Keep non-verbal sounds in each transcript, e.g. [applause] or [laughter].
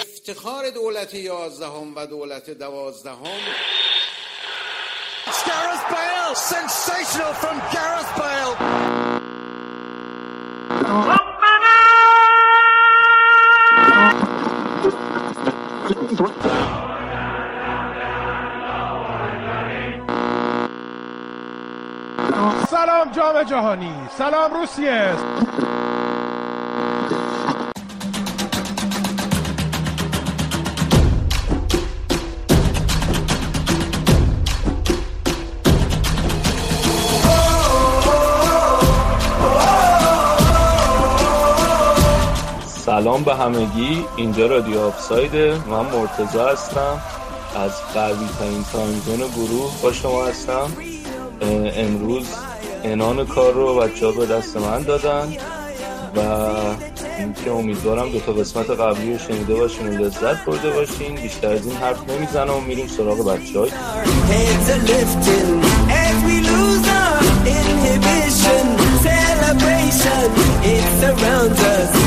افتخار دولت یازدهم و دولت دوازدهم Gareth Bale! Sensational from Gareth Bale! سلام جام جهانی سلام روسیه. سلام به همگی اینجا رادیو آفسایده من مرتزا هستم. از غربی ترین تایمزون گروه با شما هستم. امروز انان کار رو بچه ها به دست من دادن و اینکه امیدوارم دو تا قسمت قبلی رو شنیده باشین و لذت برده باشین. بیشتر از این حرف نمی‌زنم و میریم سراغ بچه های celebration. It surrounds us.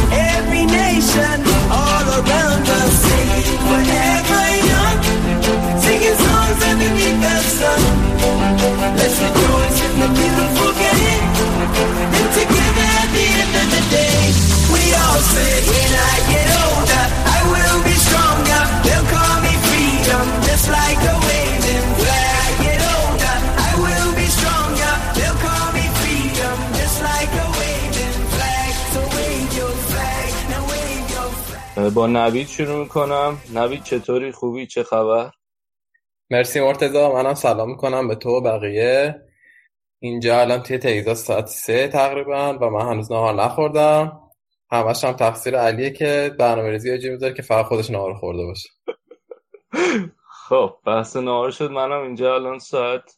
با نوید شروع می‌کنم نوید چطوری خوبی چه خبر مرسی مرتضا منم سلام می‌کنم به تو و بقیه اینجا الان توی تگزاس ساعت سه تقریبا و من هنوز نهار نخوردم همش هم تقصیر علیه که برنامه ریزی یه می‌ذاره که فقط خودش نهار خورده باشه. خب بحث نهار شد. منم اینجا الان ساعت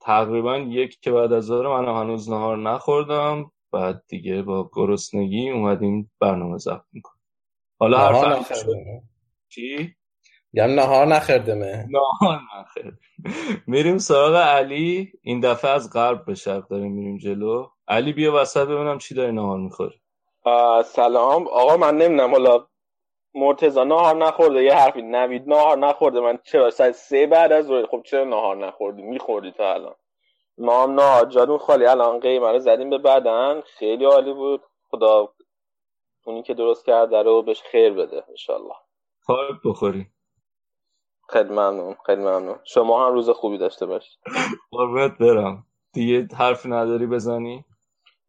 تقریبا یک که بعد از ظهر منم هنوز نهار نخوردم. بعد دیگه با گرسنگی اومدیم برنامه ضبط می‌کنیم. حالا نخوردمه. چی؟ یعنی نهار نخوردمه. نهار نخیر میریم سراغ علی. این دفعه از غرب به شرق داریم میریم جلو. علی بیا وسط ببینم چی داری نهار می‌خوری. سلام. آقا من نمی‌دونم حالا مرتضا نهار نخورده؟ یه حرفی نوید نهار نخورده؟ من چرا ساعت سه بعد از ظهر؟ خب چرا نهار نخوردی؟ میخوردی تا الان. ما هم نهار جادون خالی. الان قیمه رو زدیم به بدن. خیلی عالی بود. خدا اونی که درست کرده رو بهش خیر بده انشالله خواهد بخوری. خیلی ممنون خیلی ممنون. شما هم روز خوبی داشته باشید قربت برم. دیگه حرفی نداری بزنی؟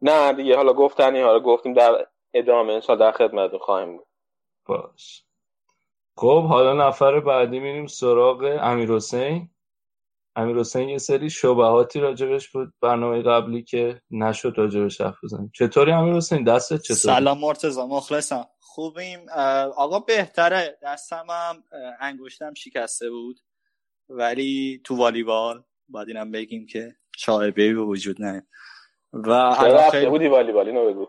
نه دیگه حالا گفتنی حالا گفتیم در ادامه انشالله در خدمتتون خواهیم بود. باش. خب حالا نفر بعدی میریم سراغ امیر حسین. امیر حسین یه سری شبهاتی راجبش بود برنامه قبلی که نشد راجبش حرف بزنیم. چطوری امیر حسین؟ دستت چطوری؟ سلام مرتضا مخلصم. خوبیم. آقا بهتره. دستم هم انگشتم شکسته بود. ولی تو والیبال باید اینم بگیم که شایبه به وجود نه و چرا رفته خیلی- بودی والیبال؟ اینو بگو.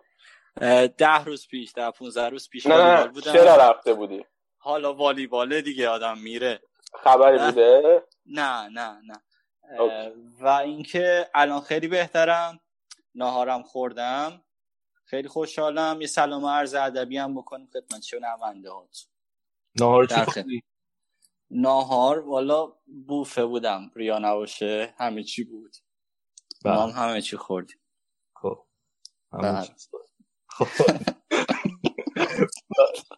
ده روز پیش ده 15 روز پیش نه بودم. چرا رفته بودی؟ حالا والیبال دیگه آدم میره. خبری نه. بوده؟ نه نه نه. اوکی. و اینکه الان خیلی بهترم. ناهارم خوردم. خیلی خوشحالم. یه سلام و عرض ادبی هم بکنیم خدمت شنونده هات. نهار چی. خوردی؟ ناهار والا بوفه بودم. ریا نباشه. همه چی بود. بله. ما هم همه چی خوردیم خب همه بله. چیز بود. خب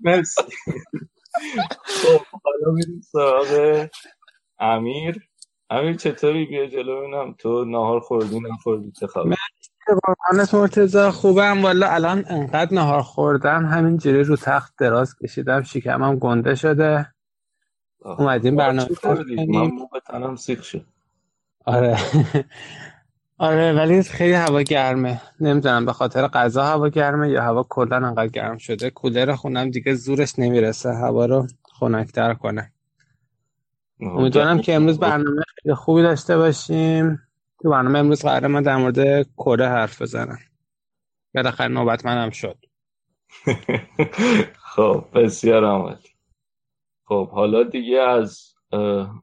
مرسی. خب حالا میریم سراغ امیر. امیر چطوری؟ بیا جلو ببینم. تو نهار خوردی نخوردی چه خبر؟ قربانت مرتضی خوبم. والا الان انقدر نهار خوردم. همینجوری رو تخت دراز کشیدم. شکمم گنده شده. اومدیم برنامه خوردی کنیم. من مو به تنم سیخ شد. آره. آره ولی خیلی هوا گرمه. نمی‌دونم به خاطر غذا هوا گرمه یا هوا کلا انقدر گرم شده. کولر خونم دیگه زورش نمی‌رسه. هوا رو خنک‌تر کنه. امیدوارم که امروز برنامه خیلی خوبی داشته باشیم. تو برنامه امروز قراره من در مورد کره حرف بزنم. بالاخره نوبت منم شد. [laughs] خب بسیار عملی خب حالا دیگه از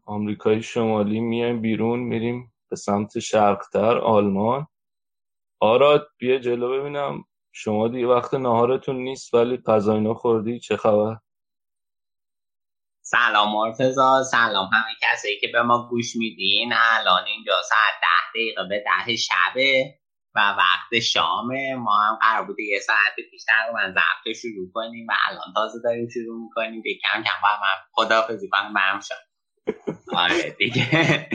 آمریکای شمالی میایم بیرون میریم به سمت شرقتر آلمان. آراد بیا جلو ببینم. شما دیگه وقت ناهارتون نیست ولی غذا اینا خوردی؟ چه خبر؟ سلام مرتزا سلام همه کسایی که به ما گوش میدین. الان اینجا ساعت ده دقیقه به ده شبه و وقت شامه. ما هم قرار بوده یه ساعت پیش تقریبا ضبط شروع کنیم و الان تازه داریم شروع می‌کنیم. به کم کم با هم خداحافظی کنم برم شام آره دیگه.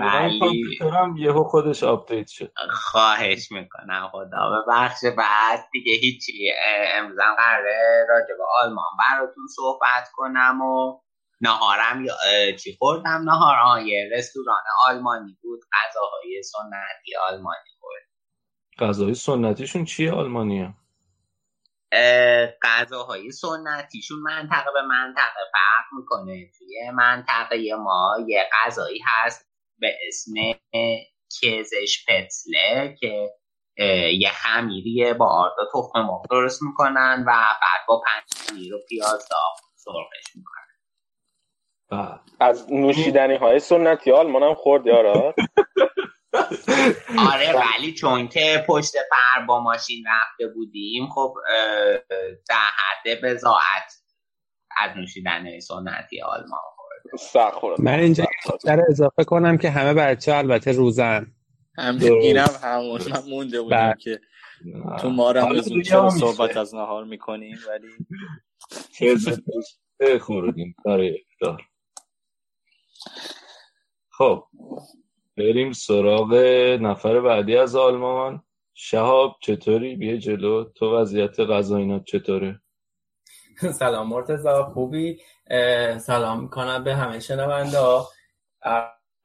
ولی- یهو خودش آپدیت شد. خواهش می‌کنم خدا ببخش بعد دیگه هیچی هم قراره راجع به آلمان براتون صحبت کنم و نهارم یا چی خوردم؟ نهار یه رستوران آلمانی بود. غذاهای سنتی آلمانی خورد غذای سنتیشون چیه آلمانیا اه، غذاهای سنتیشون منطقه به منطقه فرق می‌کنه. توی منطقه ما یه غذایی هست به اسم کزش پتسله که یه خمیریه با آرد و تخم مرغ درست می‌کنن و بعد با پنیر و پیاز داغ سرخش می‌کنن. بله. از نوشیدنی های سنتی آلمان هم خورد یارا. [laughs] [laughs] آره ولی چون که پشت پر با ماشین رفته بودیم خب در حد بزاعت از نوشیدن سنتی آلمان خورد من اینجا در اضافه کنم که همه بچه البته روزن. همین اینم همون من مونده بودم بله. که تو ما رو حالا هم هم. صحبت از نهار می‌کنیم ولی خوردیم برای افطار خب. بریم سراغ نفر بعدی از آلمان. شهاب چطوری؟ بیا جلو. تو وضعیت غذاینات چطوره؟ [laughs] سلام مرتزا خوبی؟ سلام می‌کنم به همه شنونده ها.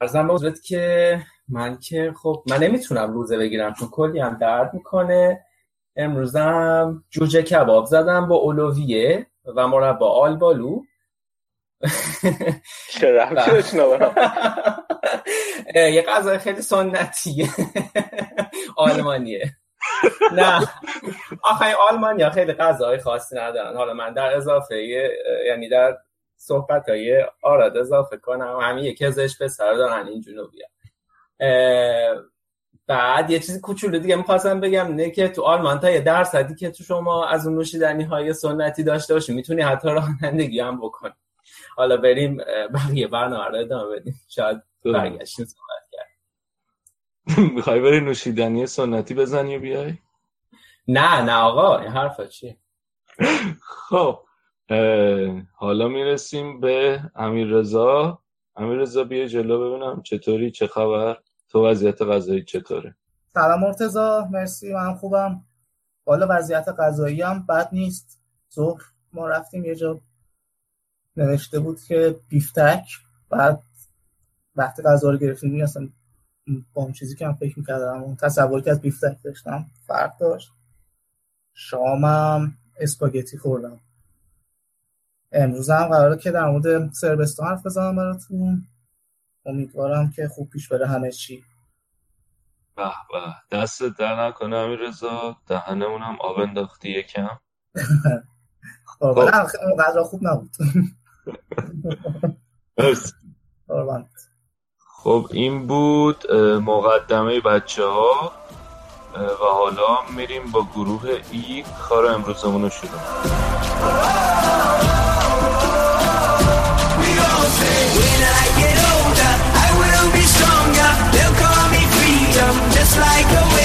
ارزم به حضورت که من که خب من نمی‌تونم روزه بگیرم چون کلی هم درد می‌کنه. امروزم جوجه کباب زدم با اولویه و مربا آلبالو. چه رفتی [laughs] یه غذای خیلی سنتیه. [laughs] آلمانیه. نه. آخه آلمانیا خیلی غذای خاصی ندارن. حالا من در اضافه یعنی در صحبت های آراد اضافه کنم. همین یکی ازش پسر دارن این جنوبی بعد یه چیزی کوچولو دیگه می‌خواستم بگم اینه که تو آلمان تا یه درصدی که تو شما از اون نوشیدنی های سنتی داشته باشی می‌تونی حتی رانندگی هم بکنی. حالا بریم بقیه برنامه رو ادامه بدیم. شاید برگشتیم صحبت کرد. [laughs] می‌خوای بری نوشیدنی سنتی بزنی و بیای؟ نه نه آقا این حرفا چیه؟ [laughs] خب حالا می‌رسیم به امیر رضا امیر رضا بیا جلو ببینم چطوری چه خبر؟ تو وضعیت غذایی چطوره؟ سلام مرتزا مرسی من خوبم. بالا وضعیت غذایی هم بد نیست. ظهر ما رفتیم یه جا نوشته بود که بیفتک بعد وقتی غذا رو گرفتیم اصلا با اون چیزی که من فکر می‌کردم. اون تصوری که از بیفتک داشتم فرق داشت. شامم اسپاگتی خوردم. امروز هم قراره که در مورد سربستان حرف بزنم براتون. امیدوارم که خوب پیش بره همه چی. به به. دست در نکنه امیر رضا دهنمون هم آب انداختی یکم. [laughs] خب غذا خوب نبود. [laughs] مرسی. خب این بود مقدمه بچه ها و حالا میریم با گروه ای کار امروزمون رو شروع When I get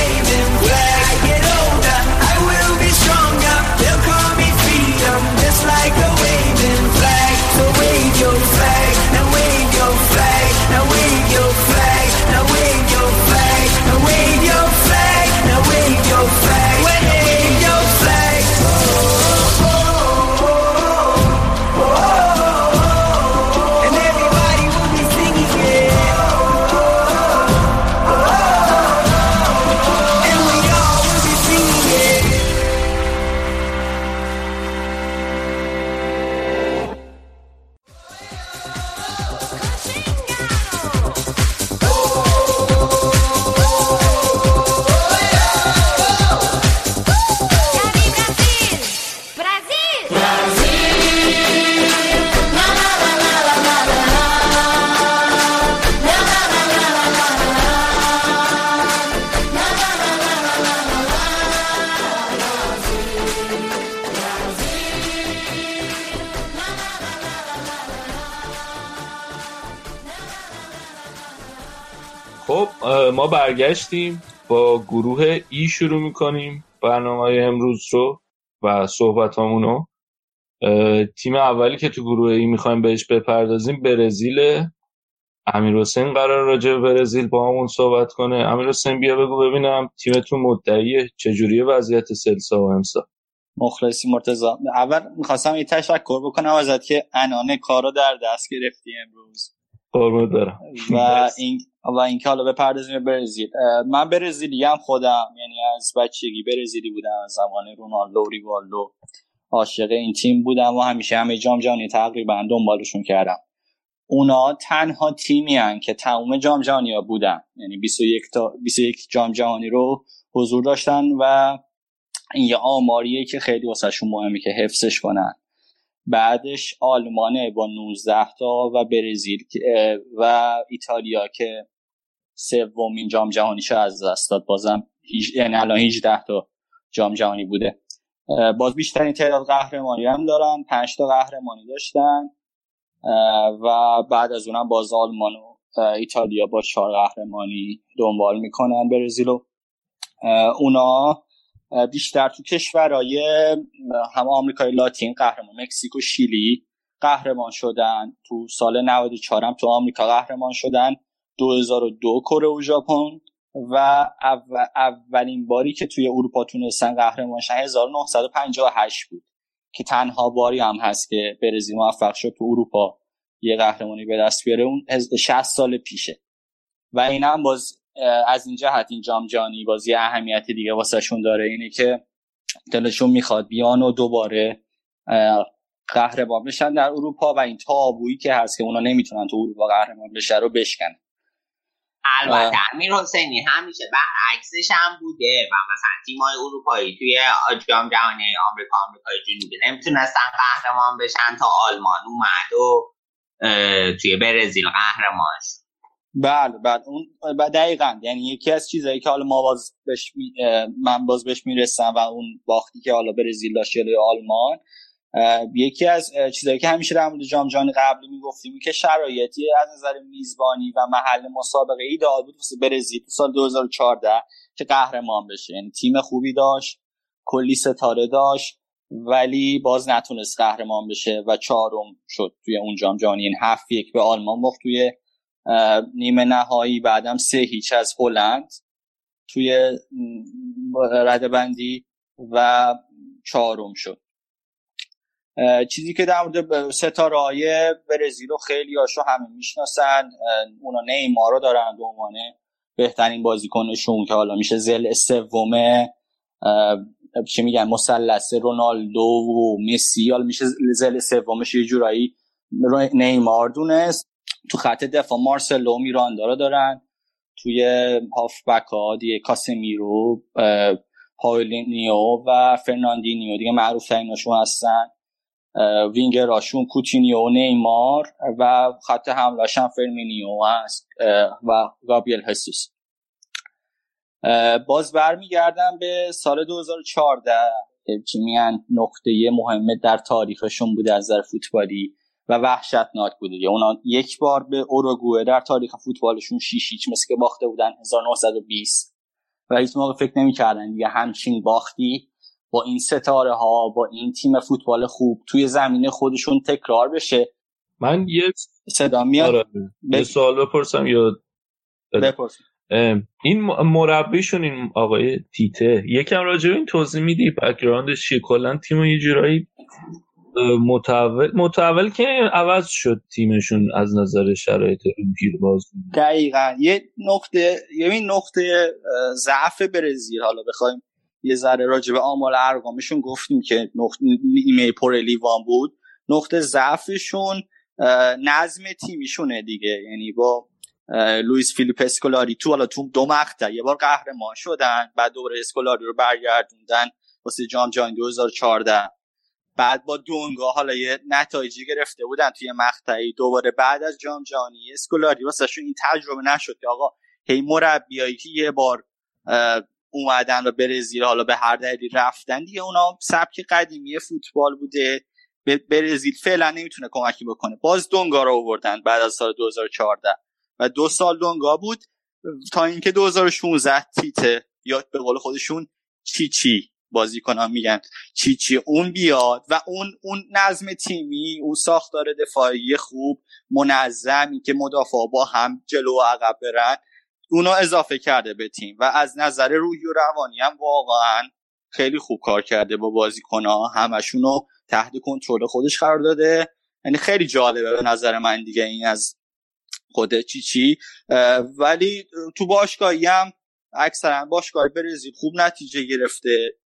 ما برگشتیم با گروه ای شروع می‌کنیم برنامه امروز رو و صحبت رو. تیم اولی که تو گروه ای می‌خوایم بهش بپردازیم برزیل. امیر حسین قرار راجع به برزیل با همون صحبت کنه. امیر حسین بیا بگو ببینم تیمتون مدعیه چجوری وضعیت سلسا و امسا؟ مخلصی مرتزا اول می‌خواستم یه تشکر بکنم ازت که انانه کارو در دست گرفتی امروز. قربونت برم. و این و اینکه حالا بپردازیم به برزیل. من برزیلی هم خودم یعنی از بچگی برزیلی بودم از زمان رونالدو ریوالدو عاشق این تیم بودم و همیشه همه جام جهانی تقریبا دنبالشون کردم. اونا تنها تیمی هن که تمام جام جهانی ها بودن. یعنی 21 تا 21 جام جهانی رو حضور داشتن و این یه آماریه که خیلی واسهشون مهمه که حفظش کنن. بعدش آلمانه با 19 تا و برزیل و ایتالیا که سومین جام جهانیش از دست داد. بازم یعنی الان 18 تا جام جهانی بوده. باز بیشترین تعداد قهرمانی هم دارن. 5 تا قهرمانی داشتن. و بعد از اونم باز آلمان و ایتالیا با چهار قهرمانی دنبال می‌کنن برزیل اونا بیشتر تو کشورهای هم آمریکای لاتین قهرمان مکزیک و شیلی قهرمان شدن. تو سال 94 هم تو آمریکا قهرمان شدن. 2002 کره و ژاپن و اولین باری که توی اروپا تونستن قهرمان شدن 1958 بود که تنها باری هم هست که برزیل موفق شد تو اروپا یه قهرمانی به دست بیاره اون 60 سال پیشه. و این هم باز از این جهت این جام جانی بازی اهمیت دیگه واسهشون داره اینه که دلشون می‌خواد بیان و دوباره قهرمان بشن در اروپا و این تابویی که هست که اونا نمی‌تونن تو اروپا قهرمان بشه رو بشکنن. البته امیر حسینی همیشه برعکسش هم بوده و مثلا تیمای اروپایی توی جام جهانی آمریکا آمریکای جنوبی نمی‌تونستن قهرمان بشن تا آلمان اومد و توی برزیل قهرمان شد بله بله اون دقیقا. یعنی یکی از چیزایی که حالا ما باز بهش من باز بهش می‌رسم و اون باختی که حالا برزیل داشت جلوی آلمان یکی از چیزایی که همیشه در مورد جام جهانی قبلی می‌گفتیم که شرایطی از نظر میزبانی و محل مسابقه ایدئال بود واسه برزیل تو سال 2014 که قهرمان بشه. یعنی تیم خوبی داشت کلی ستاره داشت ولی باز نتونست قهرمان بشه و چهارم شد توی اون جام جهانی. این هفت یک به آلمان باخت توی نیمه نهایی بعدم سه هیچ از هلند توی رده بندی و چهارم شد. چیزی که در مورد ستاره های برزیل و خیلی هاشو همه می‌شناسن اونا نیمار رو دارن به عنوان بهترین بازیکنشون که حالا میشه زل سومه چی میگن مثلث رونالدو و مسی حالا میشه زل سومش یه جورایی نیمار دونست. تو خط دفاع مارسلو میراندا را دارن. توی هافبک ها دیگه کاسمیرو پاولینیو و فرناندینیو دیگه معروف هستن. وینگراشون کوتینیو و نیمار و خط حملهش هم فرمینیو هست و گابریل هسوس. باز برمیگردم به سال 2014 چی میگن نقطه مهم در تاریخشون بوده از نظر فوتبالی و وحشتناک بوده یا اونا یک بار به اوروگوئه در تاریخ فوتبالشون 6 هیچ مثل که باخته بودن 1920 و هیچ موقع فکر نمی‌کردن دیگه همچین باختی با این ستاره ها با این تیم فوتبال خوب توی زمینه خودشون تکرار بشه. من یه صدا میاد؟ آره. یه سوال بپرسم یا بپرس این مربیشون این آقای تیته یکم راجع این توضیح میدی؟ بک‌گراندش چیه؟ کلا تیم یه جورایی متحول متحول که عوض شد تیمشون از نظر شرایط پیر باز دقیقا. یه نقطه یه نقطه ضعف برزیل حالا بخوایم یه ذره راجع به آمار ارقامشون گفتیم که نقطه نیمه پر لیوان بود. نقطه ضعفشون نظم تیمیشونه دیگه. یعنی با لوئیس فیلیپ اسکولاری تو حالا تو دو مقطع یه بار قهرمان شدن بعد دوباره اسکولاری رو برگردوندن واسه جام جهانی 2014 بعد با دونگا حالا یه نتایجی گرفته بودن توی مقطعی. دوباره بعد از جام جهانی اسکولاری واسهشون این تجربه نشد که آقا هی مربیایی که یه بار اومدن و برزیل حالا به هر دلیلی رفتن. دیگه اونا سبک قدیمی فوتبال بوده. به برزیل فعلا نمی‌تونه کمکی بکنه. باز دونگا رو آوردن بعد از سال 2014 و دو سال دونگا بود. تا اینکه 2016 تیته. یا به قول خودشون چی چی بازیکنان میگن. چی چی. اون بیاد و اون اون نظم تیمی اون ساختار دفاعی خوب منظمی که مدافع با هم جلو و عقب برن. اونو اضافه کرده به تیم و از نظر روحی و روانی هم واقعا خیلی خوب کار کرده با بازیکنها همشونو تحت کنترل خودش قرار داده. یعنی خیلی جالبه به نظر من دیگه این از خود چی چی. ولی تو باشگاهی هم اکثرا باشگاه برزیل خوب نتیجه گرفته.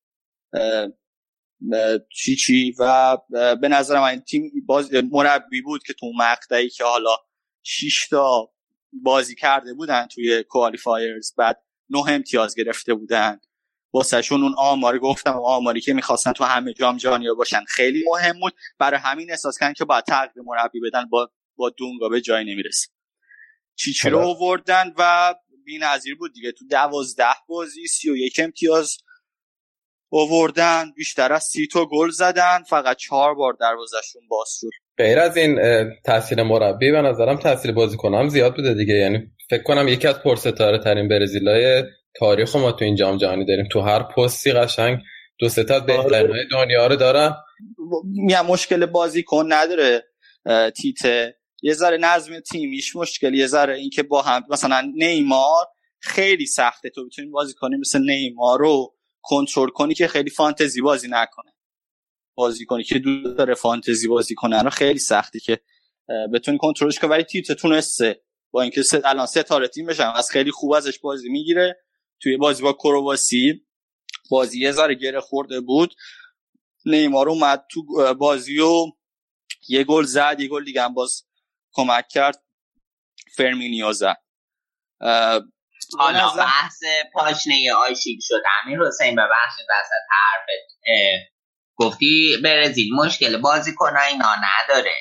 چی چی. و به نظر من تیم باز مربی بود که تو مقطعی که حالا 6 تا بازی کرده بودن توی کوالیفایرز بعد نه امتیاز گرفته بودن. واسهشون اون آماری گفتم آماری که می‌خواستن تو همه جام جهانی باشن. خیلی مهم بود. برای همین احساس کردن که باید تغییر مربی بدن با با دونگا به جای نمی‌رسه. چی رو آوردن و بی‌نظیر بود دیگه. تو دوازده بازی سی و یک امتیاز آوردن بیشتر از سی تا گل زدن فقط چهار بار دروازشون باز شد غیر از این تاثیر مربی به نظرم تاثیر بازیکنان زیاد بوده دیگه. یعنی فکر کنم یکی از پرستاره ترین برزیلای تاریخ ما تو این جام جهانی داریم. تو هر پستی قشنگ دو سه تا بهترین دنیا رو دارن. میگم مشکل بازیکن نداره تیته. یه ذره نظم تیمیش مشکل. یه ذره اینکه با هم مثلا نیمار خیلی سخته. تو بتونی بازی کنی مثل نیمار رو کنترل کنی که خیلی فانتزی بازی نکنه. بازی کنی که دو داره فانتزی بازی کنه. رو خیلی سختی که بتونی کنترلش کنی. ولی تیت تونسته. با اینکه الان ستاره تیم بشن. از خیلی خوب ازش بازی می‌گیره. توی بازی با کرواسی بازی یه ذره گره خورده بود. نیمار اومد تو بازی و یه گل زد. یه گل دیگه هم باز کمک کرد. فرمینیو زد. حالا بحث پاشنه آشیل شد. امیر حسین ببخشید وسط حرفت گفتی برزیل مشکل بازی کنه اینا نداره.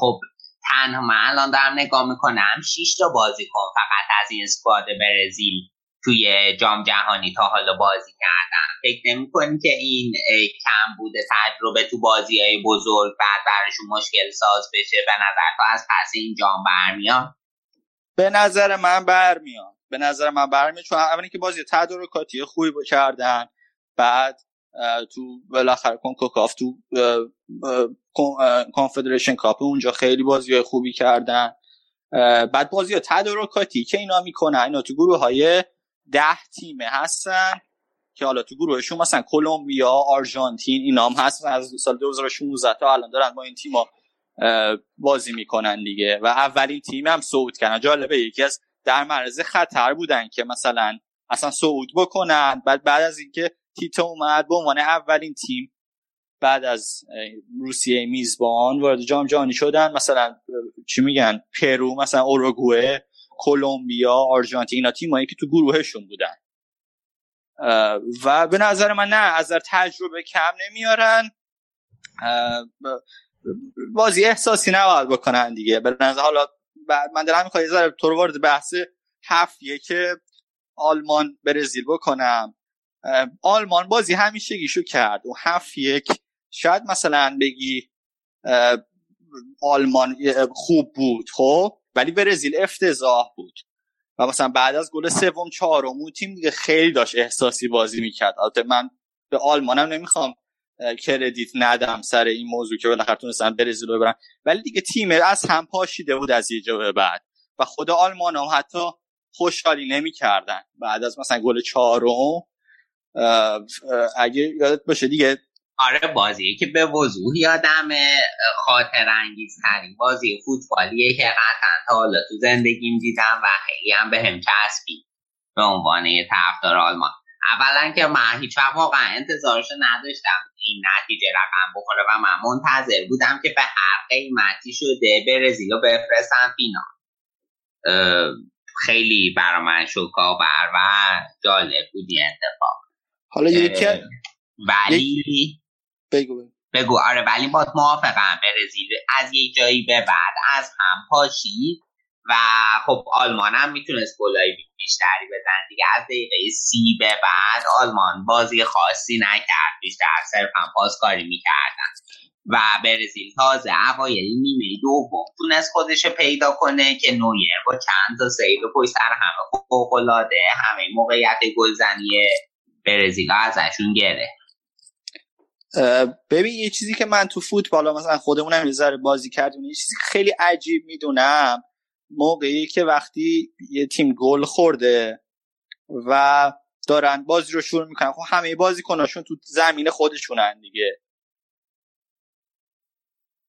خب تنها من الان دارم نگاه می‌کنم 6 تا بازی کن فقط از این اسکواد برزیل توی جام جهانی تا حالا بازی کردن. فکر نمی کنی که این کم بوده تجربه تو بازی های بزرگ بعد براشون مشکل ساز بشه؟ به نظر تو از پس این جام برمیاد؟ به نظر من برمیاد. به نظر من برمیاد چون اولی که بازی تدارکاتی خوبی کردن بعد تو بالاخره کنکاکاف تو کانفدریشن کاپ اونجا خیلی بازی خوبی کردن. بعد بازی تدارکاتی که اینا می‌کنن اینا تو گروه های ده تیمه هستن که حالا تو گروهشون مثلا کلمبیا آرژانتین اینا هم هستن. از سال 2016 تا الان دارن با این تیما بازی می‌کنن دیگه. و اولین تیم هم صعود کردن. جالبه یکی از در معرض خطر بودن که مثلا اصلا صعود بکنن. بعد بعد از اینکه تیتو اومد به عنوان اولین تیم بعد از روسیه میزبان وارد جام جهانی شدن. مثلا چی میگن؟ پرو مثلا اوروگوئه کلمبیا آرژانتین اینا تیمایی که تو گروهشون بودن. و به نظر من نه از در تجربه کم نمیارن. بازی احساسی نباید بکنن دیگه. به نظر حالا من دارم می‌خوام یه تو رو وارد بحث هفتیه که آلمان برزیل بکنم. آلمان بازی همیشگیشو کرد و هفت یک. شاید مثلا بگی آلمان خوب بود خب؟ ولی برزیل افتضاح بود. و مثلا بعد از گل سوم چهارم اون تیم دیگه خیلی داشت احساسی بازی می‌کرد. البته من به آلمانم نمی‌خوام کردیت ندم سر این موضوع که بالاخره تونستن برزیل رو ببرن. ولی دیگه تیم از هم پاشیده بود از یه جا به بعد. و خود آلمان هم حتی خوشحالی نمی‌کردن. بعد از مثلا گل چهارم اگه یادت باشه دیگه آره بازی که به وضوح یادم خاطر انگیز ترین بازی فوتبالیه که قطعا تا حالا تو زندگیم دیدم و خیلی هم به هم چسبید به عنوان یه طرفدار آلمان. اولا که من هیچ وقت واقعا انتظارش نداشتم این نتیجه رقم بخوره و من منتظر بودم که به هر قیمتی شده برزیل رو بفرستن فینال. خیلی برا من شوک‌آور و جالب بود این اتفاق. حالا یکی ولی بگو بگو. آره ولی با موافقم برزیل از یه جایی به بعد از هم پاشید. و خب آلمان هم می‌تونست گلای بیشتری بزنه دیگه. از دقیقه سی به بعد آلمان بازی خاصی نکرد بیشتر صرف هم پاسکاری می‌کردن. و برزیل تازه اوایل نیمه دوم تونست خودش پیدا کنه که نویر با چند تا save پشت سر همه فوقالعاده همه موقعیت گلزنی برزیل ازشون گرفت. ببین یه چیزی که من تو فوتبال مثلا خودمونم یه ذره بازی کردیم یه چیزی که خیلی عجیب می‌دونم موقعی که وقتی یه تیم گل خورده و دارن بازی رو شروع می‌کنن خب همه بازیکناشون تو زمین خودشونن دیگه.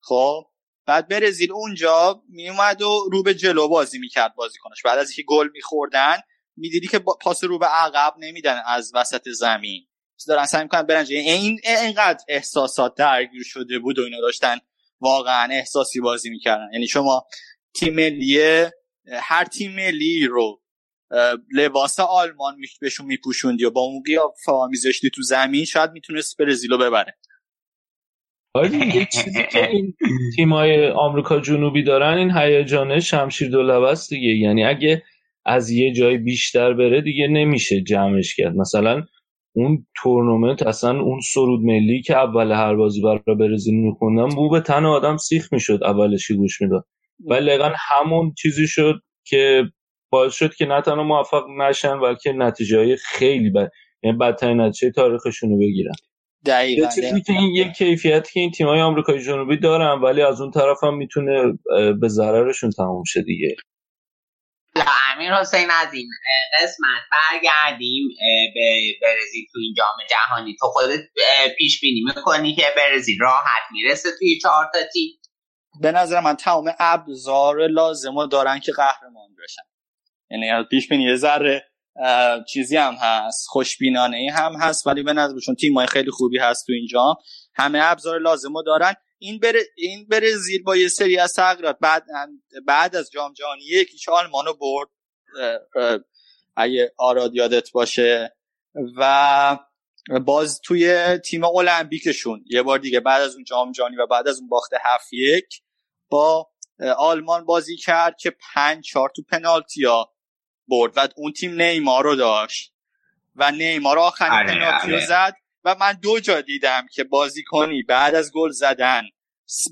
خب بعد برزیل اونجا میومد و رو به جلو بازی می‌کرد بازیکناش. بعد از اینکه گل میخوردن می‌دیدی که پاس رو به عقب نمیدن از وسط زمین. دارن سعی می‌کنن برن این اینقدر احساسات درگیر شده بود و اینا داشتن. واقعا احساسی بازی می‌کردن. یعنی شما تیم ملی هر تیم ملی رو لباس آلمان بهشون میپوشوندی و با اون قیافه میذاشتی تو زمین شاید می‌تونست برزیلو ببره. آره یه چیزی که [laughs] این تیمای آمریکا جنوبی دارن این هیجانه شمشیر دو است دیگه. یعنی اگه از یه جای بیشتر بره دیگه نمیشه جمعش کرد. مثلا اون تورنمنت اصلا اون سرود ملی که اول هر بازی برای برزیل میخوندم بو به تن آدم سیخ می‌شد اولشی گوش می‌داد. ولی همون چیزی شد که باعث شد که نه تنها موفق نشن بلکه نتیجه های خیلی بد یعنی بدترین نتیجه تاریخشون رو بگیرن. دقیقا چیزی که این یک کیفیتی که این تیمای آمریکای جنوبی دارن ولی از اون طرف هم می‌تونه به ضررشون تموم شه دیگه. امیر حسین از این قسمت برگردیم به برزیل تو این جام جهانی. تو خودت پیش بینی می‌کنی که برزیل راحت می‌رسه توی چهار تا تیم؟ به نظر من تمام ابزار لازم دارن که قهرمان بشن. یعنی پیش بینی یه ذره چیزی هم هست خوشبینانه ای هم هست ولی به نظر چون تیم خیلی خوبی هست تو اینجا همه ابزار لازم رو دارن. این بر این برزیل با یه سری از تغییرات. بعد بعد از جام جهانی یکیش آلمانو برد اگه آراد یادت باشه. و باز توی تیم المپیکشون یه بار دیگه بعد از اون جام جهانی و بعد از اون باخت هفت یک با آلمان بازی کرد که پنج چهار تو پنالتیا برد و اون تیم نیمار رو داشت و نیمار آخرین آره، پنالتی رو آره. زد و من دو جا دیدم که بازی کنی بعد از گل زدن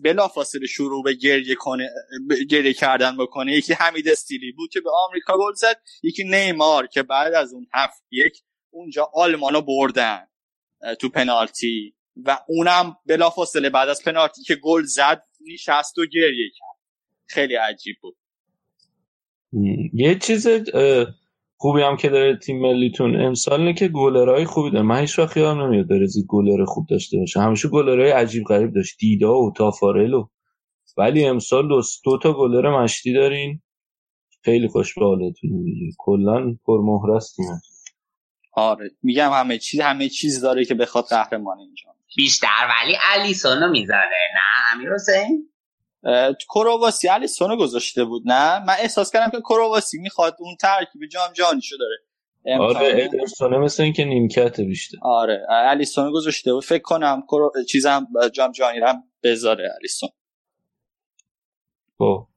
بلافاصله شروع به گریه کنه گریه کردن بکنه یکی حمید استیلی بود که به آمریکا گل زد یکی نیمار که بعد از اون هفت یک اونجا آلمانو بردن تو پنالتی و اونم بلافاصله بعد از پنالتی که گل زد نشست و گریه کرد. خیلی عجیب بود. یه چیز خوبی هم که داره تیم ملیتون امسال اینه که گلرهای خوبی داره. من هیچ وقت یادم نمیاد برزیل گلر خوب داشته باشه. همیشه گلرهای عجیب غریب داشت. دیدا و تافارل و ولی امسال دو, تا گلر مشتی دارین. خیلی خوش به حالتون کلا پرمهره آره میگم همه چیز همه چیز داره که بخواد قهرمان اینجا بیشتر ولی الیسونو می‌ذاره نه؟ امیر حسین؟ کرواسی الیسونو گذاشته بود نه؟ من احساس کردم که کرواسی می‌خواد اون ترکیب جام جهانیشو داره. آره الیسونو مثل اینکه نیمکت بیشتر. آره الیسونو گذاشته بود. فکر کنم کرو... چیزم جام جهانی هم بذاره الیسون خب.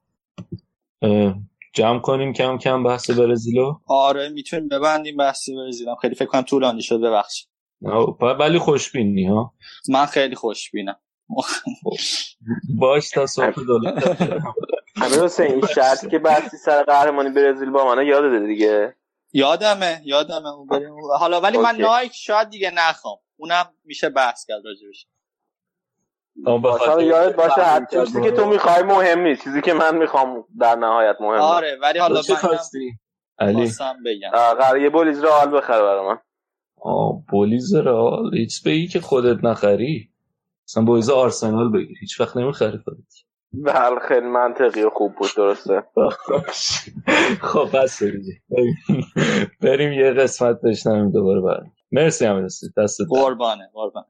جمع کنیم کم کم بحث برزیلو آره می‌تونیم ببندیم بحث برزیلو خیلی فکر کنم طولانی شد ببخشید. ولی خوشبینی ها؟ من خیلی خوشبینم. باش تا صبح دولت. همین این شرط که بحثی سر قهرمانی برزیل با من یاده دیگه. یادمه یادمه. حالا ولی من نایک شاید دیگه نخوام. اونم میشه بحث کرد راجبش. باشه یادت باشه هر چیزی که تو می‌خوای مهم نیست چیزی که من می‌خوام در نهایت مهم آره ولی حالا علی. بگم. قرار یه بولیز رئال بخره برای من. آه بولیز رئال؟ هیچ بگی که خودت نخری. مثلا بولیز آرسنال بگیر. هیچ وقت نمی‌خری خودت. بله خیلی منطقی و خوب بود درسته. [laughs] خب بس بریم یه قسمت بشنویم دوباره بریم. مرسی همه دست قربانه قربانه.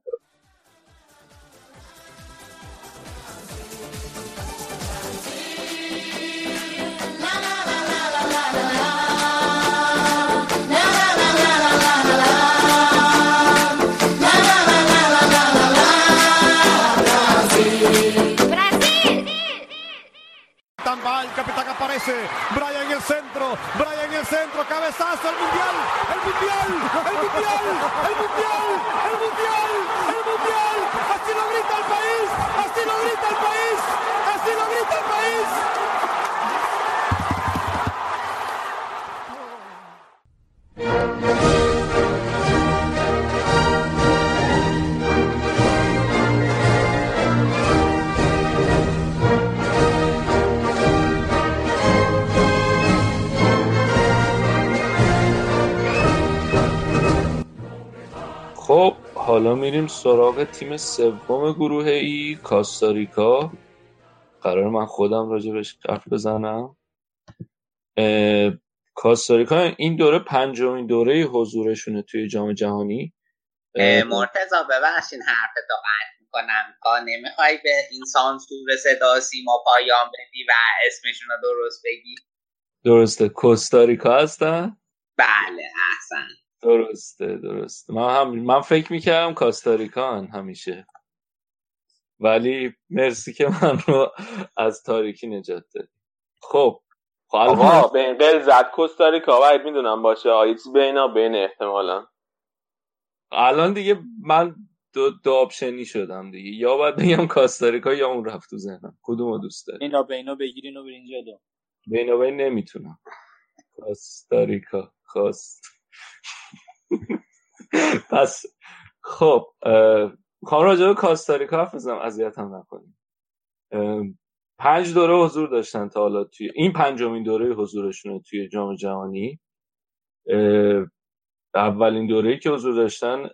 Brian en el centro, Brian en el centro, cabezazo, el mundial, el mundial, el mundial, el mundial, el mundial, el mundial. Así lo grita el país, así lo grita el país, así lo grita el país. حالا میریم سراغ تیم سوم گروه ای کاستاریکا. قرار من خودم راجبش حرف بزنم. کاستاریکا این دوره پنجمین دوره حضورشونه توی جام جهانی. اه، مرتزا ببخشین حرف تو قطع می‌کنم. کا نمی‌خوای به این سانسور صدا سیما پایان بدی و اسمشون رو درست بگی؟ درسته. کوستاریکا هستن؟ بله احسن. درسته درسته. من هم من فکر می‌کردم کاستاریکان همیشه. ولی مرسی که من رو از تاریکی نجات دادی. خب خب الان آقا به این قل زد کوستاریکا باید می‌دونم باشه. چیزی بینا بین احتمالا. الان دیگه من دو, دو آپشنی شدم دیگه. یا باید بگم کاستاریکا یا اون رفت تو ذهنم. کدومو دوست داری؟ اینا به اینا بگیرین و برین جلو. بین و بین نمی‌تونم. کاستاریکا کاست پس خب می‌خوام راجع به کاستاریکا حرف بزنم اذیتم نکنیم اه، پنج دوره حضور داشتن تا حالا توی این پنجمین دوره حضورشونه توی جام جهانی. اولین دوره که حضور داشتن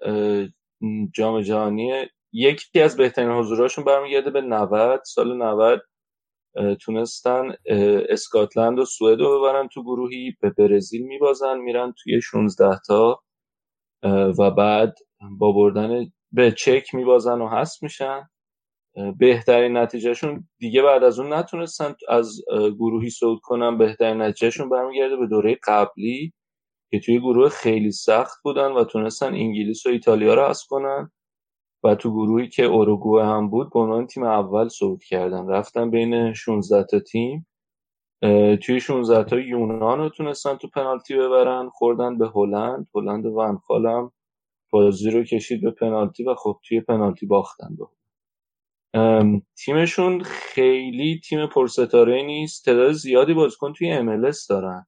جام جهانی یکی از بهترین حضوراشون برمیگرده به 90 سال 90 اه، تونستن اسکاتلند و سوئد رو ببرن تو گروهی به برزیل میبازن میرن توی 16 تا و بعد با بردن به چک میبازن و هست میشن. بهترین نتیجهشون دیگه بعد از اون نتونستن از گروهی صعود کنن بهترین نتیجهشون برمیگرده به دوره قبلی که توی گروه خیلی سخت بودن و تونستن انگلیس و ایتالیا رو حذف کنن. و تو گروهی که اوروگوئه هم بود به عنوان تیم اول صعود کردن. رفتن بین 16 تا تیم. توی 16 تا یونان رو تونستن تو پنالتی ببرن. خوردن به هلند. هلند ونخال هم بازی رو کشید به پنالتی و خب توی پنالتی باختن به تیمشون خیلی تیم پرستاره نیست. تعداد زیادی بازیکن توی MLS دارن.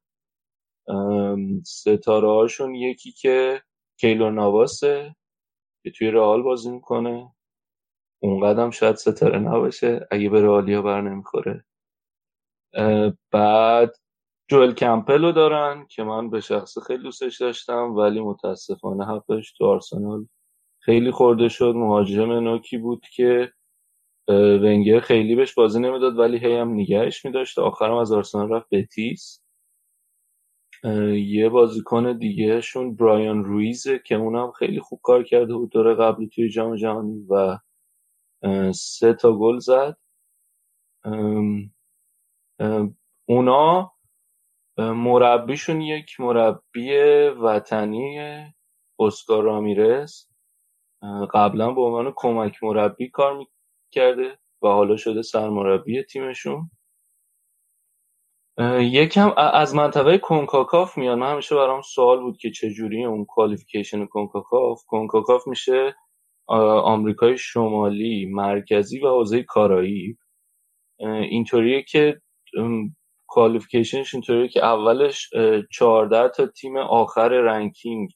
ستاره هاشون یکی که کیلور نواسه. که توی رئال بازی می‌کنه اونقدر هم شاید ستاره نباشه اگه به رئالیا بر نمی‌خوره. بعد جوئل کمپل رو دارن که من به شخص خیلی دوستش داشتم ولی متاسفانه حقش تو آرسنال خیلی خورده شد. مهاجم نوکی بود که ونگر خیلی بهش بازی نمی‌داد ولی هی هم نگهش میداشت. آخرم از آرسنال رفت بتیس. یه بازیکن دیگه شون برایان رویزه که اونم خیلی خوب کار کرده بود دوره قبلی توی جام جهانی و سه تا گل زد. اونا مربیشون یک مربی وطنی اسکار رامیرز. اه، قبلا به عنوان کمک مربی کار می‌کرده و حالا شده سرمربی تیمشون. یکم از منطقه کنکاکاف میاد. من همیشه برام سوال بود که چجوری اون qualification کنکاکاف؟ کنکاکاف میشه آمریکای شمالی مرکزی و حوزه کارائیب. اینطوریه که qualification ش اینطوریه که اولش اه، 14 تا تیم آخر ranking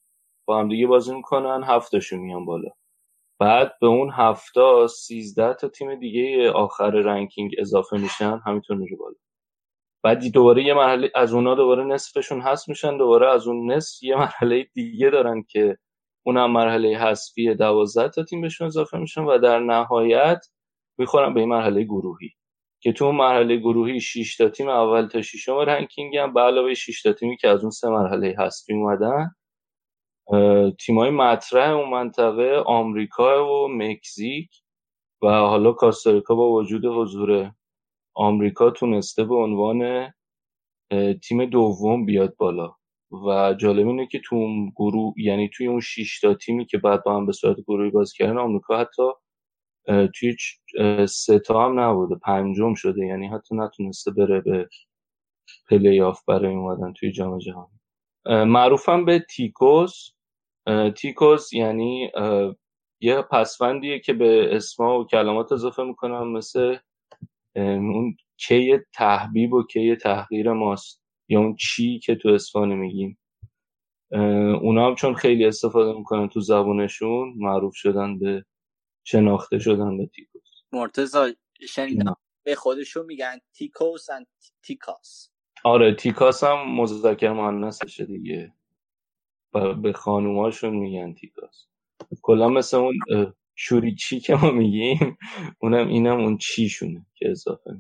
با هم دیگه بازی می‌کنن هفتاشون میان بالا. بعد به اون هفتا 13 تا تیم دیگه آخر ranking اضافه میشن همینطور میره بالا. بعد دوباره یه مرحله از اونا دوباره نصفشون هست میشن دوباره از اون نصف یه مرحله دیگه دارن که اونم مرحله حذفی 12 تا تیم بهشون اضافه میشن و در نهایت می‌خورن به این مرحله گروهی. که تو اون مرحله گروهی 6 تا تیم اول تا ششم رنکینگ هم به علاوه 6 تا تیمی که از اون سه مرحله حذفی اومدن تیمای مطرح اون منطقه آمریکا و مکزیک و حالا کاستاریکا با وجود حضور آمریکا تونسته به عنوان تیم دوم بیاد بالا. و جالب اینه که تو گروه یعنی توی اون 6 تا تیمی که بعد با هم به صورت گروهی بازی کردن آمریکا حتی توی سه تا هم نبوده پنجم شده. یعنی حتی نتونسته بره به پلی آف برای اومدن توی جام جهانی. معروفم به تیکوس. تیکوس یعنی یه پسفندیه که به اسما و کلمات اضافه می‌کنم مثل اون کی تحبیب و کی تحقیر ماست یا اون چی که تو اسفانی میگیم. اونا هم چون خیلی استفاده می‌کنن تو زبونشون معروف شدن به شناخته شدن به تیکوس. مرتزا شنیدم به خودشون میگن تیکوس and تیکاس. آره تیکاس هم مذکر مؤنثشه دیگه. به خانوماشون میگن تیکاس. کلا مثل اون اه، شوریچی که ما میگیم اونم اینم اون چیشونه که اضافه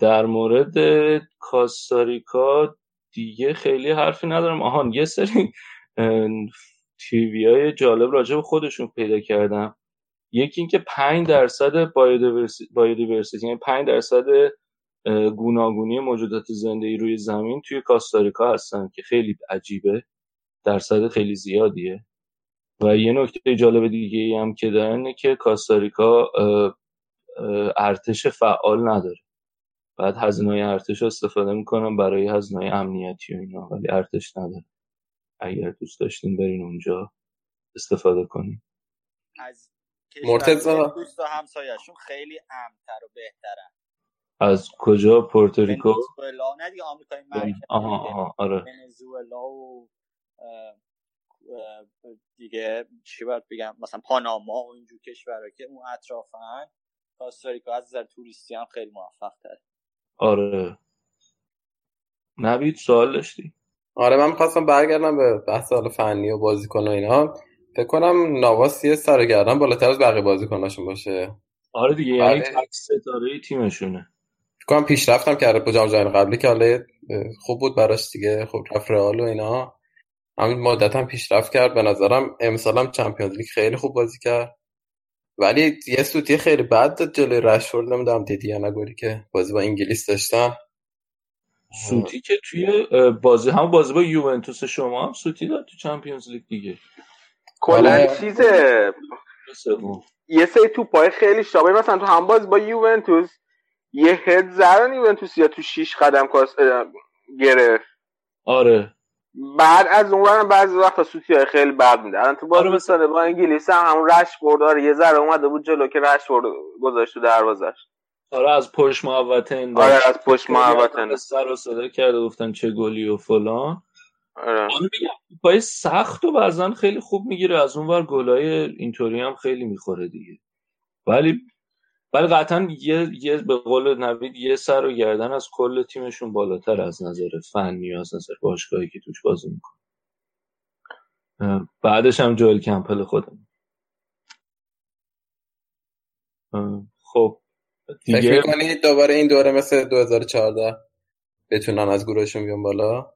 در مورد کاستاریکا دیگه خیلی حرفی ندارم. آهان یه سری تیوی های جالب راجع به خودشون پیدا کردم. یکی اینکه 5 درصد بایودیورسیتی یعنی 5 درصد گوناگونی موجودات زنده روی زمین توی کاستاریکا هستن که خیلی عجیبه. درصد خیلی زیادیه. و یه نکته جالب دیگه ای هم که دارن اینه که کاستاریکا ارتش فعال نداره. بعد هزینه ارتش رو استفاده می‌کنن برای هزینه امنیتی و اینا ولی ارتش نداره. اگر دوست داشتین برین اونجا استفاده کنین. از مرتضی. کشورهای دوست و همسایه‌شون خیلی امن‌تر و بهترن. از کجا؟ پورتوریکو؟ ونزوئلا. نه دیگه آمریکای مرکزی آها آها آره. ونزوئلا و دیگه چی باید بگم؟ مثلا پاناما و اینجور کشورها که اون اطرافن کاستاریکا از نظر توریستی هم خیلی موفق تره آره. نوید سوال داشتی؟ آره من می‌خواستم برگردم به بحث حالا فنی و بازیکن و اینا. فکر کنم نواس یه سرگردن بالاتر از بقیه بازیکناشون باشه. آره دیگه یعنی بله. تک ستاره تیمشونه. فکر کنم پیشرفتم کرده با جام جهانی قبلی که حالا خوب بود براش دیگه خب رفت رئال و اینا. همین مدت هم پیشرفت کرد. به نظرم امسال هم چمپیونز لیگ خیلی خوب بازی کرد. ولی یه سوتی خیلی بد داد جلوی رشفورد. نمی‌دونم دیدی یا نگوری که بازی با انگلیس داشتن. سوتی که توی بازی هم بازی با یوونتوس شما هم سوتی داد تو چمپیونز لیگ دیگه. کلا. چیزه. یه سری توپای خیلی شابه. مثلا تو هم باز با یوونتوس یه هد زدن یوونتوس یا تو شیش قدم کاس گرفت. آره. بعد از اون ورم بعضی وقتا سوتی های خیلی بد میده. الان تو باز آره، مثلا- با انگلیس هم همون رش برد آره یه ذره اومده بود جلو که رش برد گذاشت تو دروازش. آره از پشت محوطه این آره از پشت محوطه. سر و صدا کرده گفتن چه گلی و فلان. آره. آره پای سخت و بعضا خیلی خوب می‌گیره از اون ور گلای اینطوری هم خیلی می‌خوره دیگه. ولی ولی قطعا یه, یه به قول نوید یه سر و گردن از کل تیمشون بالاتر از نظر فنی و از نظر باشگاهی که توش بازی می‌کنه بعدش هم جوئل کمپل خودم. خب فکر دیگه؟ می‌کنی دوباره این دوره مثل 2014 بتونن از گروهشون بیان بالا؟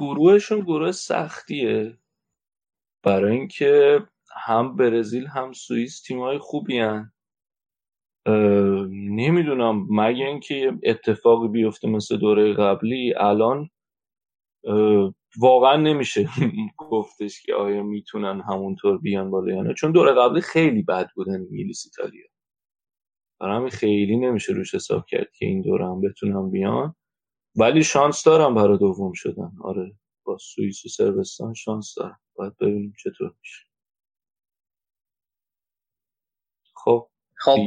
گروهشون گروه سختیه. برای اینکه هم برزیل هم سوئیس تیمای خوبی هن. نمی‌دونم. مگه اینکه اتفاقی بیفته مثل دوره قبلی الان واقعا نمیشه [laughs] گفتش که آیا می‌تونن همونطور بیان بالا یا نه. چون دوره قبلی خیلی بد بودن انگلیس ایتالیا. برای همین خیلی نمیشه روش حساب کرد که این دوره هم بتونن بیان. ولی شانس دارم برای دوم شدن. آره با سوئیس و صربستان شانس دارم. باید ببینیم چطور میشه. خب خب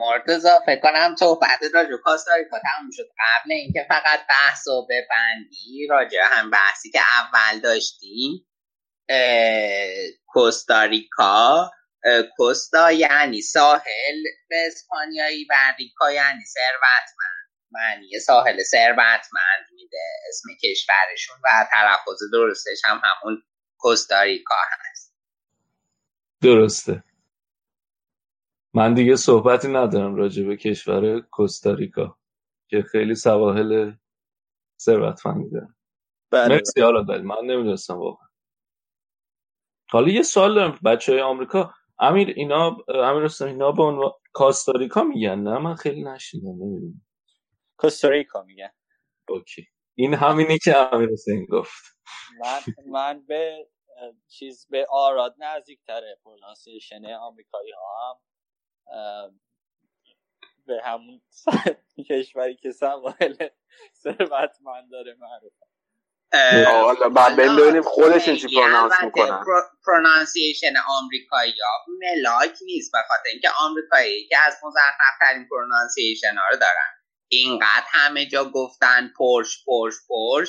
مرتضی فکر کنم صحبت راجع به کاستاریکا تموم شد. قبل اینکه فقط بحث و ببندی راجع هم بحثی که اول داشتیم کوستاریکا کوستا یعنی ساحل به اسپانیایی و ریکا یعنی ثروتمند. معنی ساحل ثروتمند میده اسم کشورشون و تلفظ درستش هم همون کوستاریکا هست. درسته. من دیگه صحبتی ندارم راجع به کشور کوستاریکا که خیلی سواحل ثروتمندی داره بله مرسی حالا داری من نمی‌دونستم واقعا. حالا یه سوال دارم بچه های آمریکا امیر اینا امیر حسین اینا به عنوان کاستاریکا میگن؟ نه من خیلی نشنیدم نمی‌دونم. کوستاریکا میگن. Okay. این همینی که امیر حسین گفت. من من به چیز به آراد نزدیک تره pronunciation آمریکایی ها هم. به همون کشوری که سواحل ثروتمند داره معروف. حالا بعد ببینیم خودشون چی pronounce می‌کنن. pronunciation آمریکایی ها ملاک نیست به خاطر اینکه آمریکایی که از مزخرف ترین pronunciation ها رو دارن. اینقدر همه جا گفتن پورش پورش پورش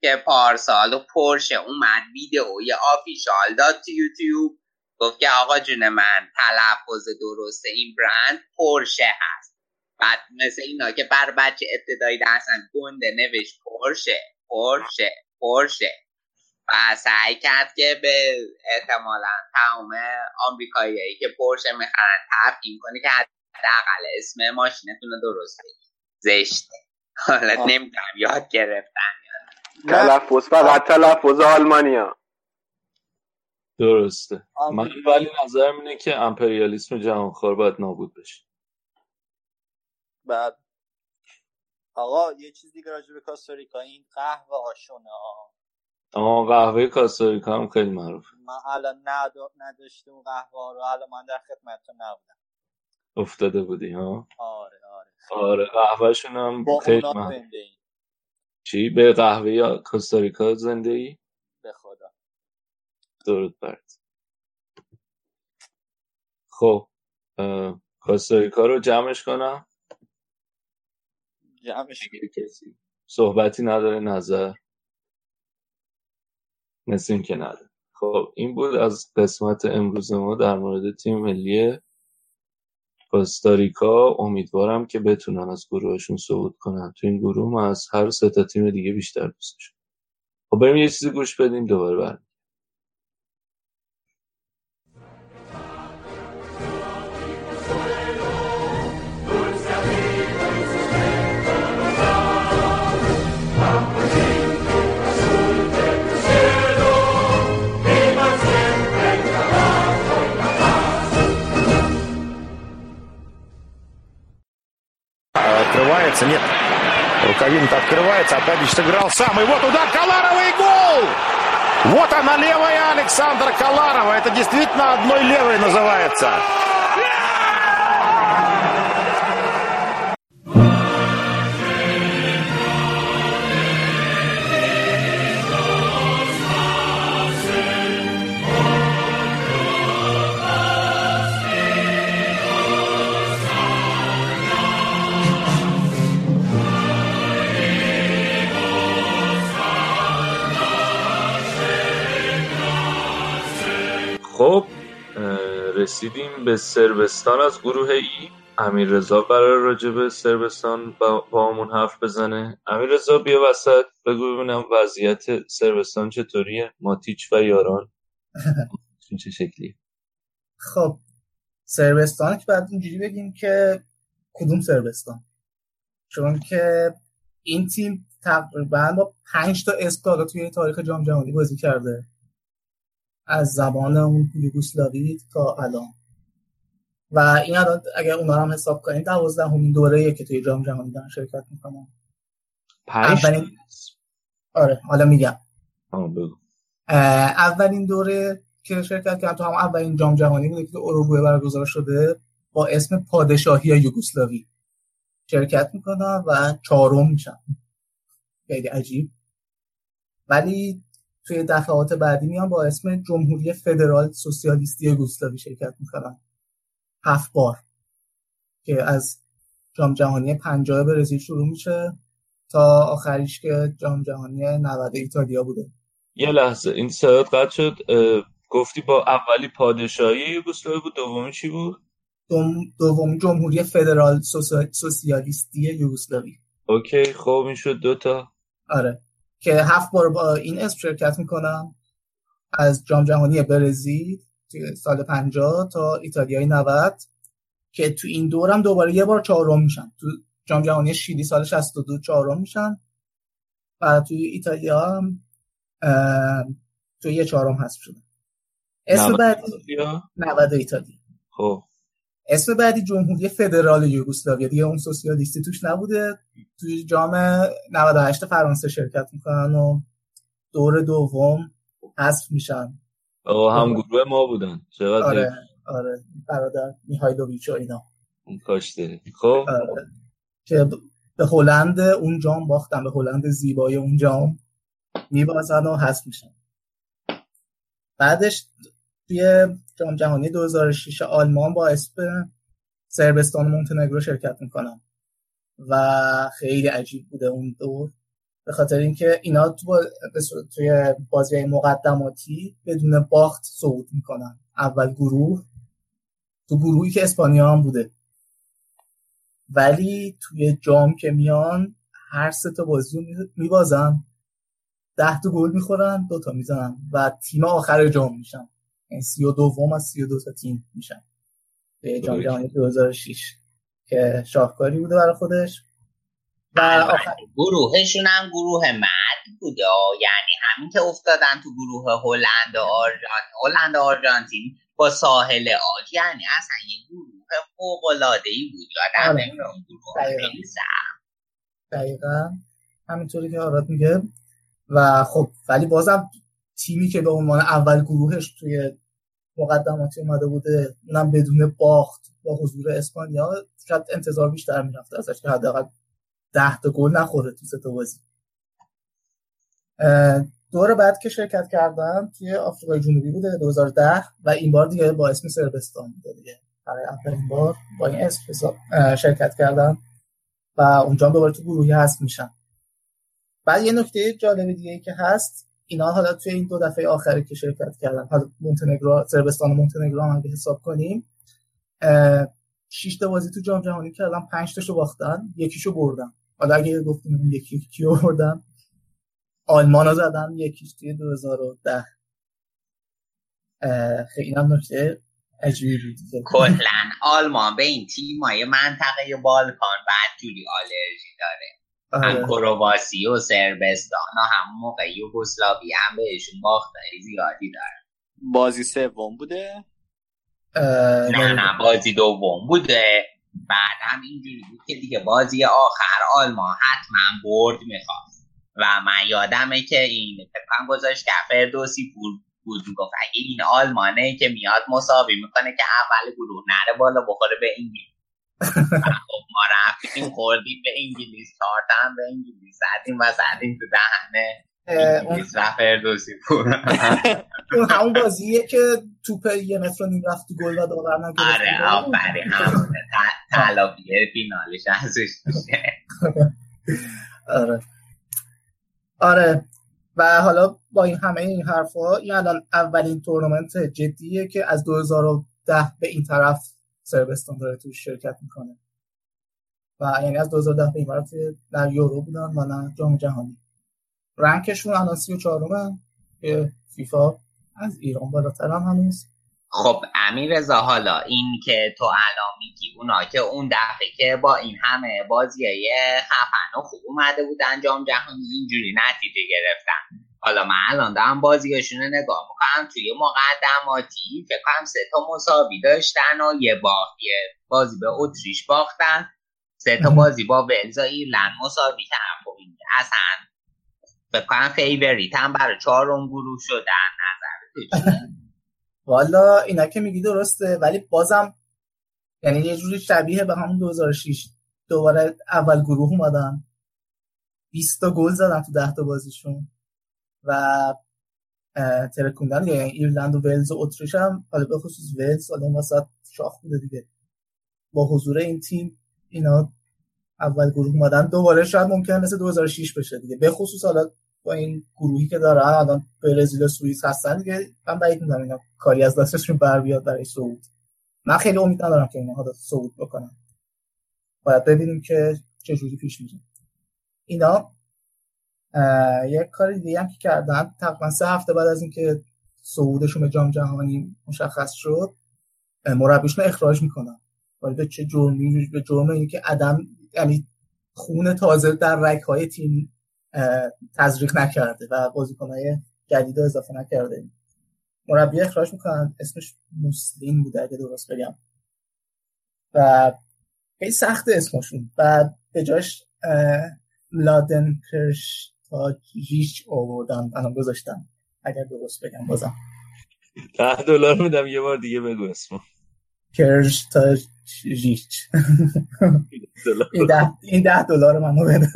که پارسال و پورشه اومد ویدئوی official داد تو یوتیوب. گفت که آقا جون من تلفظ درست این برند پورشه هست. بعد مثل اینا که برا بچه ابتدایی درسن گنده نوشت پورشه پرشه پرشه. و سعی کرد که به احتمالا تمام آمریکاییایی که پرشه می‌خرن تبیین کنه که حداقل اسم ماشینتون رو درست بگید زشته. حالا نمی‌دونم یاد گرفتن تلفظ فقط تلفظ آلمانیا درسته. من ولی نظرم اینه که امپریالیسم جهانخوار باید نابود بشه. بعد. آقا یه چیز دیگه راجع به کاستاریکا. این قهوه آشونه آه قهوه کاستاریکا هم خیلی معروفه. من الان نداشتم نداشته اون قهوه رو. الان من در خدمتتون نبودم. افتاده بودی ها؟ آره آره. آره قهوهشون هم خیلی اونا معروف. زنده ایم. چی؟ به قهوه یا کاستاریکا زنده ای درود برد خب کاستاریکا رو جمعش کنم؟ جمعش کسی صحبتی نداره نظر؟ این که نداره. خب این بود از قسمت امروز ما در مورد تیم ملی کاستاریکا. امیدوارم که بتونن از گروهشون صعود کنن. تو این گروه ما از هر سه تا تیم دیگه بیشتر دوستشون. خب بریم یه چیزی گوش بدیم دوباره برم Открывается, нет. Рукавина-то открывается, а Тадич сыграл сам. И вот удар Каларова и гол! Вот она левая Александра Каларова. Это действительно одной левой называется. رسیدیم به سربستان. از گروه ای امیر رضا قرار راجع به سربستان با, با همون حرف بزنه. امیر رضا بیا وسط. بگو ببینم وضعیت سربستان چطوریه؟ ماتیچ و یاران. [laughs] چه شکلی خب سربستان که بعد اینجوری بگیم که کدوم سربستان؟ چون که این تیم تقریبا با پنج تا اسکالا توی تاریخ جام جهانی بازی کرده. از زمان اون یوگسلاوی تا الان. و این الان اگر اونا هم حساب کنیم دوازدهمین دوره که توی جام جهانی دارن شرکت می‌کنن. اولین آره حالا میگم. اولین دوره که شرکت کردن تو هم اولین جام جهانی بوده که تو اروگوئه برگزار شده با اسم پادشاهی یوگسلاوی. شرکت می‌کنن و چهارم میشن. خیلی عجیب. ولی توی دفعات بعدی میان با اسم جمهوری فدرال سوسیالیستی یوگسلاوی شرکت می‌کنن. هفت بار. که از جام جهانی پنجاه برزیل شروع میشه تا آخریش که جام جهانی 90 ایتالیا بوده. یه لحظه. این صدات قطع شد. گفتی با اولی پادشاهی یوگسلاوی بود دومی چی بود؟ دوم دومی جمهوری فدرال سوسیا- سوسیالیستی یوگسلاوی. اوکی خب این شد دوتا آره. که هفت بار با این اسم شرکت می‌کنم. از جام جهانی برزیل توی سال 50 تا ایتالیای 90 که تو این دورم دوباره یه بار چهارم میشن. تو جام جهانی شیلی سال 62 چهارم میشن و توی ایتالیا هم تو یه چهارم حذف شدن اسم 90 بعدی؟ ایتالیا؟ 90 ایتالیا. خب. اسم بعدی جمهوری فدرال یوگسلاوی دیگه اون سوسیالیستی توش نبوده. توی جام 98 فرانسه شرکت می‌کنن و دور دوم حذف میشن. آقا هم گروه ما بودن. چقدر آره. آره. برادر میهایلوویچ و اینا. کاش داری. خب. آره. که به هلند اون جام باختن به هلند زیبای اون جام میبازن و حذف میشن. بعدش توی جام جهانی 2006 آلمان با اسم سربستان مونتنگرو شرکت می‌کنن. و خیلی عجیب بوده اون دور. به خاطر اینکه اینا تو با... توی بازی مقدماتی بدون باخت صعود می‌کنن. اول گروه. تو گروهی که اسپانیا هم بوده. ولی توی جام که میان هر سه تا بازی میبازن. ده تا گل می‌خورن دو تا می‌زنن و تیم آخر جام میشن. سی و دوم از سی و دو تا تیم میشن. به جام جهانی 2006 که شاهکاری بوده برای خودش. و آخر... گروهشون هم گروه مرد بوده. یعنی همین که افتادن تو گروه هلند و آرژانتین هلند و آرژانتین با ساحل آج. یعنی اصلا یه گروه فوق العاده ای بود. یادم آره. نمیاد گروه خیلی سخت. دقیقا. همینطوری که آراد میگه. و خب ولی بازم تیمی که به عنوان اول گروهش توی مقدماتی اومده بوده اونم بدون باخت با حضور اسپانیا شاید انتظار بیشتر می‌رفته ازش که حداقل ده تا گل نخوره تو سه بازی. دور بعد که شرکت کردم توی آفریقای جنوبی بوده 2010 و این بار دیگه با اسم سربستان بوده دیگه. برای اولین بار با این اسم شرکت کردم و اونجا دوباره تو گروهی هست میشن بعد یه نکته جالب دیگه ای که هست اینا حالا توی این دو دفعه آخری که شرکت کردن حالا مونتنگرو سربستان مونتنگرو هم اگه حساب کنیم شش تا بازی تو جام جهانی کردن پنج تاشو باختن یکیشو بردن. حالا اگه گفتیم یکی کیو بردن؟ آلمان رو زدن یکیش توی 2010 اه، خیلی هم نکته عجیبی بود. کلا آلمان به این تیمای منطقه بالکان بدجوری آلرژی داره. هم آره. کرواسی و سربستان و هم موقع یوگسلاوی هم بهشون باختای زیادی داره. بازی سوم بوده؟ نه نه. بازی دوم بوده. بعد هم اینجوری بود که دیگه بازی آخر آلمان حتما برد می‌خواست. و من یادمه که این فکرم گذاشت که فردوسی پور بود. گفت اگه این آلمانه که میاد مساوی می‌کنه که اول گروه نره بالا بخوره به انگلیس. خب ما رفتیم خوردیم به انگلیس چهارتم به انگلیس زدیم و زدیم تو دهنه. انگلیس و فردوسی پور اون همون بازیه که توپ یه متر نیم رفت تو گل و داور نگرفت. آره آفرین همونه ت- تلافی فینالش ازش میشه. آره. آره. و حالا با این همه این حرفا این الان اولین تورنمنت جدیه که از 2010 به این طرف سربستان داره توش شرکت می‌کنه. و یعنی از 2010 به طرف در یورو بودن و نه جام جهانی. رنکشون الان 34 هم. که فیفا از ایران بالاتر هم هنوز. خب امیر حالا این که تو الان میگی اونا که اون دفعه که با این همه بازی خفن و خوب اومده بودن جام جهانی اینجوری نتیجه گرفتن. حالا من الان دارم بازیاشون رو نگاه می‌کنم. توی مقدماتی فکر کنم سه تا مساوی داشتن و یه باخت. یه بازی به اتریش باختن. سه تا بازی با ولز و ایرلند مساوی کردن خب این اصلا فکر کنم favorite هم برای چهارم گروه شدن. نظر تو چیه؟ [laughs] والا اینا که میگی درسته ولی بازم یعنی یه جوری شبیه به همون 2006 دوباره اول گروه اومدن. 20 تا گل زدن تو 10 تا بازیشون. و ترکوندن. یعنی ایرلند و ولز و اتریش هم حالا به خصوص ولز حالا وسط شاخ بوده دیگه. با حضور این تیم اینا اول گروه اومدن. دوباره شاید ممکن مثل 2006 بشه دیگه. به خصوص حالا با این گروهی که دارن الان برزیل و سوئیس هستن دیگه. من بعید می‌دونم اینا کاری از دستشون بر بیاد برای صعود. من خیلی امید ندارم که اینا حالا صعود بکنن. باید ببینیم که چه جوری پیش میره اینا یک کار دیگه هم که کردن تقریبا سه هفته بعد از اینکه صعودشون به جام جهانی مشخص شد مربیشون اخراج می‌کنن ولی به چه جرمی به جرم اینکه عدم یعنی خون تازه در رگ های تیم تزریق نکرده و بازیکنهای جدید اضافه نکرده. مربی اخراج می‌کنن. اسمش مسلم بوده اگه درست بگم. و خیلی سخت اسمشون. و به جاش اه، لادن کرشتاجیش آوردن الان گذاشتن اگر درست بگم بازم. ده دلار میدم یه بار دیگه بگو اسمو. کرشتاجیچ این ده این ده دلار منو بده.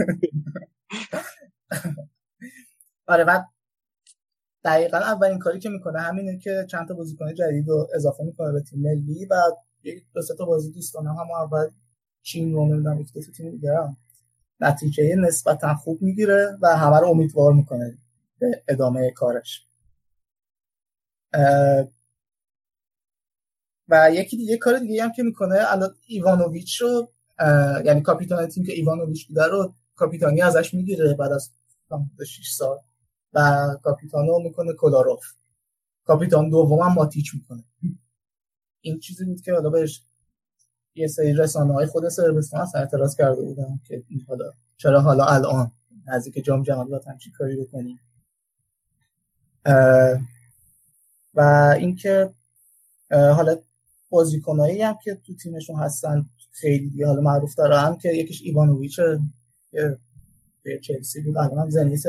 آره و دقیقا اولین کاری که می‌کنه همینه که چند تا بازیکن جدید رو اضافه می‌کنه به تیم ملی و یک دو تا بازی دوستانه هم اول چین رو نمی‌دونم یک دو تا تیم دیگه هم. نتیجه نسبتا خوب می‌گیره و همه رو امیدوار می‌کنه به ادامه کارش. و یکی دیگه کار دیگه هم که می‌کنه الان ایوانوویچ رو یعنی کاپیتان تیم که ایوانوویچ بوده رو کاپیتانی ازش می‌گیره بعد از 6 سال. و کاپیتانو می‌کنه کولاروف کاپیتان دوم هم ماتیچ می‌کنه. این چیزی بود که حالا بهش یه سری رسانه های خود سربستان اعتراض کرده بودن که حالا چرا حالا الان نزدیک جام جهانی باید همچین کاری بکنیم. و اینکه حالا بازیکنایی هم که تو تیمشون هستن خیلی حالا معروف دارن که یکیش ایوانوویچه که به چلسی بود الان هم زنیت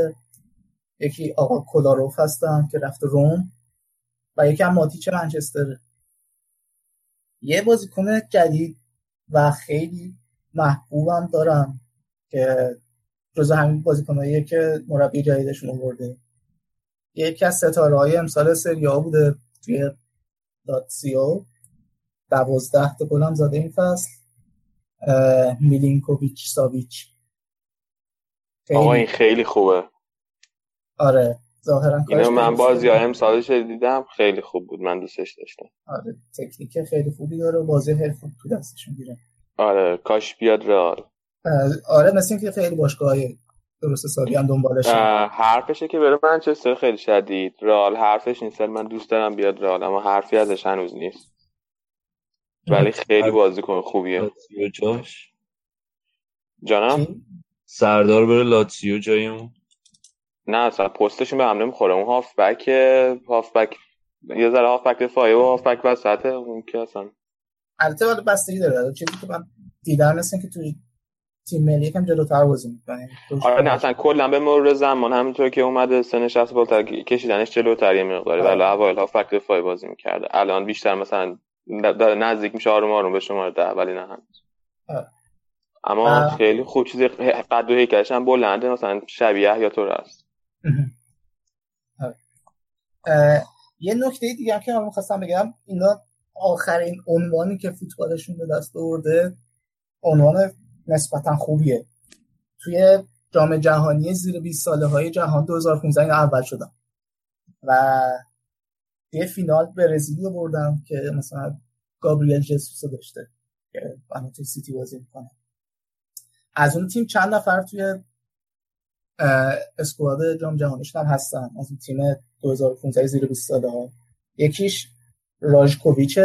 یکی آقا کولاروف هستن که رفت روم و یکی هم ماتیچ منچستر. یه بازیکن جدید و خیلی محبوبم دارم که جز همین بازیکناییه که مربی جدیدشون آورده یکی از ستاره های امسال سری آ بوده توی لاتسیو دوازده تا گل هم زده این فصل. میلینکوویچ ساویچ. خیلی- آقا این خیلی خوبه. آره. ظاهرا اینو من بازی های امسالش دیدم خیلی خوب بود من دوستش داشتم. آره تکنیک خیلی خوبی داره و بازی خیلی خوب تو دستش می‌گیره. آره کاش بیاد رئال. آره مثل اینکه خیلی باشگاه درست سالی هم دنبالش حرفشه که بره منچستر خیلی شدید. رئال حرفش این سال من دوست دارم بیاد رئال اما حرفی ازش هنوز نیست. ولی خیلی بازیکن خوبیه. جاش؟ جانم؟ سردار بره لاتزیو جای اون. نه اصلا پستشون به هم نمی‌خوره. اون هافبک هافبک یه ذره هافبک دفاعی و هافبک وسطه اون که اصلا. البته ولی بستگی داره. چیزی که من دیدم مثل اینکه توی تیم ملی یکم جلوتر بازی می‌کنه. آره نه اصلا کلا به مرور زمان همینطور که اومده سنش هست بالاتر کشیدنش جلوتر یه مقداری. آره. ولی اوایل هافبک دفاعی بازی می‌کرده. الان بیشتر مثلا داره نزدیک میشه آروم آروم به شماره ده ولی نه هنوز. آره. اما اه. خیلی خوب چیزی قد و هیکلش هم بلنده مثلا شبیه یا تو است. اه، [laughs] یه نکته دیگه هم که من می‌خواستم بگم اینا آخرین عنوانی که فوتبالشون به دست آورده عنوان نسبتا خوبیه. توی جام جهانی زیر 20 ساله های جهان 2015 اینا اول شدن. و یه فینال برزیل رو بردن که مثلا گابریل جسوس داشته که سیتی بازی می‌کنه. از اون تیم چند نفر توی اسکواد جام جهانیشون هم هستن. از اون تیم 2015 زیر 20 ساله ها یکیش راژکوویچ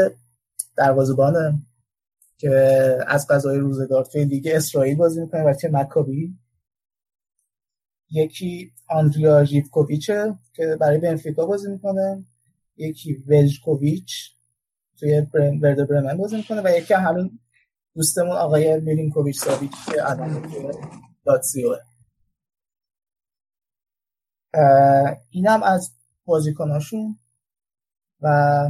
دروازه‌بانه که از قضای روزگار توی لیگ اسرائیل بازی می‌کنه و تیم مکابی یکی آندریا ژیوکوویچه که برای بنفیکا بازی می‌کنه. یکی ولژکوویچ توی ورده برمن بازی می‌کنه و یکی همین دوستمون آقای میلینکوویچ ساویچ که الان توی لاتسیوه اینم از بازیکناشون. و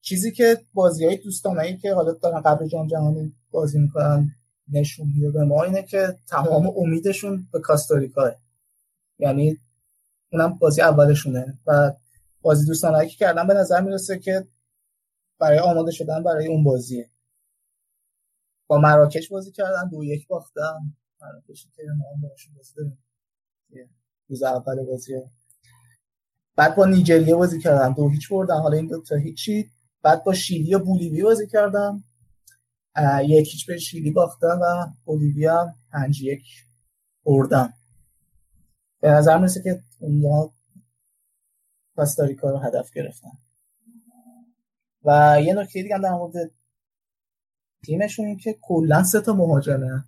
چیزی که بازی های دوستانه که حالا دارن قبل جام جهانی بازی می‌کنن نشون میده به ما اینه که تمام امیدشون به کاستاریکاه. یعنی اونم بازی اولشونه. و بازی دوستانه که کردن به نظر می‌رسه که برای آماده شدن برای اون بازیه. با مراکش بازی کردن دو یک باختن. مراکشی که ما هم باشون بازی داریم. روز اول بازی. بعد با نیجریه بازی کردن دو هیچ بردن حالا این دو تا هیچی. بعد با شیلی و بولیوی بازی کردن اه، یک هیچ به شیلی باختن و بولیویا هم پنج یک بردن به نظر می‌رسه که اونها کاستاریکا رو هدف گرفتن. و یه نکته دیگه در مورد تیمشون این که کلا سه تا مهاجم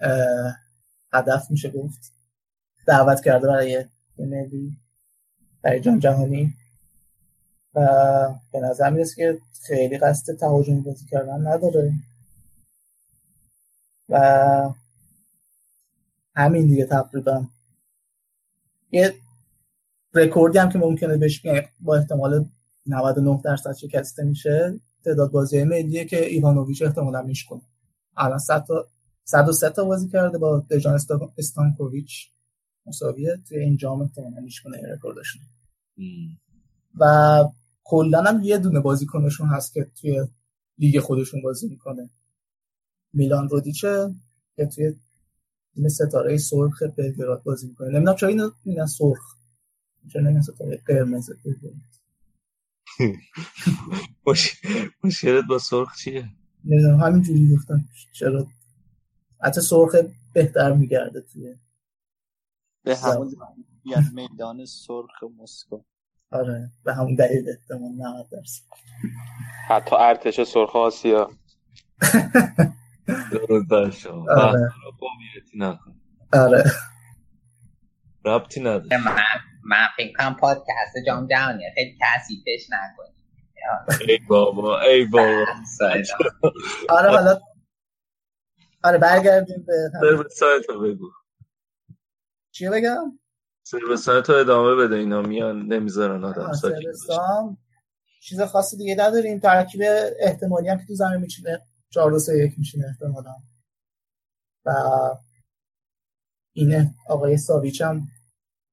اه، هدف میشه گفت. دعوت کرده برای ملی برای جام جهانی. و به نظر می‌رسه که خیلی قصد تهاجمی بازی کردن نداره. و همین دیگه تقریبا. یه رکوردی هم که ممکنه بهش با احتمال 99 درصد شکسته میشه تعداد بازی ملیه که ایوانوویچ احتمالا میشکنه. الان 100 تا 103 تا بازی کرده با دژان استا- استانکوویچ. مساویه توی این جام احتمالاً میشکنه این رکوردشون و کلا هم یه دونه بازیکنشون هست که توی لیگ خودشون بازی می‌کنه. میلان رودیچه که توی تیم ستاره سرخ بلگراد بازی می‌کنه. نمی‌دونم چرا اینو میگن سرخ. چرا نمیگن ستاره قرمز بلگراد؟ [laughs] مش- مشکلت با سرخ چیه؟ نمی‌دونم همینجوری گفتم. چرا؟ حتی سرخ بهتر میگرده توی به همون یعنی میدان سرخ مسکو. آره به همون دلیل احتمال 90 درصد. حتی ارتش سرخ آسیا. [laughs] درود بر شما. آره. آره. ربطی نداره. من من فکر کنم پادکست جام جهانی خیلی کثیفش نکنیم ای بابا ای بابا. آره حالا آره برگردیم به سایت رو بگو. چی بگم؟ سرب سایت رو ادامه بده اینا میان نمی‌ذارن آدم. سربستان چیز خاصی دیگه نداریم ترکیب احتمالی هم که تو زمین میچینه 4 2 3 1 میشینه احتمالا. و اینه آقای ساویچ هم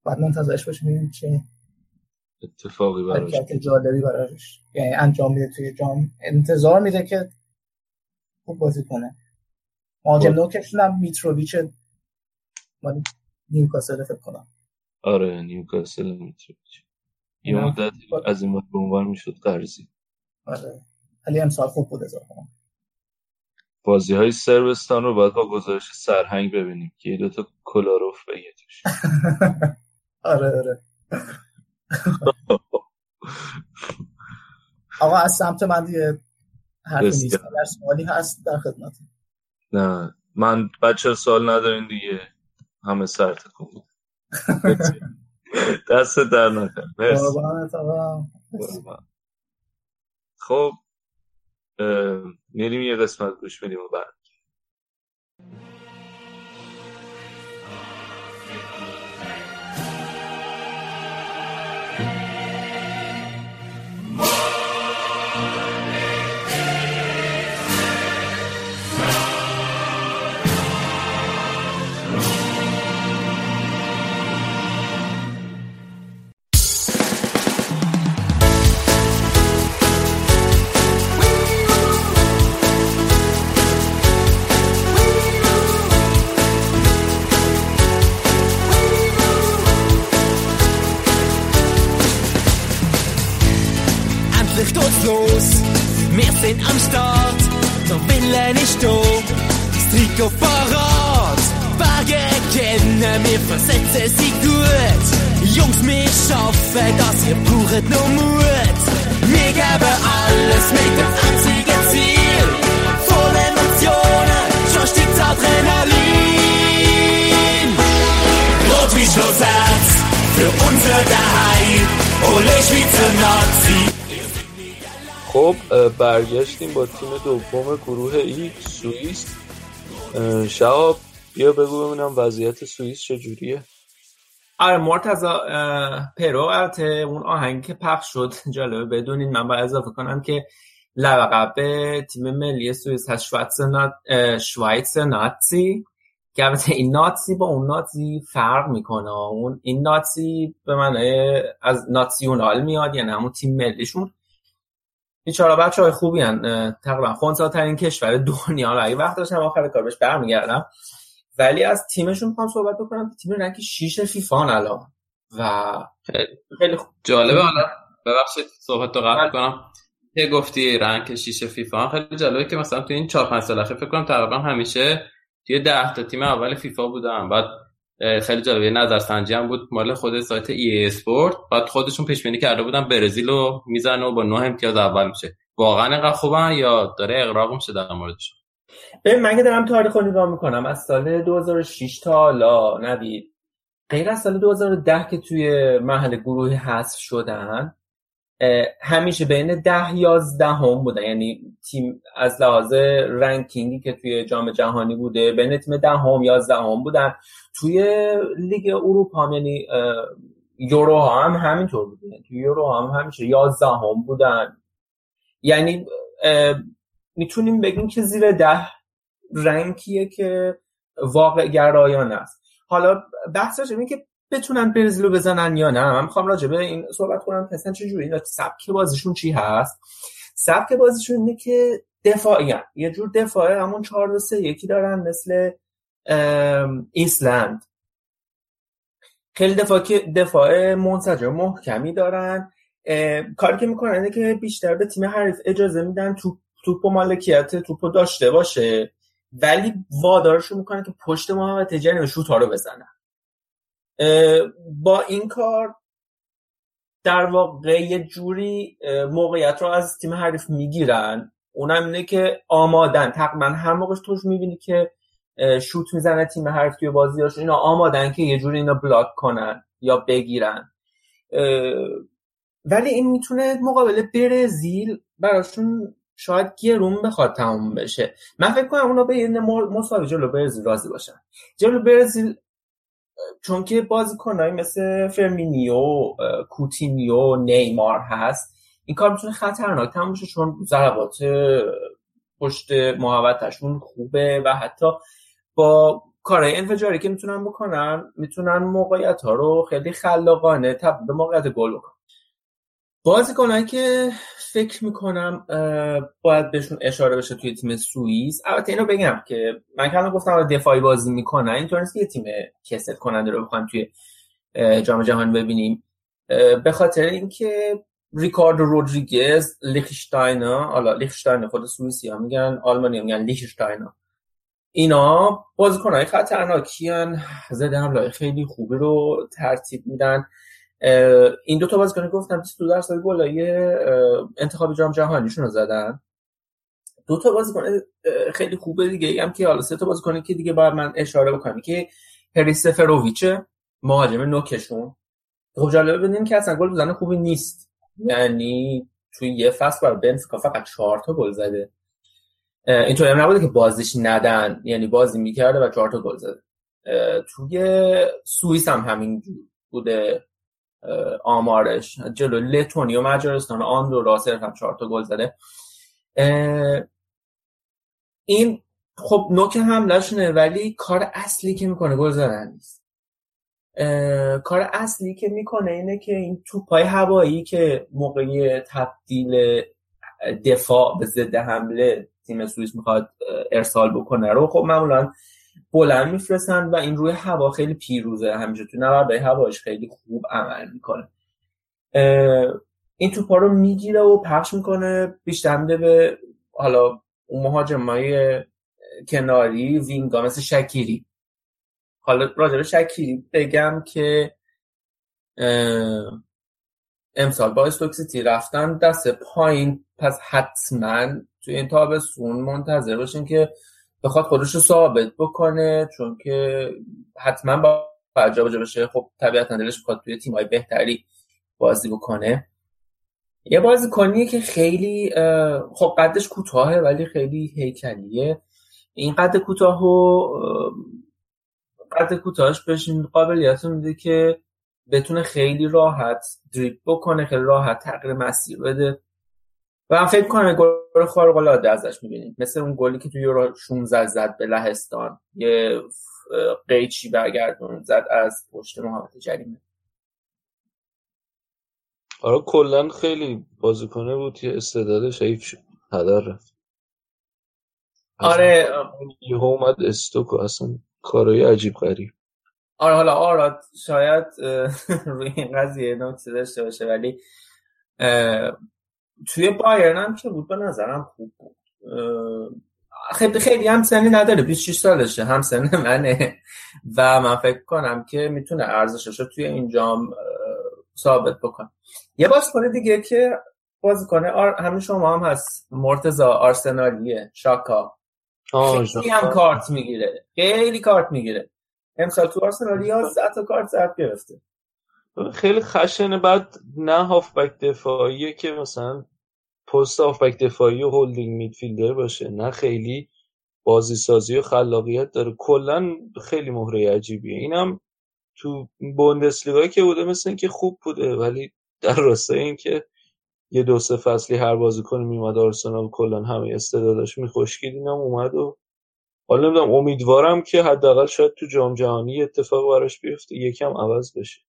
بعد منتظرش باشیم ببینیم چه اتفاقی براش جالبی براش یعنی انجام میده توی جام. انتظار میده که خوب بازی کنه. مهاجم خب. نوکشون هم میتروویچ نیوکاسل فکر کنم. آره نیوکاسل می‌تونه یه. مدت از این به عنوان می‌شد قرضی. آره. ولی امسال خوب بود اضافه بازی های سربستان رو باید با گزارش سرهنگ ببینیم که یه دوتا کلاروف بگه توش آره آره. آقا از سمت من یه حرف. نیست. سوالی هست در خدمت نه. من بچه سوال ندارین دیگه. همه سر تکون بود. دست در نکن. خب میریم یه قسمت گوش میدیم و بعد am Start, der Wille ist da, das Trikot parat. Berge kennen, wir versetzen sie gut. Jungs, wir schaffen das, ihr braucht nur Mut. Wir geben alles mit dem einzigen Ziel, voll Emotionen, schon steigt Adrenalin. Rot wie Schlossherz, für unser Daheim, ole Schweizer Nazi. خب برگشتیم با تیم دوم گروه ای سوئیس. شهاب بیا بگو ببینم وضعیت سوئیس چجوریه. آره مرتضا اه، پرو البته اون آهنگی که پخش شد جالبه. بدونین من باید اضافه کنم که لقب تیم ملی سوئیس هست شوایتس ناتسی که البته این ناتسی با اون ناتسی فرق می‌کنه. اون این ناتسی به معنای از ناسیونال میاد یعنی همون تیم ملیشون. بیچاره بچه های خوبی هن. تقریبا خونسا ترین کشور دنیا. رو اگه وقت داشتم آخر کار بهش برمیگردم. ولی از تیمشون می‌خوام صحبت بکنم تیم رنگ 6 فیفا الان. و خیلی خوب. جالبه. حالا ببخشید صحبت رو قطع کنم. که گفتی رنگ شیش فیفا خیلی جالبه که مثلا تو این 4 5 سال اخیر فکر کنم تقریبا همیشه توی 10 تا تیم اول فیفا بودن. بعد خیلی جالبه. یه نظرسنجی هم بود. مال خود سایت ای اسپورت بعد خودشون پیش بینی کرده بودن برزیل رو می‌زنه و با 9 امتیاز اول میشه. واقعا اینقدر خوبن یا داره اغراق میشه در موردشون ببین من که دارم تاریخ نگاه می‌کنم. از سال 2006 تا حالا نوید. غیر از سال 2010 که توی محل گروهی حذف شدن همیشه بین 10 11 هم بودن. یعنی تیم از لحاظ رنکینگی که توی جام جهانی بوده بین تیم 10 هم 11 هم بودن. توی لیگ اروپا هم یعنی یورو هم همینطور بودن. توی یورو هم همیشه 11 هم بودن. یعنی می‌تونیم بگیم که زیر ده رنکیه که واقع گرایانه است. حالا بحث راجع به این که بتونن برزیل رو بزنن یا نه؟ من می‌خوام راجع به این صحبت کنم. که اصلا چجوری؟ اینا سبک بازیشون چی هست؟ سبک بازیشون اینه که دفاعی. یه جور دفاعه همون 4 3 یکی دارن مثل ایسلند. خیلی دفاع دفاع منسجم محکمی دارن. کاری که می‌کنن اینه که بیشتر به تیم حریف اجازه میدن توپ توپ مالکیت توپ رو داشته باشه. ولی وادارشون می‌کنن که پشت تجری و شوت ها رو بزنن. با این کار در واقع یه جوری موقعیت رو از تیم حریف می‌گیرن. اونم اینه که آمادن. تقریبا هر موقعش توش می‌بینی که شوت می‌زنه تیم حریف توی بازی هاشون اینا آمادن که یه جوری اینا بلاک کنن یا بگیرن. ولی این می‌تونه مقابل برزیل براشون شاید گرون بخواد تموم بشه. من فکر کنم اونا به یه مساوی جلو برزیل راضی باشن. جلو برزیل چون که بازیکنایی مثل فرمینیو کوتینیو نیمار هست. این کار می‌تونه خطرناک تموم بشه چون ضربات پشت محوطهشون خوبه و حتی با کارهای انفجاری که می‌تونن بکنن می‌تونن موقعیت ها رو خیلی خلاقانه تبدیل به موقعیت گل بکنن. بازیکنایی که فکر می‌کنم باید بهشون اشاره بشه توی تیم سوئیس. البته اینو بگم که من که گفتم دفاعی بازی می‌کنن اینطور نیست که تیم کسل کننده رو بخوایم توی جام جهانی ببینیم. به خاطر اینکه ریکاردو رودریگز لیخشتاینر حالا لیخشتاینر خود سوئیسی ها میگن آلمانی ها میگن لیخشتاینر اینا بازیکنهای خطرناکی هن ضد حمله خیلی خوبی رو ترتیب میدن. این دو تا بازیکن گفتم 22 درصد اه، انتخاب جام جهانیشون رو زدن. دو تا بازیکن خیلی خوبه دیگه. هم که حالا سه تا بازیکنی که دیگه باید من اشاره بکنم. که هری سفروویچه مهاجم نوکشون. خب جالبه ببینیم که اصلا گل بزنه خوبی نیست. یعنی توی یه فصل برای بنفیکا فقط چهار تا گل زده. اینطوری هم نبوده که بازیش ندن. یعنی بازی می‌کرده و چهار تا گل زده. توی سوئیس هم همین بوده. آمارش. جلو لتونی و مجارستان صرف هم چهار تا گل زده. این خب نوک حملهشونه ولی کار اصلی که می‌کنه گل زدن نیست. کار اصلی که می‌کنه اینه که این توپای هوایی که موقع تبدیل دفاع به ضد حمله تیم سوئیس می‌خواد ارسال بکنه رو خب معمولا بلند میفرستن و این روی هوا خیلی پیروزه. همیشه تو نبردهای هوایش خیلی خوب عمل می‌کنه. این توپا رو می‌گیره و پخش می‌کنه بیشتر میده به حالا اون مهاجمای کناری وینگا مثل شکیری. حالا راجع به شکیری بگم که امسال با استوک سیتی رفتن دست پایین. پس حتما توی این تابستون منتظر باشین که بخواد خودش رو ثابت بکنه چون که حتما با جابجا بشه. خب طبیعتا دلش می‌خواد توی تیم‌های بهتری بازی بکنه. یه بازیکنیه که خیلی خب قدش کوتاهه ولی خیلی هیکلیه. این قد کوتاه و قد کوتاهش بهش قابلیت میده که بتونه خیلی راحت دریپ بکنه خیلی راحت تغییر مسیر بده. و من فکر کنم گل خارق العاده ازش می‌بینیم. مثل اون گلی که توی یورو 16 زد به لهستان. یه قیچی برگردون زد از پشت محوطه جریمه. آره کلا خیلی بازیکنه بود که استعدادش حیف شد. هدر رفت. آره یهو اومد استوک اصلا کارهای عجیب غریب. آره حالا آراد شاید [laughs] روی این قضیه نکته داشته باشه ولی توی بایرن هم که بود به نظرم خوب بود. خیلی خیلی هم سنی نداره 26 سالشه هم سن منه. و من فکر کنم که می‌تونه ارزشش رو توی این جام اه، ثابت بکنه. یه بازیکن دیگه که بازیکن آر... همین شما هم هست مرتضی آرسنالیه شاکا. خیلی هم کارت می‌گیره خیلی کارت می‌گیره. امسال تو آرسنال 11 تا کارت زرد گرفته. خیلی خشنه بعد نه هافبک دفاعیه که مثلا پست هافبک دفاعی و هولدینگ میدفیلدر باشه نه خیلی بازی سازی و خلاقیت داره. کلا خیلی مهره عجیبیه. اینم تو بوندسلیگا که بوده مثل اینکه خوب بوده ولی در راستای اینکه یه دو سه فصلی هر بازیکن میومد آرسنال کلا همه استعداداش میخشکید اینم اومد و حالا نمی‌دونم امیدوارم که حداقل شاید تو جام جهانی اتفاق براش بیفته یکم عوض بشه.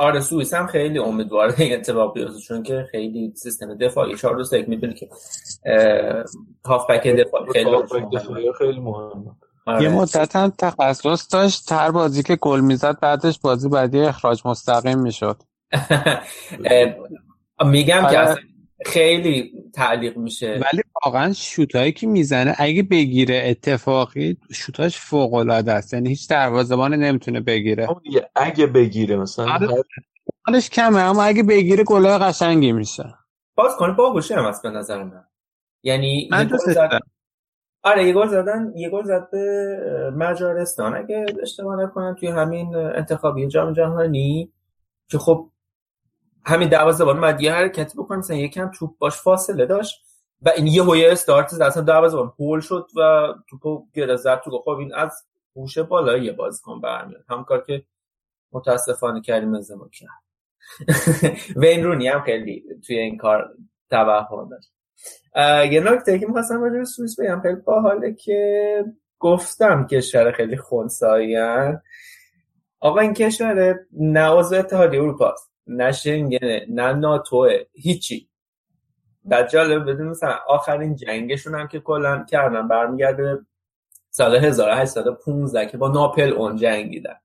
آره سوئیس هم خیلی امیدواره این اتفاق بیفته چون که خیلی سیستم دفاعی 4 2 3 می‌دونی که اه، هافبک دفاعی خیلی هافبک دفاعی خیلی مهمه آره. یه مدت هم تخصص داشت هر بازی که گل می‌زد بعدش بازی بعدی اخراج مستقیم می‌شد [laughs] میگم که آره. اصلا خیلی تعلیق میشه ولی واقعا شوتایی که می‌زنه اگه بگیره اتفاقی شوتاش فوق العاده است. یعنی هیچ دروازه‌بان نمی‌تونه بگیره. اگه بگیره مثلا آره. هر- حالش کمه اما اگه بگیره گلای قشنگی میشه. باز کنه باهوشه هم هست به نظر من. یعنی من یه گل دوستش زد- دارم. آره یه گل زدن یه گل زد به مجارستان. اگه اشتباه نکنم توی همین انتخابی جام جهانی که خب همین دروازه‌بان اومد یه حرکتی بکنه مثلا یکم توپ باش فاصله داشت. و این یه هویه استارت زد اصلا دروازه‌بان هول شد و توپو گره زد تو. خب این از هوش بالایی یه بازیکن برمیاد. هم کار که متاسفانه کریم بنزما کرد. [laughs] وین رونی هم خیلی توی این کار توهم داشت. یه نکته که می‌خواستم راجع به سوئیس بگم خیلی باحاله که گفتم کشور خیلی خونسایی آقا این کشور نه عضو اتحادیه اروپا نه شنگنه نه ناتوه هیچی. بعد جالب بدون مثلا آخرین جنگشون هم که کلا کردن برمیگرده سال 1815 که با ناپل اون جنگیدن.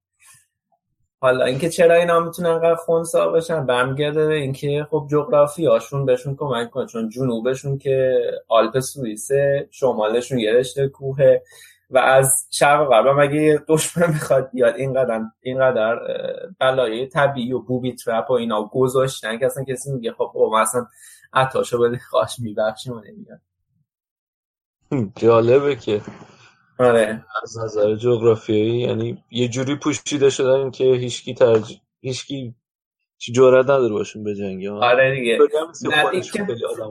حالا اینکه چرا اینا می‌تونن انقدر خونسا باشن؟ برمیگرده به اینکه خب جغرافیاشون بهشون کمک کنه چون جنوبشون که آلپ سوئیسه شمالشون یه رشته کوهه و از شرق و غرب هم اگه دشمن می‌خواد بیاد اینقدر اینقدر اه، بلای طبیعی و بوبی ترپ و اینا گذاشتن. که اصلا کسی میگه خب خب ما اصلا عطاشو بده خواهش میبخشیم و نمیاد جالبه که آره. از نظر جغرافیایی یعنی یه جوری پوشیده شدن که هیچکی ترج... هیچکی جرأت نداره باشون به جنگی آره دیگه.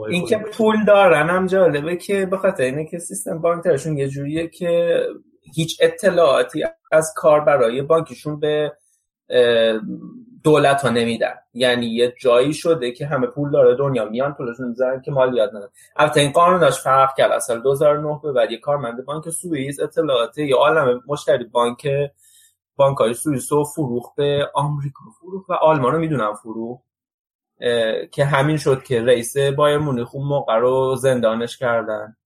این که- پول دارن هم جالبه که به خاطر اینه که سیستم بانکداریشون یه جوریه که هیچ اطلاعاتی از کار برای بانکشون به دولت ها نمیدن. یعنی یه جایی شده که همه پول داره دنیا میان پولشون می‌ذارن که مالیات ندن البته این قانوناش فرق کرد. از سال 2009 به بعد یه کارمند بانک سوئیس اطلاعات یا عالم مشتری بانک بانک های سوئیس رو فروخت به آمریکا. فروخت و آلمان رو می‌دونم فروخت اه، که همین شد که رئیس بایر مونیخ اون موقع رو زندانش کردن.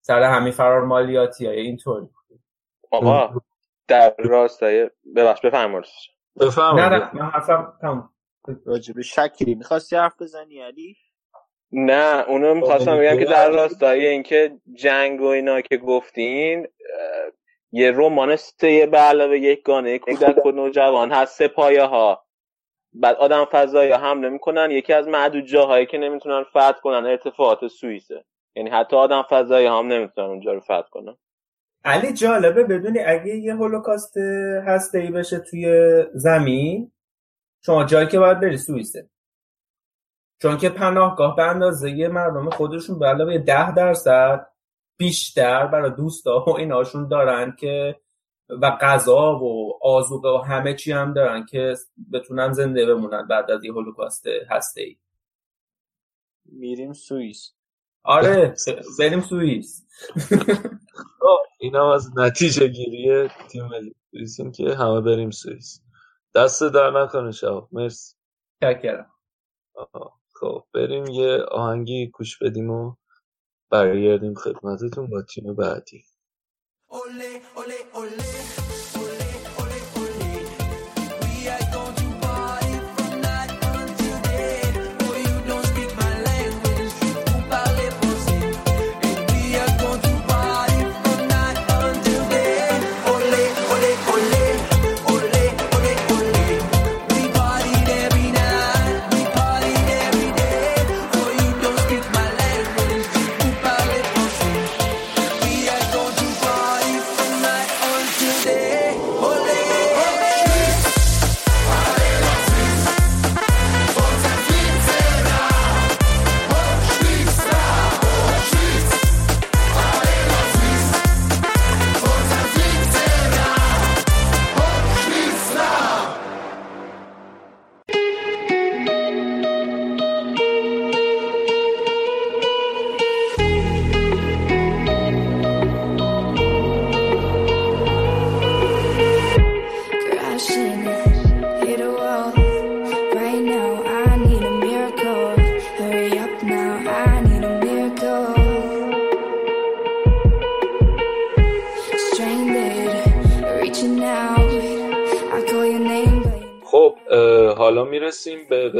سر همین فرار مالیاتی های اینطوری آقا در راستای ببخش بفرمایید. نه نه من حرفم تموم. راجب شکری می‌خواستی حرف بزنی علی؟ نه اونو می‌خواستم بگم که در راستای اینکه جنگ و اینا که گفتین یه رمان سه به علاوه یک گانه کودک و نوجوان هست سه پایه ها بعد آدم فضایی حمله می‌کنن یکی از معدود جاهایی که نمی‌تونن فتح کنن ارتفاعات سوئیسه. یعنی حتی آدم فضایی هم نمی‌تونن اونجا رو فتح کنن. علی جالبه بدونی اگه یه هولوکاست هسته ای بشه توی زمین شما جایی که باید بری سوئیسه چون که پناهگاه به اندازه مردم خودشون به علاوه ده درصد بیشتر برای دوستا و ایناشون دارن که و غذا و آزوقه و همه چی هم دارن که بتونن زنده بمونن بعد از یه هولوکاست هسته ای میریم سوئیس. آره بریم سوئیس. [laughs] این هم از نتیجه گیری تیم ملی. سوئیسیم که همه بریم سوئیس. دست در نکنه شب مرسی. شکرم آها. خب بریم یه آهنگی گوش بدیم و برگردیم خدمتتون با تیم بعدی. We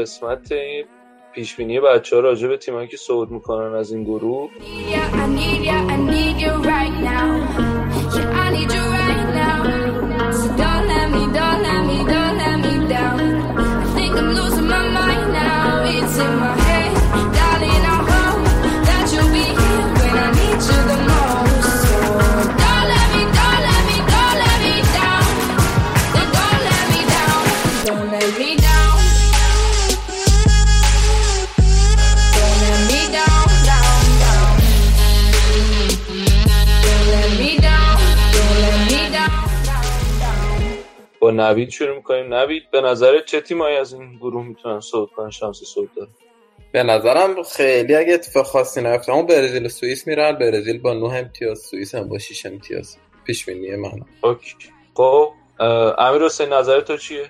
قسمت پیشبینی بچه ها راجع به تیمایی که صعود می‌کنن از این گروه. نوید شروع می‌کنیم. نوید به نظرت چه تیمایی از این گروه می‌تونن صعود کنن؟ شانس صعود دارن به نظرم خیلی اگه اتفاق خاصی نیفته همون برزیل و سوئیس میرن. برزیل با 9 امتیاز سوئیس هم با 6 امتیاز. پیش بینی من OK. خب امیر حسین نظر تو چیه؟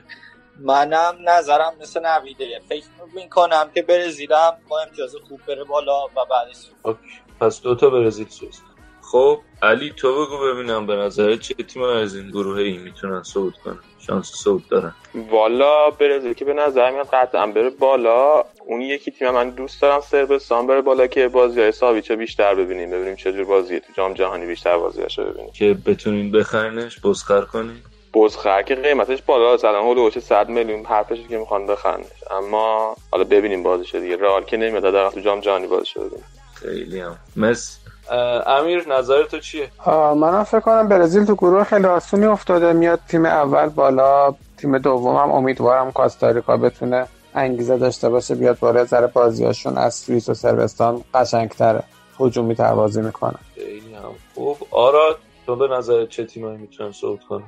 منم نظرم مثل نویده. فکر می‌کنم که برزیلم با امتیاز خوب بره بالا و بعدش OK. پس دوتا برزیل سوئیس. خب علی تو بگو ببینم به نظرت چه تیمایی از این گروه E می‌تونن صعود کنن؟ شانس صعود دارن. والا برزیل که به نظر میاد قطعا بره بالا. اون یکی تیم من دوست دارم سربستان بره بالا که بازی های ساویچو بیشتر ببینیم. ببینیم چجور بازیه تو جام جهانی بیشتر بازیاشو ببینیم. که بتونین بخرینش بزخر کنین. بزخر که قیمتش بالا. الان هولوش 100 میلیون حرفش که می‌خوان بخرنش. اما حالا ببینیم بازیشو دیگه. رئال که نمیاد در تو جام جهانی بازیشو ببینیم. خیلی هم. مس امیر نظر تو چیه؟ منم فکر کنم برزیل تو گروه خیلی آسونی افتاده میاد تیم اول بالا تیم دومم امیدوارم کاستاریکا بتونه انگیزه داشته باشه بیاد بالا ذره بازیاشون از سوئیس و سربستان قشنگتره. هجومی تر بازی می‌کنه. خیلی هم خوب. آراد تو به نظر چه تیمایی می‌تونن صعود کنن؟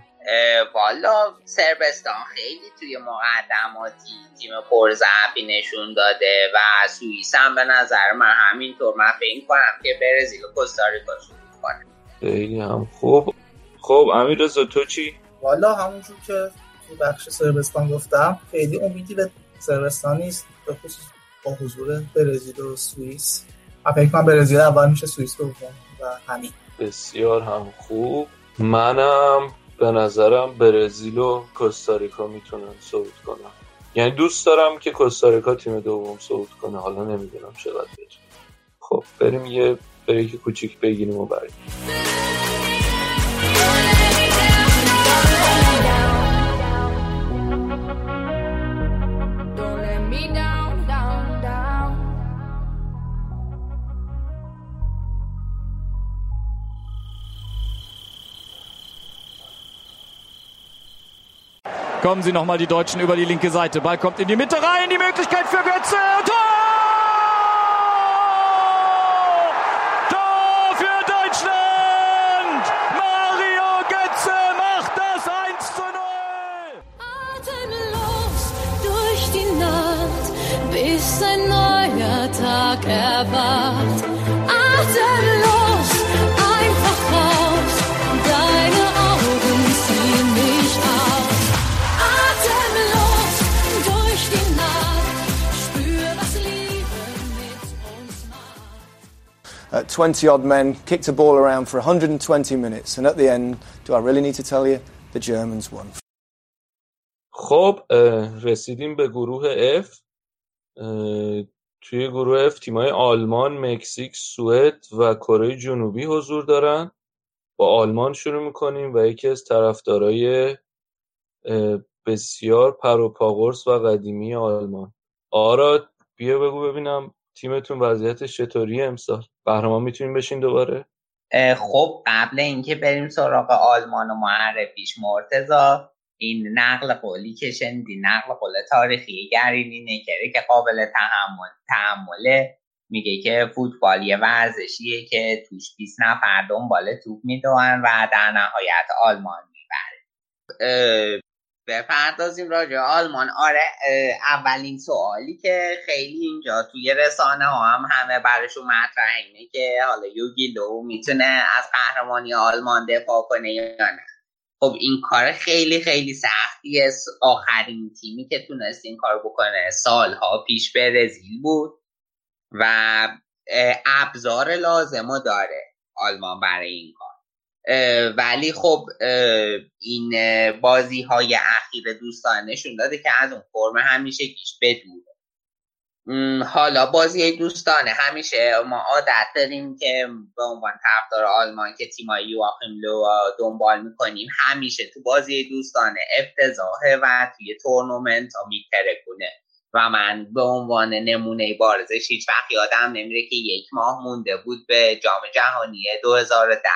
والا سربستان خیلی توی مقدماتی تیم پرضعفی نشون داده و سوئیس هم به نظر من همینطور. من فکر کنم که برزیل و کوستاریکا شروع کنه خیلی هم خوب. خب امیر رضا تو چی؟ والا همونجور که تو بخش سربستان گفتم خیلی امیدی به سربستان نیست به خصوص با حضور برزیل و سوئیس. من فکر کنم برزیل اول میشه سوئیس دوم و همین. بسیار هم خوب. منم به نظرم برزیل و کوستاریکا می‌تونن صعود کنن. یعنی دوست دارم که کوستاریکا تیم دوم صعود کنه. حالا نمی‌دونم چقدر بشه. خب بریم یه بریک کوچیک بگیریم و بریم. Kommen sie nochmal die Deutschen über die linke Seite. Ball kommt in die Mitte rein. Die Möglichkeit für Götze. Tor! Tor für Deutschland! Mario Götze macht das 1 zu 0. Atemlos durch die Nacht, bis ein neuer Tag erwacht. 20 odd men kicked a ball around for 120 minutes, and at the end, do I really need to tell you? The Germans won. خب رسیدیم به گروه F توی گروه F تیمای آلمان، مکزیک، سوئد و کره جنوبی حضور دارن با آلمان شروع می‌کنیم و یکی از طرفدارای بسیار پروپاگورس و قدیمی آلمان آراد بیا بگو ببینم تیمتون وضعیتش چطوریه امسال؟ قهرمان می‌تونیم بشین دوباره؟ خب قبل اینکه بریم سراغ آلمان و معرفیش مرتزا این نقل قولی که شنیدی نقل قول تاریخی گرین اینکره که قابل تحمل تحمله میگه که فوتبال یه ورزشیه که توش 20 نفر دنبال توپ میدون و در نهایت آلمان می‌بره. بپردازیم راجع آلمان. آره اولین سوالی که خیلی اینجا توی رسانه ها هم همه براشون مطرح اینه که حالا یوگی لو می‌تونه از قهرمانی آلمان دفاع کنه یا نه. خب این کار خیلی خیلی سختیه. آخرین تیمی که تونست این کار بکنه سالها پیش برزیل بود و ابزار لازم داره آلمان برای این کار. ولی خب این بازی های اخیر دوستانه نشون داده که از اون فرم همیشه گیش بدوره حالا بازی دوستانه همیشه ما عادت داریم که به عنوان طرفدار آلمان که تیمای یواخیم لو دنبال می‌کنیم همیشه تو بازی دوستانه افتضاحه و توی تورنمنت ها میترکونه. و من به عنوان نمونه بارزش هیچ وقت یادم نمیره که یک ماه مونده بود به جام جهانی 2010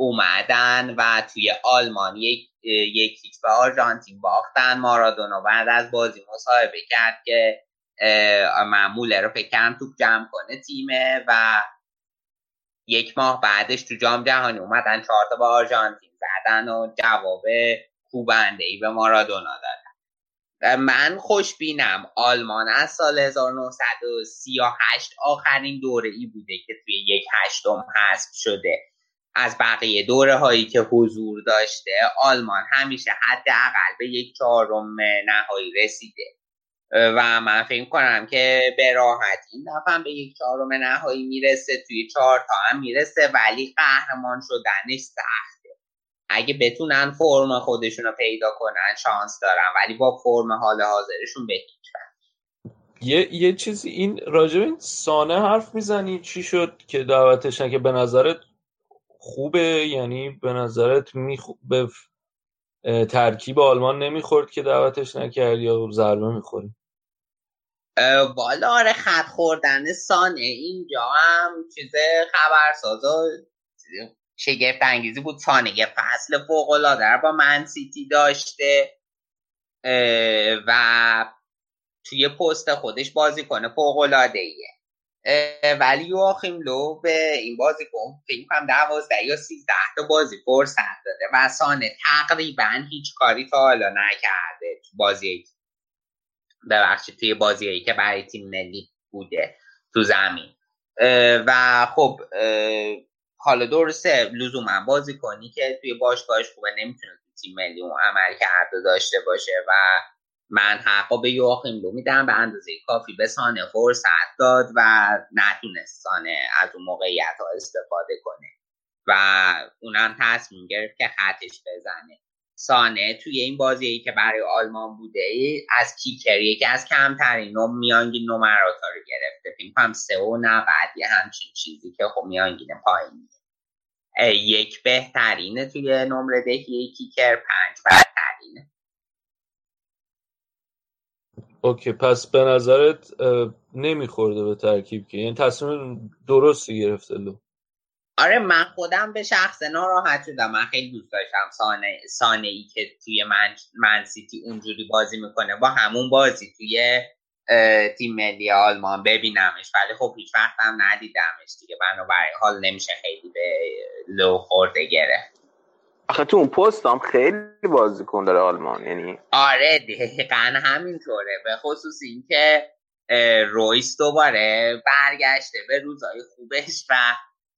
اومدن و توی آلمان یک یک به آرژانتین باختن. مارادونا بعد از بازی مصاحبه کرد که معموله رو فکر توپ جمع کنه تیمه و یک ماه بعدش تو جام جهانی اومدن چهار تا با آرژانتین زدن و جواب کوبنده ای به مارادونا دادن. من خوشبینم. آلمان از سال 1938 آخرین دوره ای بوده که توی یک هشتم حذف شده. از بقیه دوره هایی که حضور داشته آلمان همیشه حداقل به یک چهارم نهایی رسیده. و من فکر کنم که به راحت این دفعه به یک چهارم نهایی می‌رسه توی چهار تا هم می‌رسه ولی قهرمان شدنش سخته. اگه بتونن فرم خودشون رو پیدا کنن شانس دارن ولی با فرم حال حاضرشون به هیچ یه یه چیزی این راجب این سانه حرف می‌زنی؟ چی شد که دعوتشن که به نظرت خوبه یعنی به نظرت میخ... به ترکیب آلمان نمی‌خورد که دعوتش نکرد یا ضربه می‌خوری والا آره خط خوردن سانه اینجا هم چیز خبرسازا شگفت انگیزی بود. سانه یه فصل فوق العاده با من سیتی داشته و توی پست خودش بازی کنه فوق ولی یواخیم لو به این بازی کن فکر کنم دوازده یا سیزده تا بازی فرصت داده و سانه تقریبا هیچ کاری تا حالا نکرده تو بازی ببخشید توی بازی که برای تیم ملی بوده تو زمین. و خب حالا درسته لزوما بازی کنی که توی باشگاهش خوبه نمی‌تونه تو تیم ملی اون عمل کرده داشته باشه و من حقا به یواخیم لو میدم به اندازه کافی به سانه فرصت داد و نتونست سانه از اون موقعیت ها استفاده کنه. و اونم تصمیم گرفت که خطش بزنه. سانه توی این بازی که برای آلمان بوده از کیکر یکی از کمترین نم میانگین نمرات ها رو گرفته. فکر کنم سه و نود یه همچین چیزی که خب میانگین پایینی یک بهترینه توی نمره دهی کیکر پنج بدترینه اوکی پس به نظرت نمیخورده به ترکیب که. یعنی تصمیم درستی گرفته لو. آره من خودم به شخص ناراحت شدم. من خیلی دوست داشتم سانه, سانه ای که توی من, من سیتی اونجوری بازی می‌کنه با همون بازی توی تیم ملی آلمان ببینمش. ولی خب هیچ وقت هم ندیدمش دیگه. بنابراین حال نمیشه خیلی به لو خورده گرفت. آخه تو اون پست هم خیلی بازیکن داره آلمان یعنی آره دقیقا همینطوره. به خصوص اینکه رویس دوباره برگشته به روزای خوبش و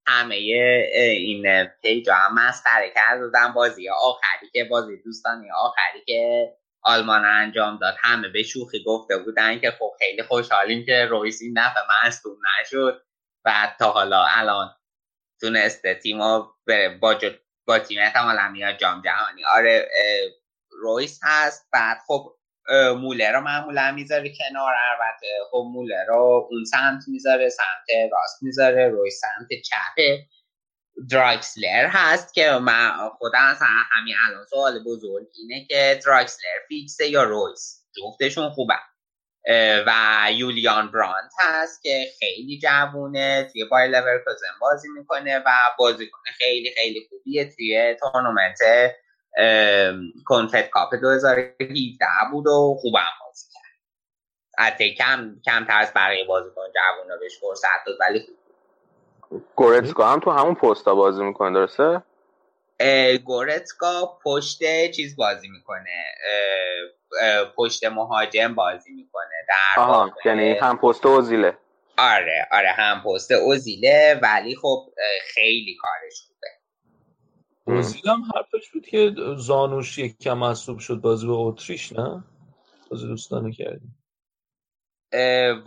همه این پیجا هم مسخره کرد دادن بازی آخری که بازی دوستانی آخری که آلمان انجام داد. همه به شوخی گفته بودن که خب خیلی خوشحالیم که رویس این دفعه مصدوم نشد و تا حالا الان تونسته تیمو با با تیم احتمالا میاد جام جهانی. آره رویس هست. بعد خب موله رو معمولا می‌ذاره کنار البته. خب موله رو اون سمت می‌ذاره سمت راست می‌ذاره روی سمت چپ. دراکسلر هست که من خودم اصلا همین الان سوال بزرگ اینه که دراکسلر فیکسه یا رویس؟ جفتشون خوبه و یولیان برانت هست که خیلی جوونه توی بای لورکوزن بازی می‌کنه و بازیکن خیلی خیلی خوبیه توی تورنمنت کنفت کاپ 2017 بود و خوبم بازی کرد. حتی کم کمتر از بقیه بازیکن جوونا بهش فرصت داد ولی گورتسکا هم تو همون پستا بازی می‌کنه درسته؟ گورتسکا پشت چیز بازی می‌کنه پشت مهاجم بازی می‌کنه در آها یعنی هم پست اوزیله. آره آره هم پست اوزیله ولی خب خیلی کارش خوبه. اوزیل هم حرفش بود که زانوش یک کم محسوب شد بازی به اتریش نه؟ بازی دوستانه کردیم.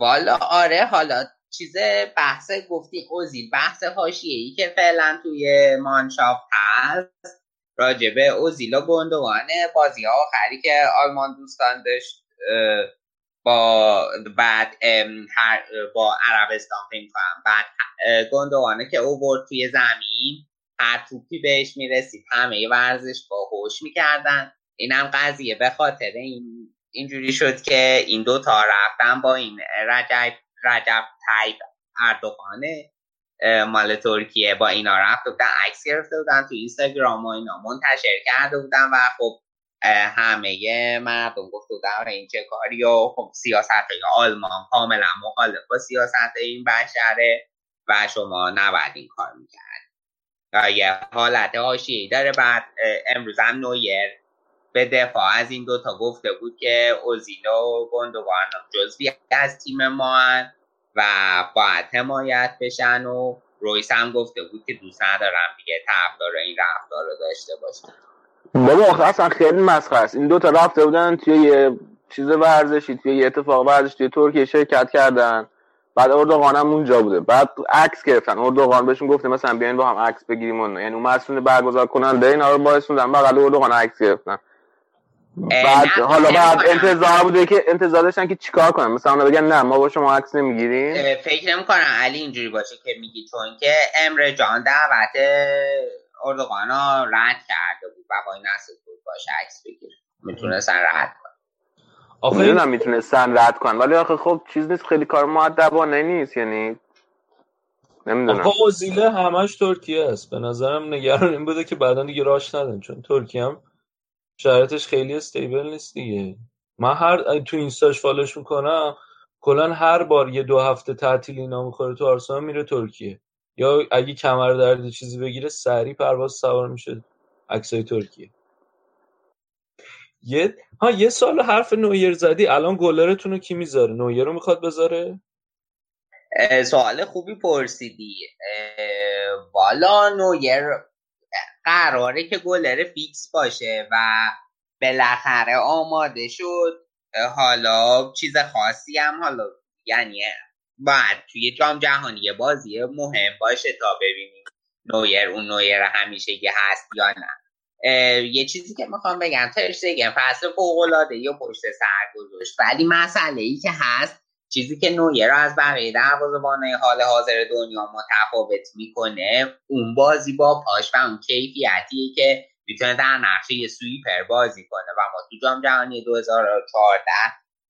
والا آره حالا چیز بحث گفتی اوزیل بحث حاشیه‌ای که فعلا توی مانشافت هست. راجبه اوزیل و گندوانه بازی آخری که آلمان دوستان داشت با بعد هر با عربستان فکر بعد گندوانه که او برد توی زمین هر توپی بهش می‌رسید همه ورزش با هوش می‌کردن. اینم قضیه. به خاطر این اینجوری شد که این دو تا رفتن با این رجب رجب تایب اردوغانه. مال ترکیه با اینا رفت. بودن عکس گرفته بودن تو اینستاگرام و اینا. منتشر کرده بودن و خب همه مردم گفته بودن این چه کاری؟ و خب سیاست آلمان کاملا مخالف با سیاست این بشره و شما نباید این کار می‌کرد یه حالت حاشیه‌ای داره. بعد امروز هم نویر به دفاع از این دوتا گفته بود که اوزیل و گندوان جزوی از تیم ما و باید حمایت بشن و رویس هم گفته بود که دوست ندارم دیگه طرفدار این رفتار رو داشته باشن. بابا اصلا خیلی مسخره است. این دوتا رفته بودن توی یه چیز ورزشی توی یه اتفاق ورزشی توی ترکیه شرکت کردن. بعد اردوغان هم اونجا بوده. بعد عکس گرفتن. اردوغان بهشون گفته مثلا بیاین با هم عکس بگیریم اون یعنی اون مسئول برگزار کننده اینا رو باعث بودن بغل اردوغان عکس گرفتن. بعد حالا بعد انتظار بوده که انتظار داشتن که چیکار کنن. مثلا اونا بگن نه ما با شما عکس نمی‌گیریم. فکر نمی کنم علی اینجوری باشه که میگی چون که امر جان دعوت اردوغان رد کرده بود. و با این اصل بود باشه عکس بگیر می‌تونستن رد کن آخه می‌دونم می‌تونستن رد کن ولی آخه خب چیز نیست. خیلی کار معدبانه نیست. یعنی نمی‌دونم. آقا اوزیله همش ترکیه است. به نظرم نگران این بوده که بعدا دیگه راش ندن چون ترکیه هم شرایطش خیلی استیبل نیست دیگه. من هر تو اینستاش فالوش می‌کنم کلا هر بار یه دو هفته تعطیل اینا می‌خوره تو آرسنال میره ترکیه. یا اگه کمر درد چیزی بگیره سریع پرواز سوار میشه عکسای ترکیه. یه ها یه سال حرف نویر زدی الان گلرتون رو کی می‌ذاره؟ نویر رو می‌خواد بذاره؟ سوال خوبی پرسیدی. والا نویر قراره که گلر فیکس باشه و بالاخره آماده شد. حالا چیز خاصی هم حالا یعنی باید توی جام جهانی بازی مهم باشه تا ببینیم نویر اون نویر همیشه یه هست یا نه. یه چیزی که می‌خوام بگم ترشتگن فصل فوقلاده یا پشت سر گذاشت. ولی مسئله ای که هست چیزی که نویر رو از بقیه دروازه‌بانای حال حاضر دنیا متفاوت می‌کنه اون بازی با پاش و اون کیفیتیه که می‌تونه در نقشه سویپر بازی کنه. و ما تو جام جهانی 2014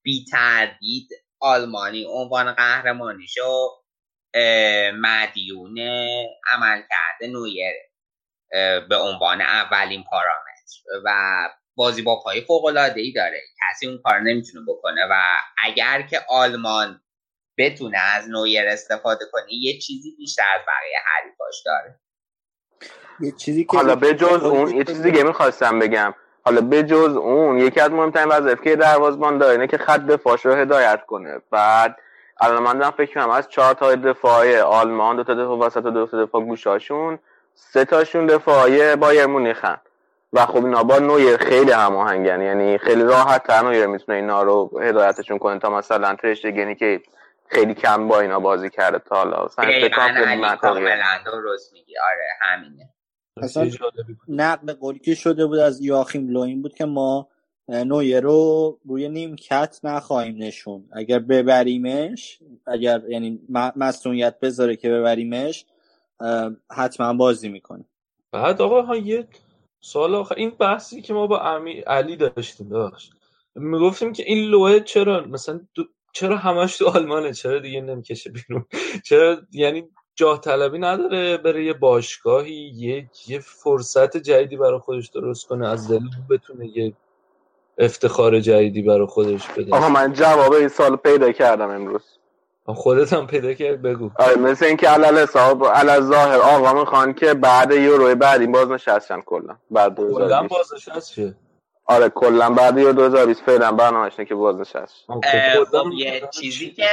بی تردید آلمانی عنوان قهرمانیشو مدیون عمل کرده نویر به عنوان اولین پارامتر. و بازی با پای فوق العاده ای داره. کسی اون کار نمی‌تونه بکنه و اگر که آلمان بتونه از نویر استفاده کنه یه چیزی بیشتر از بقیه حریفاش داره. یه چیزی که حالا به جز اون یه چیزی دیگه می‌خواستم بگم. حالا به جز اون یکی از مهمترین وظایف که دروازبان داره اینه که خط دفاعش رو هدایت کنه. بعد الان من دارم فکر کنم از چهار تا دفاعی آلمان دو تا دفاع وسط و دو تا دفاع گوشاشون سه تاشون دفاعی بایر مونیخن. و خب اینا با نویر خیلی هماهنگن. یعنی خیلی راحت تر نویر می‌تونه اینا رو هدایتشون کنه. تا مثلا ترشتگنی که خیلی کم با اینا بازی کرده تا حالا. کاملا درست میگی. آره همینه. اصلا نقل قولی که شده بود از یاخیم لوین بود که ما نویر رو روی نیمکت نخواهیم نشون. اگر ببریمش اگر یعنی مسئولیت بذاره که ببریمش حتما بازی می‌کنه. بعد آقا ها یه سوال آخر این بحثی که ما با امی علی داشتیم داشت می‌گفتیم که این لوه چرا مثلا دو... چرا همش تو آلمانه؟ چرا دیگه نمی‌کشه بیرون؟ [laughs] چرا یعنی جاه طلبی نداره بره یه باشگاهی یه یه فرصت جدیدی برای خودش درست کنه از دل بتونه یه افتخار جدیدی برای خودش بده. آها من جواب این سال پیدا کردم امروز. خودت هم پیدا کرد بگو. آره مثل اینکه علل حساب علل ظاهر آقا می‌خوان که بعد یورو بعد این باز نشستن کلا. بعد کلا باز نشست شه آره کلا بعد یورو 2020 فعلا برنامه‌اش که باز نشست خب یه چیزی که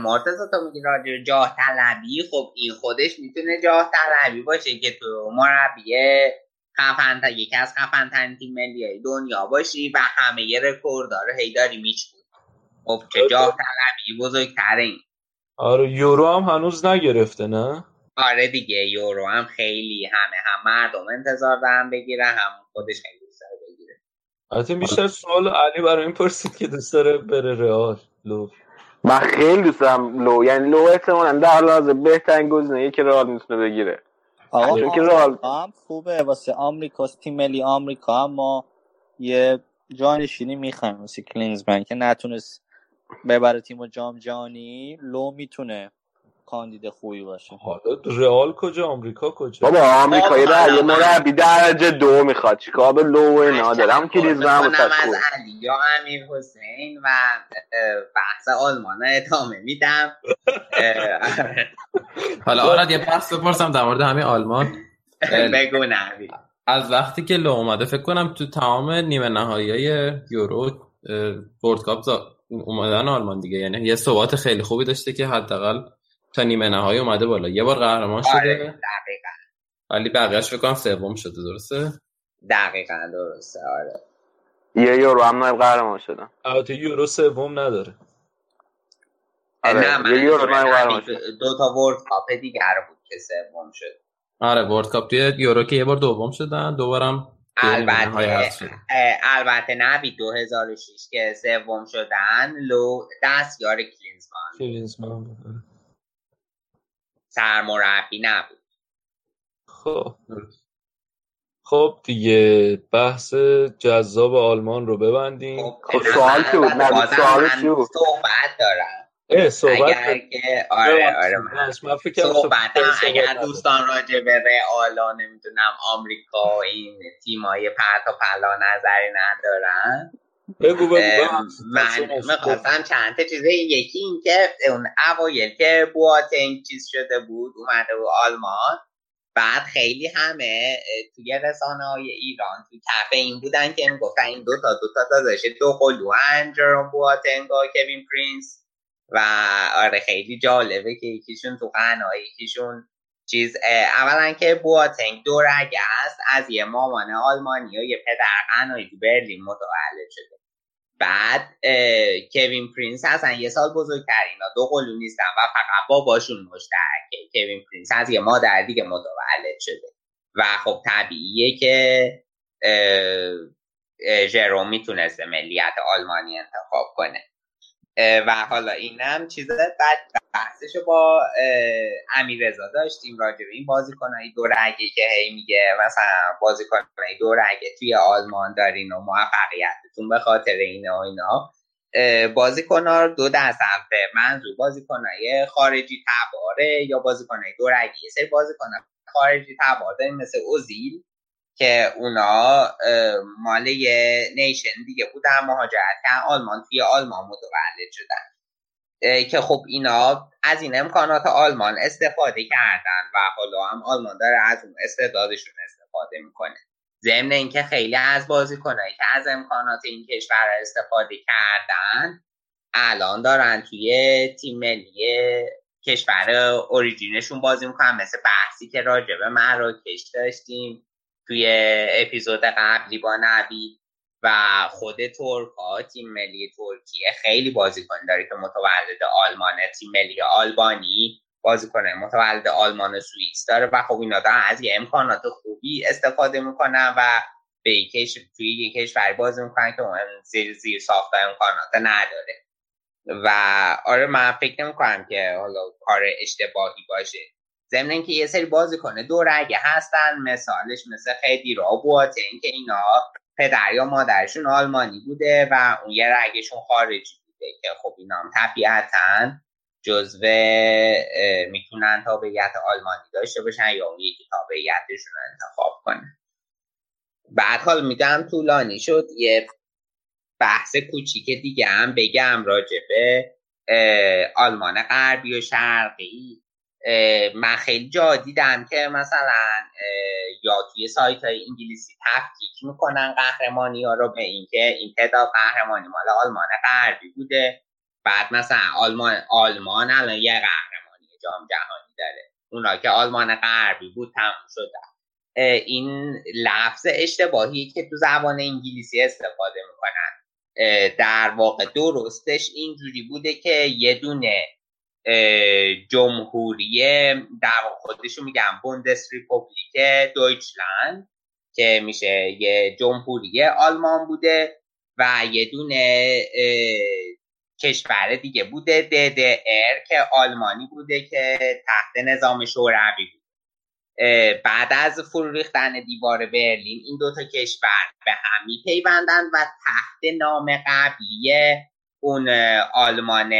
مرتضی تو میگی راجع جاه طلبی خب این خودش می‌تونه جاه طلبی باشه که تو مربی خفن تا یکی از خفن ترین تیم ملی دنیا باشی و همه یه رکورد داره. هی داری میچ خب چه جاه طلبی بزرگتره این. آره یورو هم هنوز نگرفته نه؟ آره دیگه یورو هم خیلی همه هم مردم انتظار دارن بگیره هم خودش خیلی دوست داره بگیره. البته بیشتر سوال علی برای این پرسید که دوست داره بره رئال لو. من خیلی دوست دارم لو یعنی لو احتمالاً در لحظه بهترین گزینه‌ای که رئال می‌تونه بگیره. آقا چون که رئال هم خوبه واسه آمریکا تیم ملی آمریکا ما یه جانشینی می‌خوایم واسه کلینزمن که نتونست ببره تیم جام جهانی لو می‌تونه کاندید خوبی باشه. حالا رئال کجا؟ آمریکا کجا؟ بابا در یه مربی درجه دو می‌خواد. چیکار به لو و اینا؟ دارم می‌کنم واسه از علی یا امیر حسین و بحث آلمان ادامه میدم. حالا آراد یه بحث بپرسم در مورد همین آلمان. [laughs] بگو نوید. از وقتی که لو اومده فکر کنم تو تمام نیمه نهایی های یورو ورد کاپ اومدن آلمان دیگه. یعنی یه ثبات خیلی خوبی داشته که حداقل تا نیمه نهایی اومده بالا. یه بار قهرمان آره شده دقیقا. ولی بقیهش فکر کنم سوم شده درسته؟ دقیقا درسته آره. یه یورو هم نایب قهرمان شدن. البته یورو سوم نداره. آره، نه من یورو نایب قهرمان دو تا ورد کاپ دیگر بود که سوم شد. آره ورد کاپ توی یورو که یه بار دوم شدن. دوبارم البته البته نوید 2006 که سوم شدن لو دستیار کلینزمان. کلینزمن سرمربی نبود. خب. خب دیگه بحث جذاب آلمان رو ببندیم. خب سوال چی بود؟ نوید بازم سوال چی بود؟ صحبت دارم. صحبت اگر که آره آره من فکر صحبت اگر. دوستان راجع به رئالا نمی‌دونم آمریکا این تیمای پرت و پلا نظری ندارن بگو بگو. من. می‌خواستم چند تا چیزه یکی این که اون اوایل که بواتنگ چیز شده بود اومده بود آلمان بعد خیلی همه توی رسانه های ایران تو کف این بودن که می‌گفتن این دو تا دو تا داداش دو قلوان جرام بواتنگ و کوین پرینس و آره خیلی جالبه که یکیشون تو قناه یکیشون چیز اولا که بواتنگ دو رگه است از یه مامان آلمانی و یه پدر غنایی تو برلین متولد شده. بعد کوین پرینس اصلا یه سال بزرگتر اینا دو قلو نیستن و فقط باباشون مشترکه. کوین پرینس از یه مادر دیگه متولد شده. و خب طبیعیه که ژروم می‌تونسته ملیت آلمانی انتخاب کنه. و حالا اینم چیز بعد بحثشو با اه، امیر رضا داشتیم راجع به این بازیکنای دو رگه که هی میگه مثلا بازیکنای دو رگه توی آلمان دارین و موفقیتتون به خاطر اینه و اینا. رو دو دست به منظور بازیکنای خارجی تباره یا بازیکنای دو رگه یه سری بازیکنای خارجی تبار مثل اوزیل که اونا مال نیشن دیگه بودن مهاجرت کردن آلمان توی آلمان متولد شدن. که خب اینا از این امکانات آلمان استفاده کردن و حالا هم آلمان داره از اون استعدادشون استفاده می‌کنه. ضمن اینکه خیلی از بازیکنایی که از امکانات این کشور استفاده کردن الان دارن توی تیم ملی کشور اوریجینشون بازی می‌کنن. مثل بحثی که راجع به مراکش داشتیم. توی اپیزود قبلی با نبی و خود ترک ها تیم ملی ترکیه خیلی بازیکن داره که متولد آلمان تیم ملی آلبانی بازیکن متولد آلمان و سوئیس داره و خب اینا دارن از یه امکانات خوبی استفاده می‌کنن و به کش... توی یک کشور بازی می‌کنن که اون زیر زیر ساخته امکانات نداره. و آره من فکر نمی کنم که حالا کار اشتباهی باشه. ضمن اینکه یه سری بازیکن دو رگه هستن مثالش مثل خیدیرا بواتنگ که اینا پدر یا مادرشون آلمانی بوده و اون یه رگشون خارجی بوده که خب اینا هم طبیعتا جزو می‌تونن تابعیت آلمانی داشته باشن یا یکی تابعیتشون رو انتخاب کنن بعد حال میگم طولانی شد یه بحث کوچیک دیگه هم بگم راجع به اه، آلمان غربی و شرقی. من خیلی جا دیدم که مثلا یا توی سایت های انگلیسی تفکیک می‌کنن قهرمانی ها رو به اینکه این تعداد قهرمانی مال آلمان غربی بوده. بعد مثلا آلمان آلمان الان یه قهرمانی جام جهانی داره. اونا که آلمان غربی بود تموم شدن اه، این لفظ اشتباهی که تو زبان انگلیسی استفاده می‌کنن. در واقع درستش اینجوری بوده که یه دونه جمهوری در خودشو میگن بوندس ریپوبلیک دویچلند که میشه یه جمهوری آلمان بوده و یه دونه کشور دیگه بوده DDR که آلمانی بوده که تحت نظام شوروی بود بعد از فرو ریختن دیوار برلین این دوتا کشور به هم میپیوندن و تحت نام قبلی اون آلمان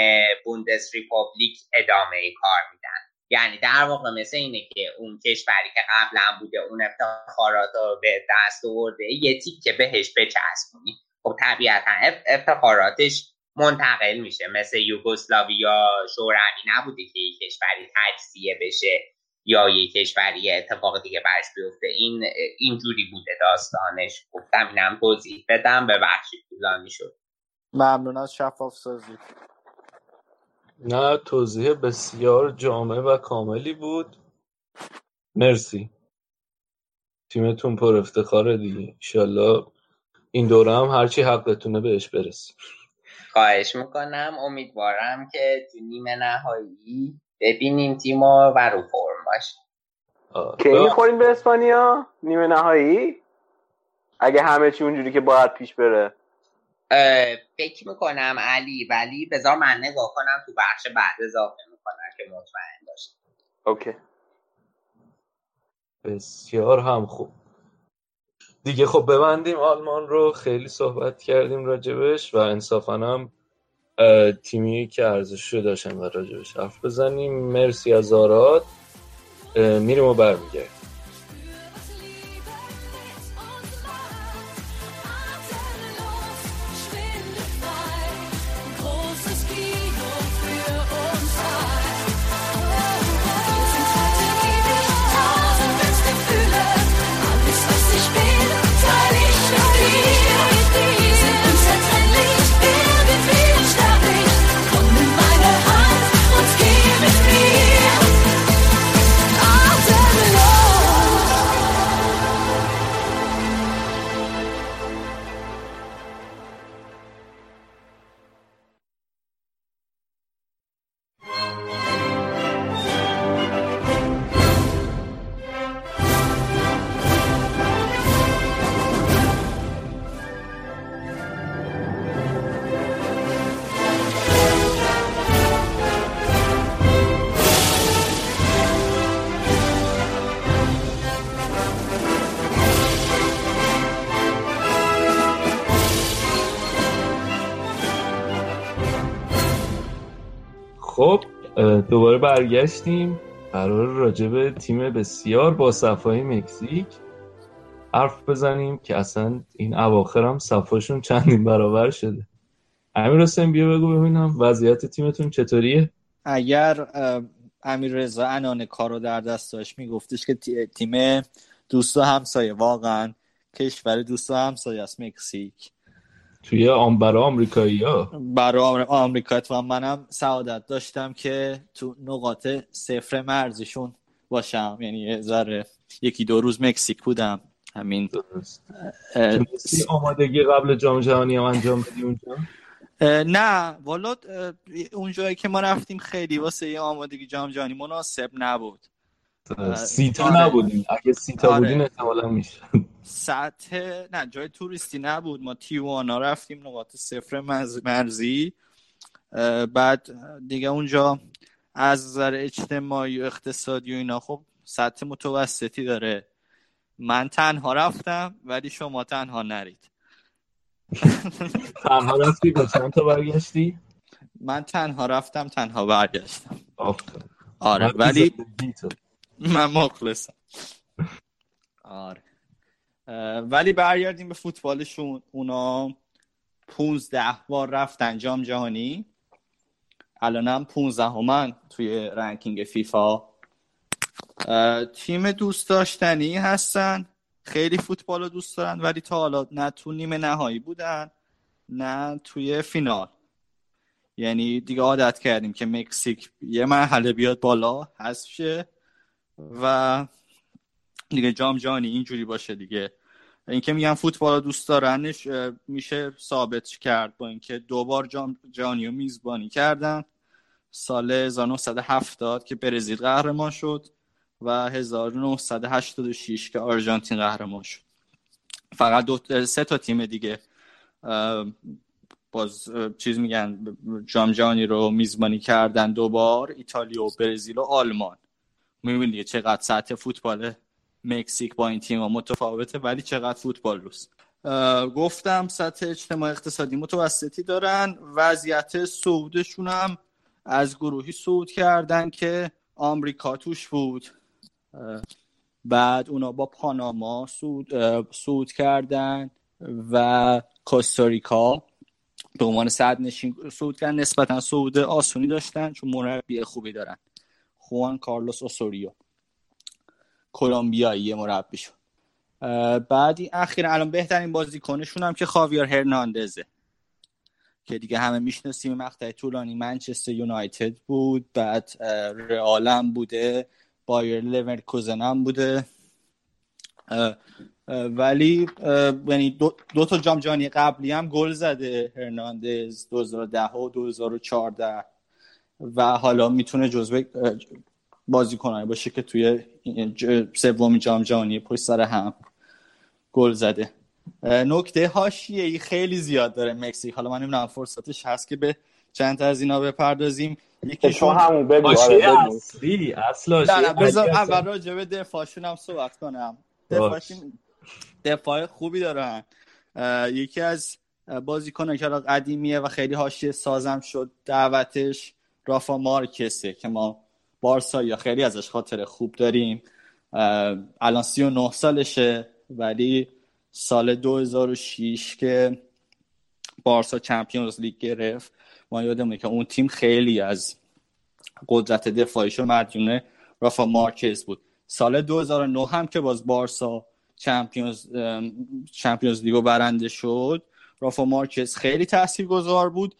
بوندس ریپوبلیک ادامه کار میدن. یعنی در واقع مثل اینه که اون کشوری که قبلا بوده اون افتخارات رو به دست آورده یه تیکه بهش بچسبونی. خب طبیعتا افتخاراتش منتقل میشه. مثل یوگسلاویا شوروی نبوده که یک کشوری تجزیه بشه یا یک کشوری اتفاق دیگه برش بیفته. این اینجوری بوده داستانش. گفتم اینم توضیح بدم. ببخشید طولانی شد. ممنون از شفاف سازی. نه توضیح بسیار جامع و کاملی بود. مرسی. تیمتون پر افتخاره دیگه. انشالله این دوره هم هرچی حقتونه بهش برسیم خواهش می‌کنم. امیدوارم که تو نیمه نهایی ببینیم تیمو و رو فرم باشه کی می‌خوریم به اسپانیا؟ نیمه نهایی؟ اگه همه چی اونجوری که باید پیش بره. فکر می‌کنم علی ولی بذار من نگاه کنم تو بخش بعد اضافه می‌کنم که مطمئن باشه اوکی. بسیار هم خوب. دیگه خب ببندیم آلمان رو. خیلی صحبت کردیم راجبش و انصافا هم تیمی که ارزش رو داشتن و راجبش حرف بزنیم. مرسی از آراد. میریم و برمیگردیم. برگشتیم. قرار راجع به تیم بسیار با صفای مکزیک حرف بزنیم که اصلا این اواخر هم صفاشون چندین برابر شده. امیر حسین بیا بگو ببینم وضعیت تیمتون چطوریه؟ اگر امیر رضا انان کارو در دست داشت میگفتش که تیم دوست و همسایه واقعا کشور دوست و همسایه است مکزیک. توی آم برای آمریکایی ها. برای آمریکا و منم سعادت داشتم که تو نقاط صفر مرزشون باشم. یعنی یه ذره یکی دو روز مکزیک بودم. همین. آمادگی قبل جام جهانی هم انجام بدی اونجا؟ نه. والا اونجایی که ما رفتیم خیلی واسه یه آمادگی جام جهانی مناسب نبود. سیتا نبودیم اگه سیتا آره. بودین احتمالا میشه سطح نه جای توریستی نبود. ما تیوانا رفتیم نقاط صفر مرز- مرزی. بعد دیگه اونجا از نظر اجتماعی و اقتصادی و اینا خب سطح متوسطی داره. من تنها رفتم ولی شما تنها نرید. تنها رفتی؟ با چند تا برگشتی؟ من تنها رفتم تنها برگشتم. آره ولی. من مخلصم. آره. ولی برگردیم به فوتبالشون. اونا 15 بار رفتن جام جهانی. الانم 15 همن توی رنکینگ فیفا. تیم دوست داشتنی هستن. خیلی فوتبال رو دوست دارن ولی تا حالا نه تو نیمه نهایی بودن نه توی فینال. یعنی دیگه عادت کردیم که مکزیک یه مرحله بیاد بالا حذف شه و دیگه جام جهانی اینجوری باشه دیگه. اینکه میگن فوتبال رو دوست دارنش میشه ثابت کرد با اینکه دو بار جام جهانی رو میزبانی کردن. سال 1970 که برزیل قهرمان شد و 1986 که آرژانتین قهرمان شد. فقط دو سه تا تیم دیگه باز چیز میگن جام جهانی رو میزبانی کردن دوبار ایتالیا و برزیل و آلمان. می‌بینید چقدر سطح فوتبال مکزیک با این تیم متفاوته ولی چقدر فوتبال روست گفتم سطح اجتماع اقتصادی متوسطی دارن وضعیت سعودشون هم از گروهی صعود کردن که آمریکا توش بود. بعد اونا با پاناما صعود, کردن و کوستاریکا به عنوان صد نشین صعود کردن نسبتا صعود آسونی داشتن چون مربی خوبی دارن. خوان کارلوس اوسوریو. کلمبیایی شد. بعد این اخیرا الان بهترین بازیکنشون هم که خاویر هرناندزه که دیگه همه می‌شناسیم مقطع طولانی منچستر یونایتد بود بعد رئالم بوده بایر لورکوزن هم بوده. ولی یعنی دو, دو تا جام جهانی قبلی هم گل زده هرناندز 2010 و 2014 و حالا می‌تونه جزو بازیکنایی باشه که توی سومین جام جهانی پشت سر هم گل زده. نکته حاشیه خیلی زیاد داره مکزیک. حالا من نمی‌دونم فرصتش هست که به چند تا از اینا بپردازیم. یکیشون همون بگو. اصلی اصلا بذار اول راجع به دفاعشون هم صحبت کنم. دفاعشون دفاع خوبی دارن. یکی از بازیکنان که قدیمیه و خیلی حاشیه سازم شد دعوتش رافا مارکسه که ما بارسا یا خیلی ازش خاطر خوب داریم. الان 39 سالشه ولی سال 2006 که بارسا چمپیونز لیگ گرفت ما یادمونه که اون تیم خیلی از قدرت دفاعیشو مدیونه رافا مارکز بود. سال 2009 هم که باز بارسا چمپیونز چمپیونز لیگو برنده شد رافا مارکز خیلی تاثیرگذار بود.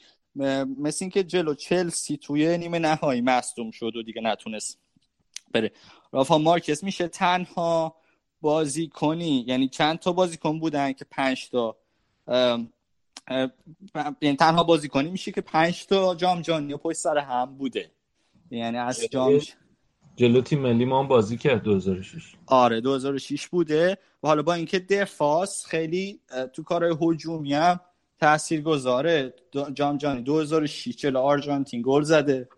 مثل اینکه جلو چلسی توی نیمه نهایی مصدوم شد و دیگه نتونست بره. رافا مارکز میشه تنها بازی کنی یعنی چند تا بازیکن بودن که پنج تا یعنی تنها بازی کنی میشه که پنج تا جام جهانی پشت سر هم بوده. یعنی از جام جلو تیم ملی ما هم بازی کرد 2006 آره 2006 بوده و حالا با اینکه دفاس خیلی تو کارهای هجومی هم تأثیر گذاره جام جهانی 2006 جلو آرژانتین گل زده.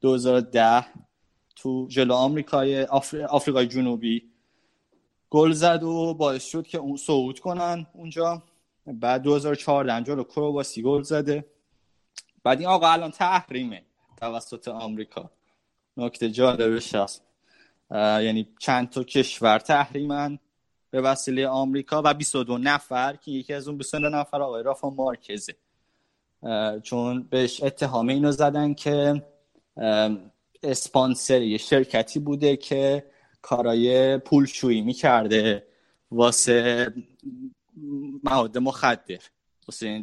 2010 تو جلو آمریکای آفریقای جنوبی گل زد و باعث شد که اون صعود کنن اونجا. بعد 2014 جلو کرواسی گل زده. بعد این آقا الان تحریمه توسط آمریکا. نکته جالبش هست. یعنی چند تا کشور تحریمن. به وسیله آمریکا و 22 نفر که یکی از اون 22 نفر آقای رافا مارکزه. چون بهش اتهام اینو زدن که اسپانسر یه شرکتی بوده که کارای پولشویی می‌کرده واسه مواد مخدر. واسه این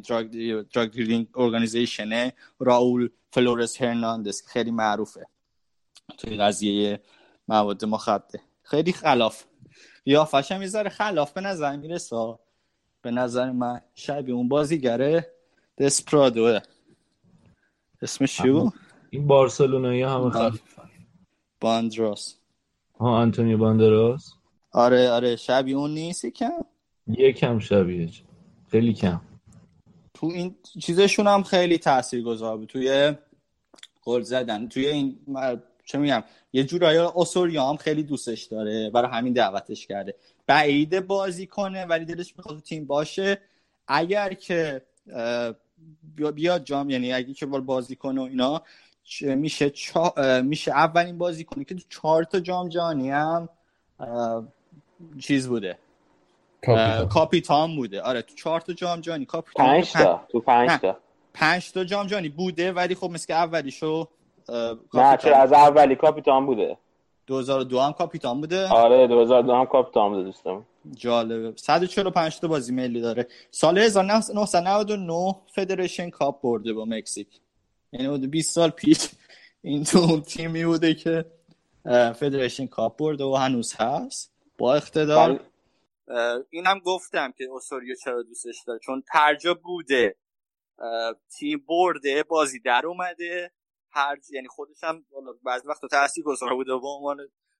drug dealing organization راول فلورس هرناندس خیلی معروفه توی قضیه مواد مخدر. خیلی خلاف. یا هم یه ذره خلاف به نظر می‌رسه. به نظر من شبیه اون بازیگره دسپرادوه. اسمش چی بود؟ این بارسلونایی همه خلاف. باندراس. ها آنتونیو باندراس. آره آره شبیه اون نیست یکم؟ یکم شبیه. خیلی کم. تو این چیزشون هم خیلی تاثیر گذار بود. توی گل زدن. توی این چه میگم یه جورایی اوسوریا هم خیلی دوستش داره برای همین دعوتش کرده. بعید بازی کنه ولی دلش می‌خواد تیم باشه. اگر که بیاد جام یعنی اگه که بازی کنه و اینا میشه چا... میشه اولین بازی کنه که تو چهار تا جام جهانی هم چیز بوده. کاپیتان. کاپیتان بوده. آره تو چهار تا جام جهانی کاپیتان پنج تا تو پنج تا. پنج تا جام جهانی بوده ولی خب مثل که اولیشو نه چرا از اولی کاپیتان بوده. 2002 هم کاپیتان بوده؟ آره 2002 هم کاپیتان بوده دوستم. جالبه. 145 تا بازی ملی داره. سال 1999 فدریشن کاپ برده با مکزیک. یعنی بوده 20 سال پیش این تو تیمی بوده که فدریشن کاپ برده و هنوز هست. با اقتدار. بل... اینم گفتم که اوسوریو چرا دوستش داره؟ چون ترجا بوده. تیم برده بازی در اومده. هر یعنی خودش هم بعضی وقت تاثیر گذاره بوده به عنوان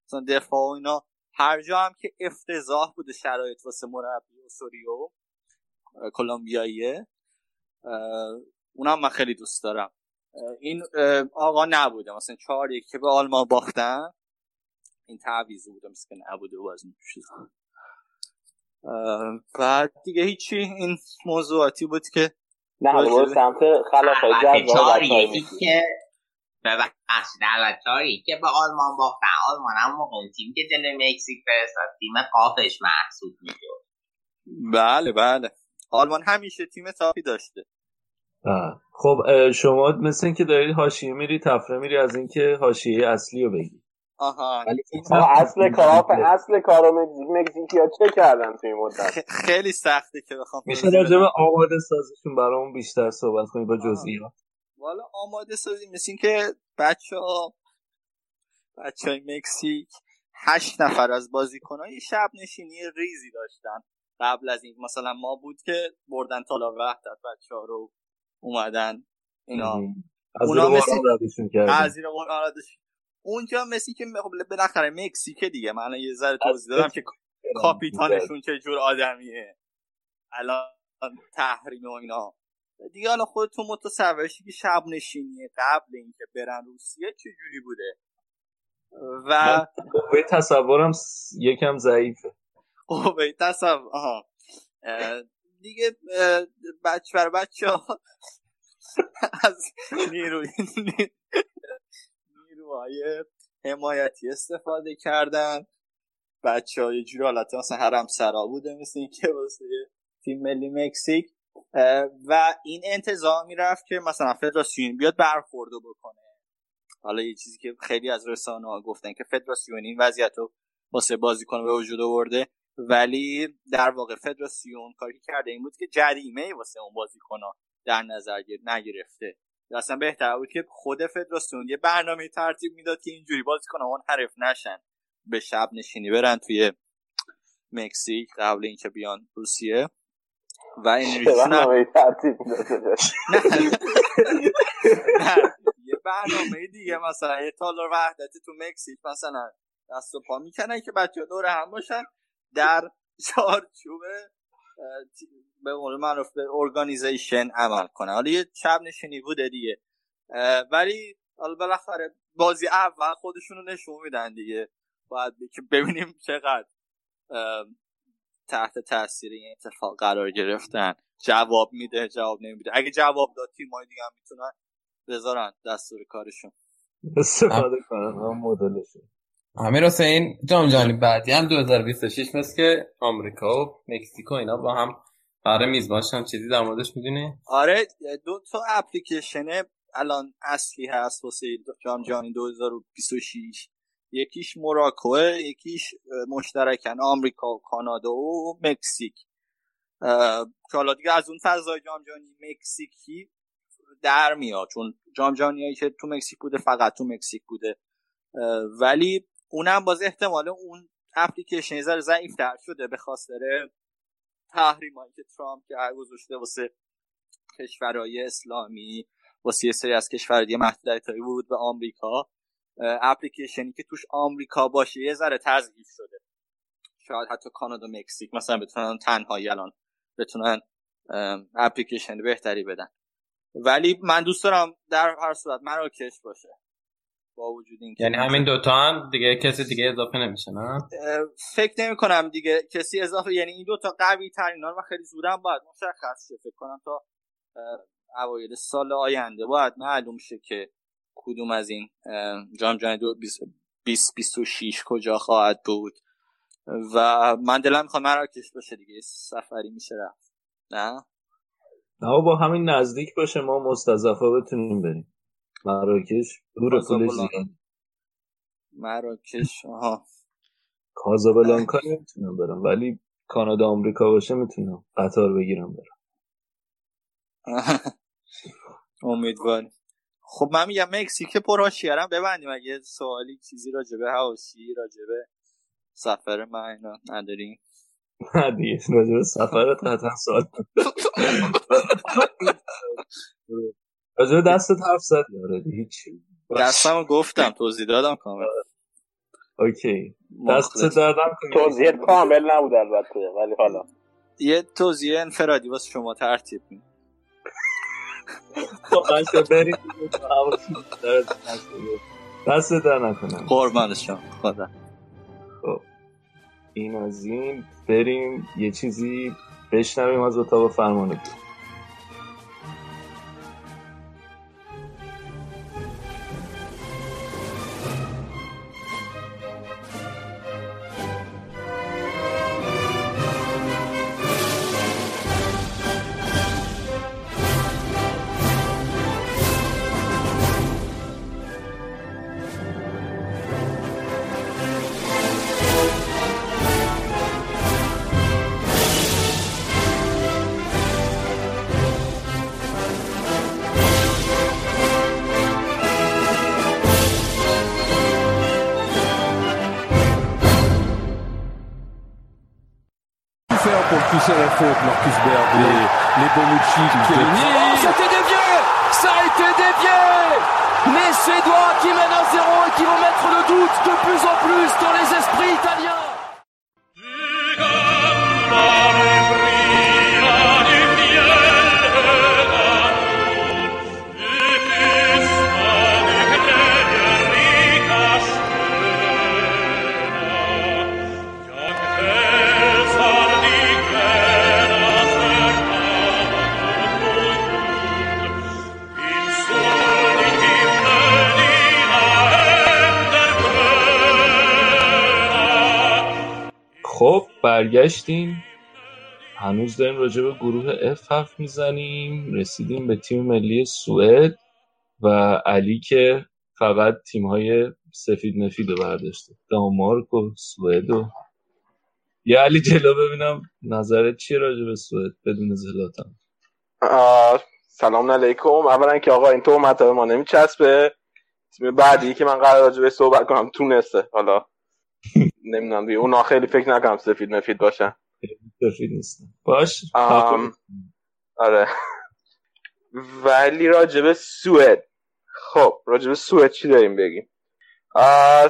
مثلا دفاع و اینا. هر جا هم که افتضاح بوده شرایط واسه مربی اوسوریو کلمبیاییه اونم من خیلی دوست دارم. این آقا نبوده. مثلا چهار یک که به آلمان باختن این تعویض بوده. مثل که نبوده باز شد بعد دیگه هیچی. این موضوعاتی بود که نه سمت خلاف یکی که ببخشید البته چهاری که به آلمان باختن. آلمان هم موقع اون تیم که جلوی مکزیک فرستاد تیم قافش محسوب می‌شد. بله بله. آلمان همیشه تیم تاپی داشته. خب شما مثل اینکه دارید حاشیه میری تفره میری از اینکه حاشیه اصلی رو بگی. آها. اصل کار اصل کارو مکزیکی ها چه کردن توی مدت؟ خیلی سخته که بخوام میشه راجع به آماده سازیشون برامون بیشتر صحبت کنیم با جزئیات. والا آماده سازی مثل اینکه بچه ها بچه های مکزیک هشت نفر از بازیکنهای شب نشینی ریزی داشتن قبل از این. مثلا ما بود که بردن تالا وحدت بچه ها رو اومدن اینا. از اونا مثل. از. اونجا مسی که خب بالاخره مکزیکه دیگه. من یه ذره توضیح دادم که کاپیتانشون چه جور آدمیه. الان تحریم و اینا. دیگه حالا خودتون متصورشی که شب نشینی قبل اینکه برن روسیه چه جوری بوده؟ و قوه تصورم س- یکم ضعیفه. قوه تصور آها. اه، دیگه بچه بر بچه ها [laughs] از نیروی نیروهای حمایتی استفاده کردن. بچه ها یه جوری حالت مثلا حرم سرا بوده مثل این که واسه تیم ملی مکزیک و این انتظار می‌رفت که مثلا فدراسیون بیاد برخوردو بکنه. حالا یه چیزی که خیلی از رسانه ها گفتن که فدراسیون این وضعیت رو واسه بازیکن به وجود آورده ولی در واقع فدراسیون کاری کرده این بود که جریمه واسه اون بازیکن در نظر نگرفته. اصلا بهتر بود که خود فدراسیون یه برنامه ترتیب می‌داد که اینجوری بازیکن منحرف نشن. به شب نشینی برن توی مکزیک قبل اینکه بیان روسیه. و نه، یه برنامه دیگه مثلا یه تالار وحدتی تو مکزیک مثلا دست و پا می‌کنن که بچه دور هم باشن. در چارچوب به قول معروف به ارگانیزیشن عمل کنن. حالا یه شب نشینی بوده دیگه. ولی حالا بالاخره بازی اول خودشونو نشون میدن دیگه. باید که ببینیم چقدر تحت تاثیر این اتفاق قرار گرفتن. جواب میده جواب نمیده. اگه جواب داد تیمای دیگه هم می‌تونن بذارن دستور کارشون. استفاده کنن هم مدلشون. امیر حسین جام جهانی بعدی هم 2026 مثل که آمریکا و مکزیکو اینا با هم قرار میزبانشن چیزی در موردش می‌دونی؟ آره دو تا اپلیکیشن الان اصلی هست واسه جام جهانی 2026 یکیش موراکوه یکیش مشترکن آمریکا و کانادا و مکزیک. که حالا دیگه از اون فضای جام جهانی مکزیکی در میاد چون جام جهانی که تو مکزیک بوده فقط تو مکزیک بوده. ولی اونم باز احتمال اون اپلیکیشن یه ذره ضعیفتر شده به خاطر تحریمایی که ترامپ که گذاشته واسه کشورهای اسلامی واسه یه سری از کشورهای دیگه محدودیت های ورود به آمریکا. اپلیکیشنی که توش آمریکا باشه یه ذره تضعیف شده. شاید حتی کانادا و مکزیک مثلا بتونن تنهایی الان بتونن اپلیکیشن بهتری بدن. ولی من دوست دارم در هر صورت مراکش باشه. با وجود اینکه یعنی همین دوتا هم دیگه کسی دیگه اضافه نمیشه نه؟ فکر نمی کنم دیگه کسی اضافه یعنی این دوتا قوی ترین و خیلی زودم باید مشخص شه. فکر کنم تا اوایل سال آینده باید معلوم شه که کدوم از این جام جهانی دو- بیست- 2026 کجا خواهد بود؟ و من دلم می‌خواد مراکش باشه دیگه سفری میشه رفت. نه؟ نه با همین نزدیک باشه ما مستضعفا بتونیم بریم. مراکش دور پولش. زیاد مراکش آها. کازابلانکا نمی‌تونم برم ولی کانادا آمریکا باشه می‌تونم قطار بگیرم برم. [laughs] امیدوارم خب من میگم مکزیک پرهاشیارم ببندیم اگه سوالی چیزی راجبه هواشی راجبه سفر من اینا نداریم. نه دیگه راجع به سفرت قطعا سوال. راجع به دستت حرف زدی آره هیچی دستمو گفتم توضیح دادم کامل. اوکی. دست دردم توضیح کامل نبود البته ولی حالا. یه توضیح انفرادی واسه شما ترتیب می خب بریم دست در نکنم. قربانش شما خدا. خب این از این. بریم یه چیزی بشنویم از اتاق فرمانده pousser la faute, Marcus Berg, les, les Bonucci. Oh, c'était dévié. Ça a été dévié. Les Suédois qui mènent à zéro et qui vont mettre le doute de plus en plus dans les esprits italiens برگشتیم. هنوز داریم راجع به گروه F حرف می‌زنیم. رسیدیم به تیم ملی سوئد و علی که فقط تیم های سفید نفید رو برداشته. دانمارک و سوئد و یه علی جلو ببینم نظرت چیه راجع به سوئد بدون زلاتم سلام علیکم. اولا که آقا این تو مطلب ما نمیچسبه. تیم بعدی که من قرار راجع به صحبت کنم تونسته. حالا. نمی‌دونم دیگه. اونا خیلی فکر نکنم سفید نفید باشن. سفید نیستن. باش. آم، آره. ولی راجب سوئد. خب راجب سوئد چی داریم بگیم؟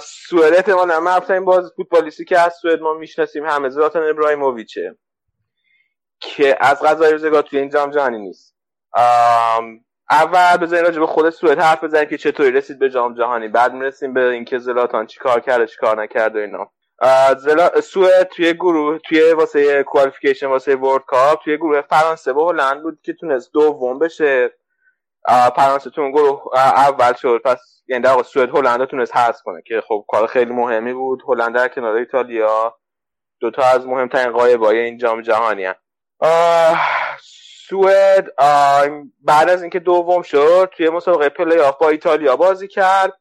سوئد احتمالا من این باز فوتبالیستی که از سوئد ما می‌شناسیم همه زلاتان ابراهیموویچه که از غذای روزگار توی این جام جهانی نیست. آم، اول بذارین راجع به خود سوئد حرف بزنیم که چطوری رسید به جام جهانی. بعد می‌رسیم به اینکه زلاتان چی کار کرده چی کار نکرده اینا. زلا... سوئد توی گروه توی واسه qualification واسه World Cup توی گروه فرانسه. و هلند بود که تونست دوم بشه. فرانسه تو گروه اول شد. پس یعنی در سوئد هلند تونست حذف کنه که خب کار خیلی مهمی بود. هلند در کنار ایتالیا. دوتا از مهمترین غایبای این جام جهانی هن. سوئد بعد از اینکه دوم شد توی مسابقه پلی آف با ایتالیا بازی کرد.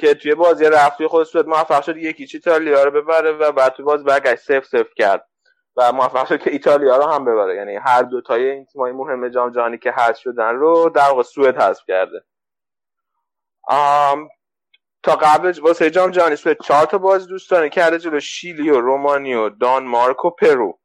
که توی بازی رفتی خود سوئد موفق شد یکی ایتالیا رو ببره و بعد توی بازی برگشت صفر صفر کرد. و موفق شد که ایتالیا رو هم ببره. یعنی هر دو تای این تیمای مهم جام جهانی که حذف شدن رو در واقع سوئد حذف کرده. آم، تا قبل واسه جام جهانی سوئد چهار تا بازی دوستانه کرده جلو شیلی و رومانی و دانمارک و پرو.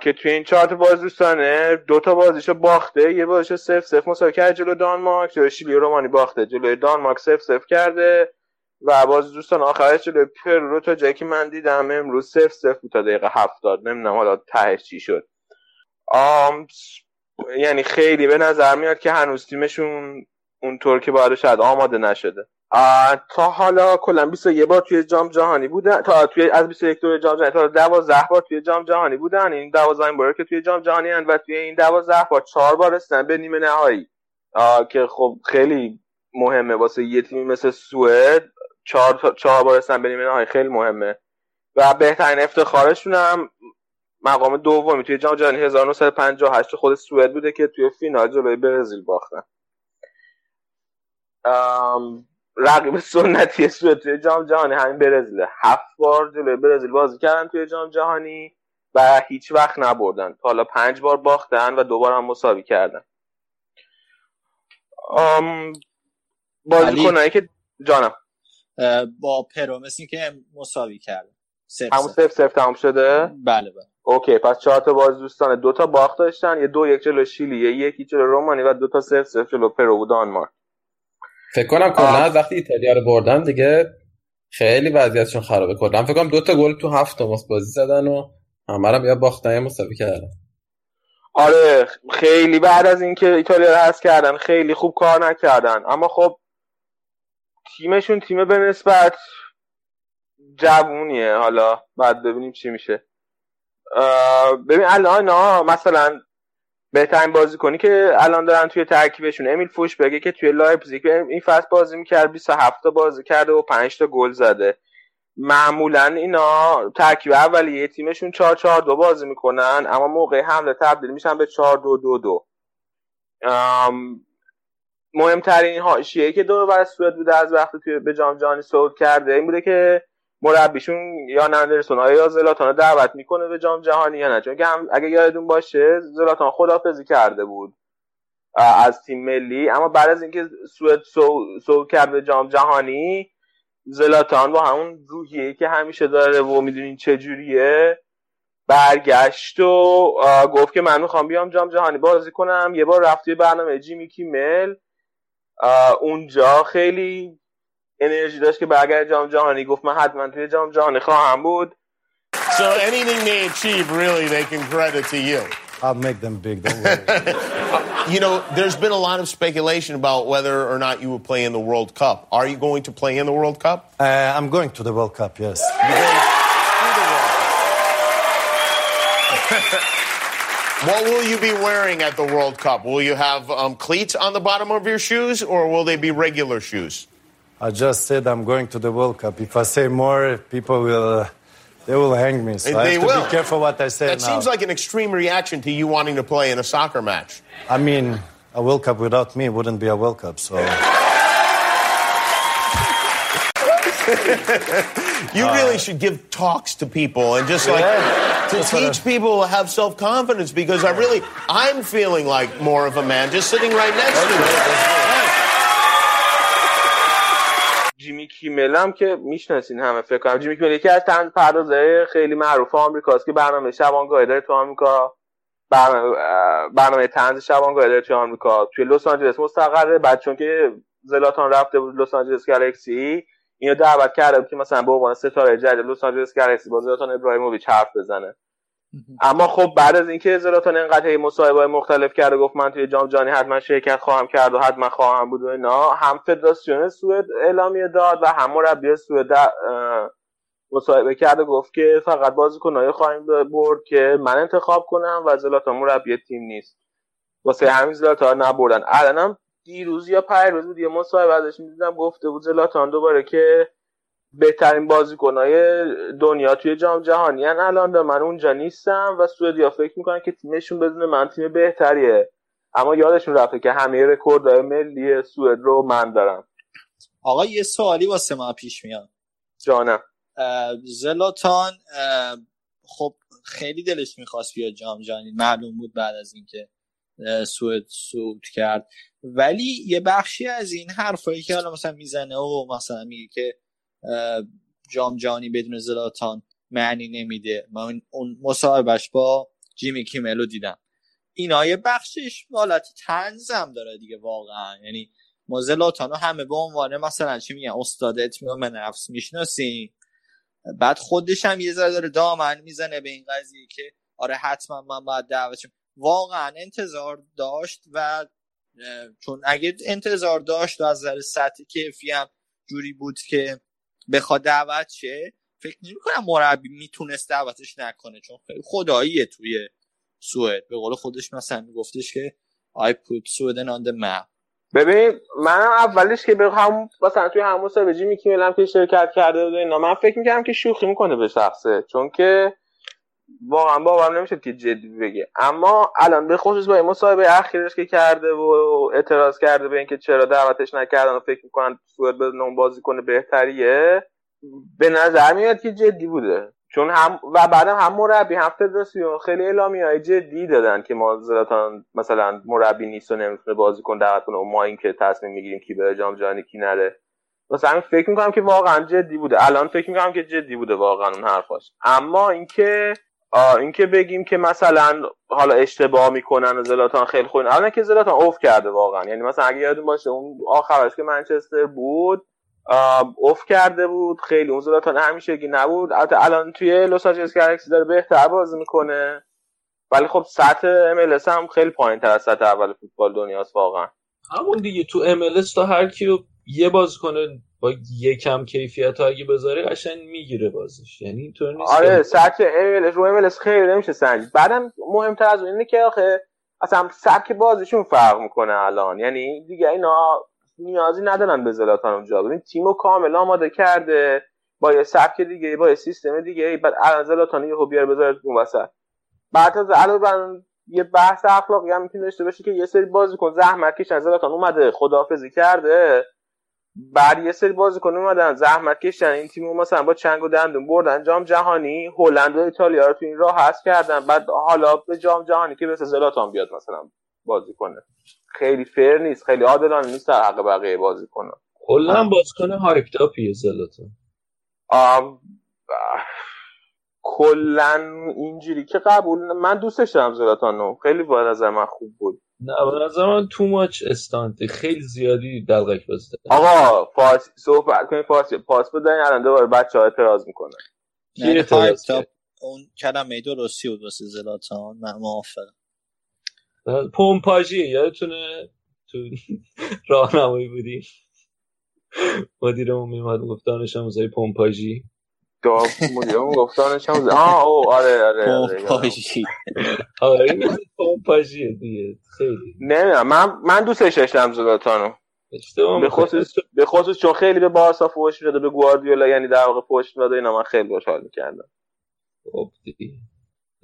که توی این چهار تا بازی دوستانه دو تا بازیشو باخته یه بازیشو صفر صفر مساوی کرده جلو دانمارک جلو شیلی رومانی باخته جلو دانمارک صفر صفر کرده و باز دوستان آخرش جلو پرو رو تا جایی که من دیدم امروز سف سف بود تا دقیقه هفتاد نمی‌دونم حالا تهش چی شد. آم یعنی خیلی به نظر میاد که هنوز تیمشون اونطور که باید شاید آماده نشده. تا حالا کلا 21 بار توی جام جهانی بودن تا توی از 21 دور جام جهانی تا 12 بار توی جام جهانی بودن. این 12 این بار که توی جام جهانی هن و توی این 12 بار 4 بار رسیدن به نیمه نهایی. که خب خیلی مهمه. واسه یه تیمی مثل سوئد 4 4 بار رسیدن به نیمه نهایی خیلی مهمه. و بهترین افتخارشون هم مقام دومی توی جام جهانی 1958 خود سوئد بوده که توی فینال جلوی برزیل باختن. رقیب سنتی سوئد توی جام جهانی همین برزیله هفت بار جلوی برزیل بازی کردن توی جام جهانی و هیچ وقت نبردن. حالا پنج بار باختن و دوبار هم مساوی کردن. بازیکنایی که جانم. با پرو مثل که مساوی کرده صفر همون صفر. صفر صفر تمام شده؟ بله بله. OK پس چهار تا بازی دوستانه. دو تا باخت داشتن یه دو یک جلو شیلی یه یکی جلو رومانی و دو تا صفر صفر جلو پرو و دانمارک. فکر کنم کلا از وقتی ایتالیا رو بردن دیگه خیلی وضعیتشون خرابه. کلا فکر کنم دو تا گل تو هفت تماس بازی زدن و همه رو یا باختن یا مساوی کردن. آره خیلی بعد از اینکه ایتالیا رو حذف کردن خیلی خوب کار نکردن. اما خب تیمشون تیم به نسبت جوونیه. حالا بعد ببینیم چی میشه. ببین الان ها مثلا بهترین بازیکنی که الان دارن توی ترکیبشون. امیل فورسبرگه که توی لایپزیگ این فصل بازی می‌کرد 27 تا بازی کرده و 5 تا گل زده. معمولا اینا ترکیب اولیه تیمشون 4 4 2 بازی می‌کنن اما موقع حمله تبدیل میشن به 4 2 2 2 مهمترین حاشیه‌ای که دور بر سوئد بوده از وقتی توی به جام جهانی صعود کرده این بوده که مربیشون یا اندرسون آیا یا زلاتان دعوت می‌کنه به جام جهانی یا نه؟ چون که اگه یادتون باشه زلاتان خدافزی کرده بود از تیم ملی. اما بعد از اینکه سوئد صعود کرد به جام جهانی زلاتان با همون روحیه‌ای که همیشه داره و می‌دونین چه جوریه برگشت و گفت که من می‌خوام بیام جام جهانی بازی کنم. یه بار رفت توی برنامه جیمی کیمل. اونجا خیلی انرژی داشت که برگرد جام جهانی گفت من حتما توی جام جهانی خواهم بود So anything they achieve, really, they can credit to you. I'll make them big. Don't worry. [laughs] You know, there's been a lot of speculation about whether or not you will play in the World Cup. Are you going to play in the World Cup? uh, I'm going to the World Cup. Yes. [laughs] What will you be wearing at the World Cup? Will you have um, cleats on the bottom of your shoes, or will they be regular shoes? I just said I'm going to the World Cup. If I say more, people will uh, they will hang me. So I they have to will. be careful what I say That now. seems like an extreme reaction to you wanting to play in a soccer match. I mean, a World Cup without me wouldn't be a World Cup. So [laughs] You really should give talks to people and just like Yeah. to teach people to have self confidence because I really I'm feeling like more of a man just sitting right next to me. جیمی کیمل هم که می‌شناسین همه فکر کنم جیمی کیمل یکی از تن پردازه خیلی معروف آمریکاست که برنامه شبانگاهی داره تو آمریکا برنامه, برنامه تنز شبانگاهی داره تو آمریکا. توی لس آنجلس مستقره بعد چون که زلاتان رفته بود لس آنجلس گالاکسی اینو دعوت کرده بود که مثلا به عنوان ستاره جدید لس آنجلس گالاکسی با زلاتان ابراهیموویچ حرف بزنه. اما خب بعد از اینکه زلاتان انقدر هی مصاحبه‌های مختلف کرده گفت من توی جام جهانی حتما شرکت خواهم کرد و حتما خواهم بود و اینا هم فدراسیون سوئد اعلامیه داد و هم مربی سوئد مصاحبه کرد و گفت که فقط بازیکنایی خواهیم برد که من انتخاب کنم و زلاتان مربی تیم نیست. واسه همین زلاتان نبردن. الانم دیروز یا پیروز بود یه مصاحبه ازش می‌دیدم گفته بود زلاتان دوباره که بهترین بازیکنهای دنیا توی جام جهانی هن. الان و من اونجا نیستم و سوئدیا فکر می‌کنن که تیمشون بدون من تیم بهتریه. اما یادشون رفته که همه رکوردهای ملی سوئد رو من دارم. آقا یه سوالی واسه ما پیش میاد. جانم. زلاتان خب خیلی دلش می‌خواست بیاد جام جهانی. معلوم بود بعد از اینکه سوئد صعود کرد. ولی یه بخشی از این حرفایی که حالا مثلا می‌زنه و مثلا میگه که جام جهانی بدون زلاتان معنی نمیده. من اون مصاحبهش با جیمی کیملو دیدم. اینا یه بخشش حالت تنزم داره دیگه واقعا. یعنی ما زلاتانو همه به عنوان مثلا چی میگن استاد اطمینان نفس می‌شناسیم. بعد خودش هم یه ذره داره دامن می‌زنه به این قضیه که آره حتما من باید دعوتشم واقعا انتظار داشت و چون اگه انتظار داشت و از نظر سطح کیفی هم جوری بود که بخواد دعوت شه فکر نمی کنم مربی می‌تونست دعوتش نکنه چون خیلی خداییه توی سوئد. به قول خودش مثلا میگفتش که I put Sweden on the map. ببین منم اولش که به هم مثلا توی همون مصاحبه جیمی هم که شرکت کرده بود اینا من فکر می‌کردم که شوخی می‌کنه به شخصه چون که واقعا باورم نمی‌شد که جدی بگه. اما الان به خصوص با این مصاحبه اخیرش که کرده و اعتراض کرده به اینکه چرا دعوتش نکردن و فکر می‌کنن سوئد بدون اون بازیکن بهتریه به نظر میاد که جدی بوده. چون هم و بعدم هم مربی هم فدراسیون خیلی اعلامی های جدی دادن که ما زلاتان مثلا مربی نیست و نمی‌تونه بازیکن دعوت کنه و ما این که تصمیم می‌گیریم کی بره جام جهانی کی نره. واسه همین فکر می‌کنم که واقعا جدی بوده. الان فکر می‌کنم که جدی بوده واقعا اون حرفاش. اما اینکه اینکه بگیم که مثلا حالا اشتباه می‌کنن و زلاتان خیلی خوب الان که زلاتان اوف کرده واقعا. یعنی مثلا اگه یادتون باشه اون آخرش که منچستر بود اوف کرده بود. خیلی اون زلاتان همیشگی نبود. البته الان توی لس آنجلس گلکسی داره بهتر بازی می‌کنه. ولی خب سطح MLS هم خیلی پایین تر از سطح اول فوتبال دنیاست واقعا. همون دیگه تو MLS تا هر کی رو یه بازیکن با یکم کیفیت ها اگه بذاره قشنگ می‌گیره بازش یعنی اینطور نیست آره سطح MLS رو MLS خیلی نمیشه سنجید. بعدم مهمتر از اینه که آخه اصلا سبک بازیشون فرق می‌کنه الان. یعنی دیگه اینا نیازی ندارن به زلاتان اونجا. ببین تیمو کامل آماده کرده. با یه سبک دیگه با یه سیستم دیگه. بعد الان زلاتان یهو بیاره بذاره اون وسط. بعد از علاوه یه بحث اخلاقی هم می‌تونه داشته باشه که یه سری بازیکن زحمت کشن. زلاتان اومده خداحافظی کرده. بعد یه سری بازیکن اومدن زحمت کشن این تیمو مثلا با چنگ و دندون بردن. جام جهانی هلند و ایتالیا رو تو این راه هست کردن. بعد حالا به جام جهانی که مثل زلاتان بیاد مثلا بازی کنه. خیلی fair نیست خیلی عادلانه نیست در حق بقیه بازی کنه کلا بازیکن hype تاپیه زلاتان. کلا اینجوری که قبول من دوستش دارم زلاتانو. خیلی با نظر من خوب بود. نه به نظر من تو ماچ استانت. خیلی زیادی دلغک بازی داره. آقا فارسی صحبت کنید فارسی پاس بدن الان دوباره بچه ها اعتراض می‌کنن. کی اعتراض هایپ کرد؟ تاپ اون کلمه درستی بود واسه زلاتان. من موافقم. پومپاژی یادتونه؟ تو [laughs] راهنمایی بودی مدیرمون میومد گفت دانش آموزای پومپاژی. مدیرمون گفتانش هم آه او آره آره آره آره این پومپاژیه دیگه. خیلی. نمی‌دونم. من من دوستش داشتم زلاتانو. به. خصوص به خصوص چون خیلی به بارسا فوش می‌داده به گواردیولا یعنی در واقع فوش می‌داده اینا من خیلی خوشحال می‌کردم. خب دیگه.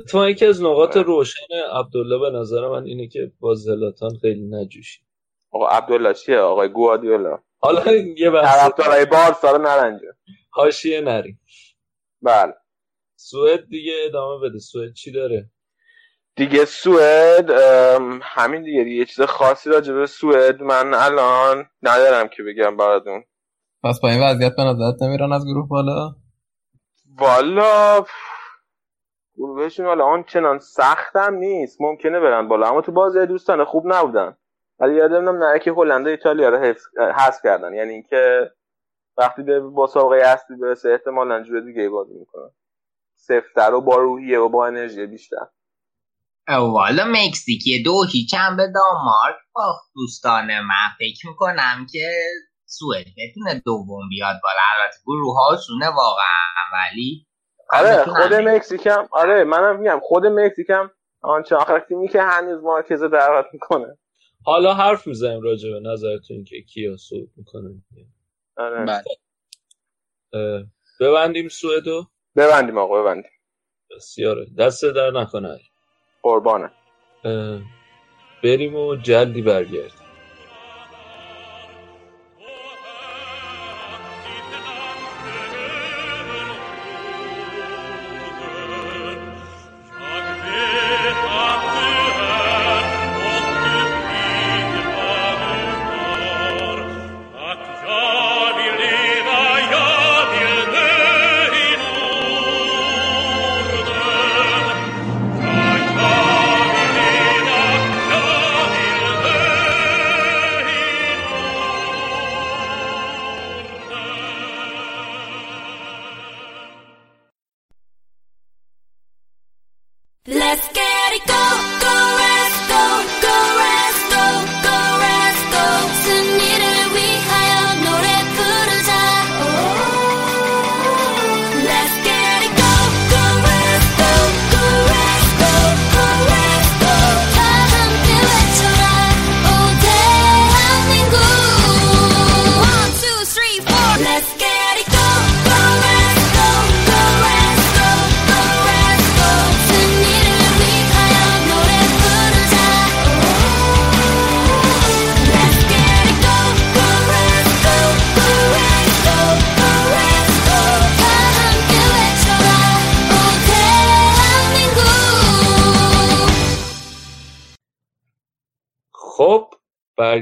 اتفاقا یکی از نقاط روشن عبدالله به نظر من اینه که با زلاتان خیلی نجوشی. آقا عبدالله چیه؟ آقای گواردیولا. حالا یه بحث. طرفدارای بارسا رو نرنجه. حاشیه نریم. بله. سوئد دیگه ادامه بده. سوئد چی داره؟ دیگه سوئد همین دیگه دیگه. یه چیز خاصی راجع به سوئد من الان ندارم که بگم براتون. پس با این وضعیت به نظرت نمیرن از گروه بالا؟ والا گروهشون حالا آنچنان سختم نیست. ممکنه برن بالا. اما تو بازی دوستانه خوب نبودن. ولی یادم نه که هلند و ایتالیا رو حذف کردن. یعنی اینکه وقتی به مسابقه اصلی برسه احتمالا جور دیگه بازی می‌کنن سفتر و با روحیه و با انرژی بیشتر. والا مکزیکی دو هیچ هم به دانمارک باخت دوستان من. فکر می‌کنم که سوئد بتونه دوم بیاد بالا. البته گروه هاشونه واقعا ولی آره خود. مکزیکم آره منم میگم خود مکزیکم آنچه آخر تیمی که هنوز مرکز دعوت می‌کنه. حالا حرف می‌زنیم راجع به نظرتون که کیا صعود می‌کنه آره. بله. ببندیم سوئدو؟ ببندیم آقا ببندیم. بسیاره. دست در نکنه. قربانه. بریم و جلدی برگردیم.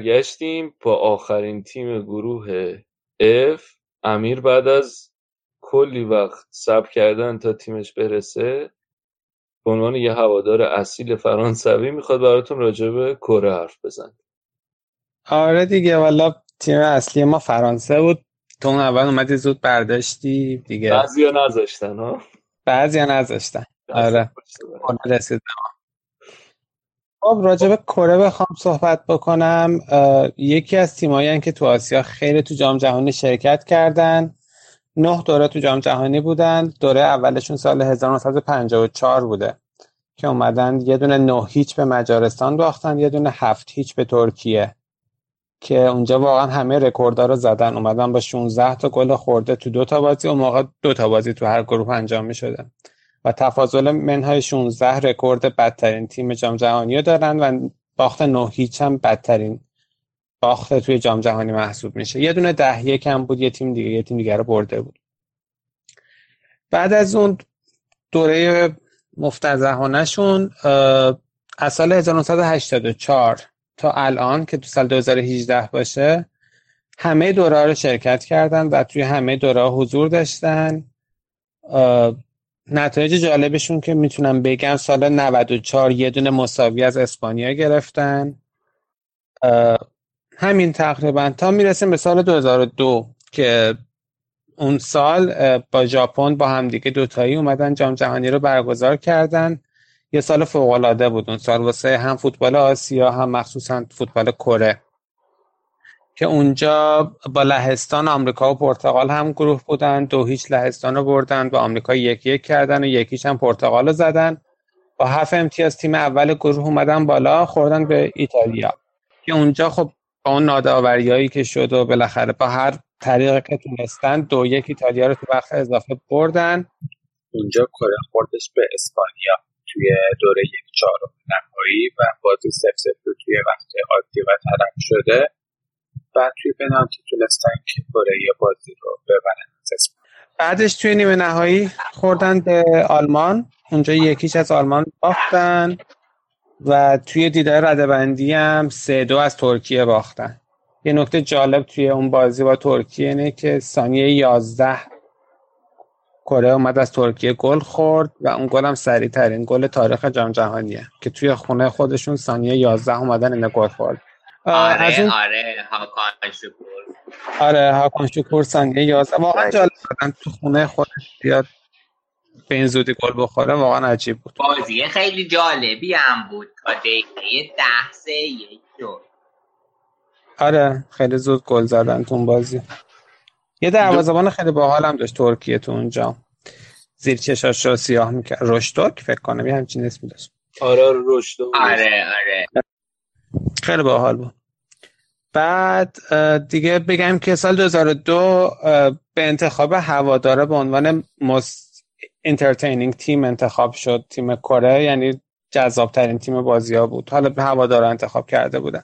برگشتیم با آخرین تیم گروه F. امیر بعد از کلی وقت صبر کردن تا تیمش برسه به عنوان یه هوادار اصیل فرانسوی می‌خواد براتون راجع به کره حرف بزن آره دیگه والا تیم اصلی ما فرانسه بود. تو اون اول اومدی زود برداشتی دیگه. بعضی ها نذاشتن ها؟ بعضی نذاشتن. آره. خب راجع به کره بخوام صحبت بکنم. یکی از تیمایی که تو آسیا خیلی تو جام جهانی شرکت کردن. نه دوره تو جام جهانی بودن. دوره اولشون سال 1954 بوده که اومدن یه دونه نه هیچ به مجارستان باختن یه دونه هفت هیچ به ترکیه که اونجا واقعا همه رکوردها رو زدن. اومدن با 16 تا گل خورده تو دو تا بازی اون موقع دو تا بازی تو هر گروه انجام می و تفاضل منهای 16 رکورد بدترین تیم جام جهانی رو دارن و باخت نه هیچ هم بدترین باخت توی جام جهانی محسوب میشه. یه دونه ده یک هم بود یه تیم دیگه یه تیم دیگه رو برده بود. بعد از اون دوره مفتزهانشون از سال 1984 تا الان که تو سال 2018 باشه همه دوره رو شرکت کردن و توی همه دوره حضور داشتن. نتایج جالبشون که می‌تونم بگم سال 94 یه دونه مساوی از اسپانیا گرفتن. همین تقریبا تا می‌رسیم به سال 2002 که اون سال با ژاپن با همدیگه دوتایی اومدن جام جهانی رو برگزار کردن. یه سال فوق العاده بود اون سال واسه هم فوتبال آسیا هم مخصوصا فوتبال کره. که اونجا با لهستان آمریکا و پرتغال هم گروه بودن. دو هیچ لهستان رو بردن با آمریکا یک یک کردن و یکیش هم پرتغال رو زدن. با هفت امتیاز تیم اول گروه اومدن بالا خوردن به ایتالیا. که اونجا خب با اون ناداوریایی که شد و بالاخره با هر طریقی که تونستن دو یک ایتالیا رو تو وقت اضافه بردن. اونجا کره خوردش به اسپانیا توی دوره یک چهارم نهایی و بازی سف سف توی وقت عادی و طرف شده. بعد توی پنالتی تونستن که کره بازی رو ببرن. بعدش توی نیمه نهایی خوردن به آلمان. اونجا یکیش از آلمان باختن و توی دیدار ردبندی هم سه دو از ترکیه باختن. یه نکته جالب توی اون بازی با ترکیه اینه که ثانیه 11 کره اومد از ترکیه گل خورد و اون گل هم سریع ترین گل تاریخ جام جهانیه که توی خونه خودشون ثانیه 11 اومدن این گل خورد. از آره اون آره هاکان شکور آره هاکان شکور ثانیه 11 واقعا جالب بودن تو خونه خودش بیاد به این زودی گل بخوره. واقعا عجیب بود. بازی خیلی جالبی هم بود. تا دقیقه ده سه یک آره خیلی زود گل زدن تو اون بازی. یه دروازه‌بان خیلی باحال هم داشت ترکیه تو اونجا. زیر چشاش رو سیاه می‌کرد. رشتوک فکر کنم یه همچین اسمی داشت. آره رشد آره آره. خیلی باحال بود. بعد دیگه بگم که سال 2002 اه، به انتخاب هواداره به عنوان most entertaining تیم انتخاب شد تیم کره یعنی جذاب ترین تیم بازی ها بود. حالا به هواداره انتخاب کرده بودن.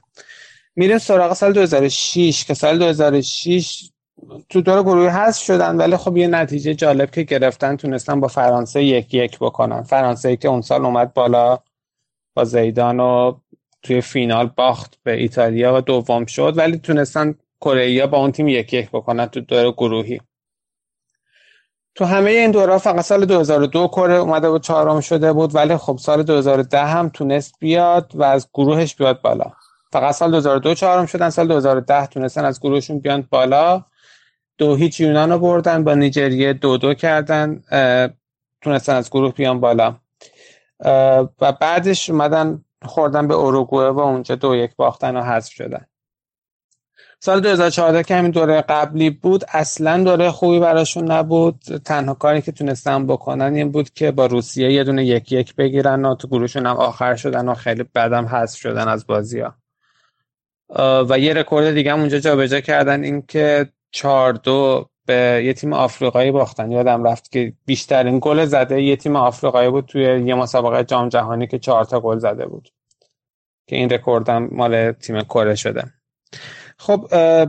میریم سراغ سال 2006 که سال 2006 تو دور گروهی حذف شدن ولی خب یه نتیجه جالب که گرفتن تونستن با فرانسه یک یک بکنن. فرانسه که اون سال اومد بالا با زیدان و توی فینال باخت به ایتالیا و دوم شد ولی تونستن کره با اون تیم یک یک بکنن تو دور گروهی. تو همه این دوره فقط سال 2002 کره اومده بود چهارم شده بود ولی خب سال 2010 هم تونست بیاد و از گروهش بیاد بالا. فقط سال 2002 چهارم شدن سال 2010 تونستن از گروهشون بیان بالا. دو هیچ یونان رو بردن با نیجریه دو دو کردن تونستن از گروه بیان بالا. و بعدش اومدن خوردن به اوروگوئه و اونجا دو یک باختن و حذف شدن. سال 2014 که همین دوره قبلی بود اصلا دوره خوبی براشون نبود. تنها کاری که تونستن بکنن این بود که با روسیه یه دونه یک یک بگیرن و تو گروهشون هم آخر شدن و خیلی بعدم حذف شدن از بازی ها و یه رکورد دیگه هم اونجا جابجا کردن این که چهار دو به یه تیم آفریقایی باختن. یادم رفت که بیشترین گل زده یه تیم آفریقایی بود توی یه مسابقه جام جهانی که چهار تا گل زده بود. که این رکوردم مال تیم کره شده. خب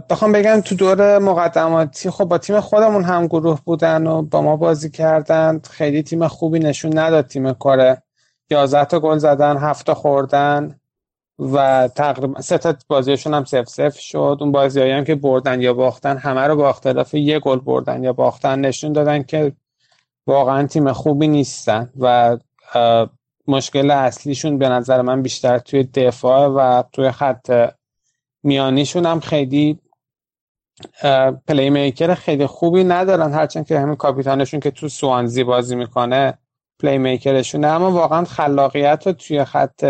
بخوام بگم تو دور مقدماتی خب با تیم خودمون هم گروه بودن و با ما بازی کردن. خیلی تیم خوبی نشون نداد تیم کره. 11 تا گل زدن 7 تا خوردن. و تقریبا سه تا بازیشون هم سف سف شد. اون بازیایی هم که بردن یا باختن همه رو با اختلاف یه گل بردن یا باختن نشون دادن که واقعا تیم خوبی نیستن و مشکل اصلیشون به نظر من بیشتر توی دفاع و توی خط میانیشون هم خیلی playmaker خیلی خوبی ندارن. هرچند که همین کاپیتانشون که تو سوانزی بازی می‌کنه playmaker شونه اما واقعا خلاقیت رو توی خط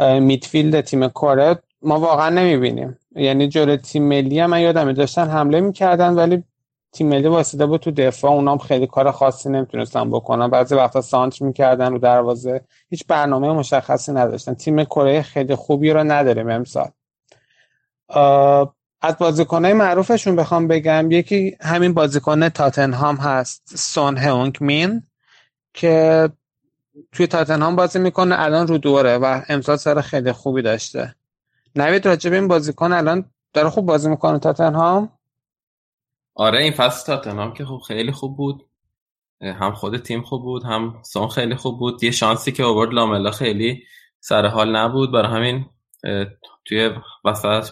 midfield تیم کره ما واقعا نمی‌بینیم. یعنی جلو تیم ملی هم من یادم داشتن حمله می‌کردن ولی تیم ملی وایساده بود تو دفاع. اونام خیلی کار خاصی نمی‌تونستن بکنن. بعضی وقتا سانتر می‌کردن رو دروازه. هیچ برنامه مشخصی نداشتن. تیم کره خیلی خوبی رو نداریم امسال. از بازیکنهای معروفشون بخوام بگم یکی همین بازیکن تاتنهام هست سون هونگ مین که توی تاتنهام بازی می‌کنه الان رو دوره و امسال سر خیلی خوبی داشته. نوید راجب این بازیکن الان داره خوب بازی می‌کنه تاتنهام؟ آره این فصل تاتنهام که خوب خیلی خوب بود. هم خود تیم خوب بود هم سون خیلی خوب بود. یه شانسی که آورد لاملا خیلی سر حال نبود. برای همین توی وسط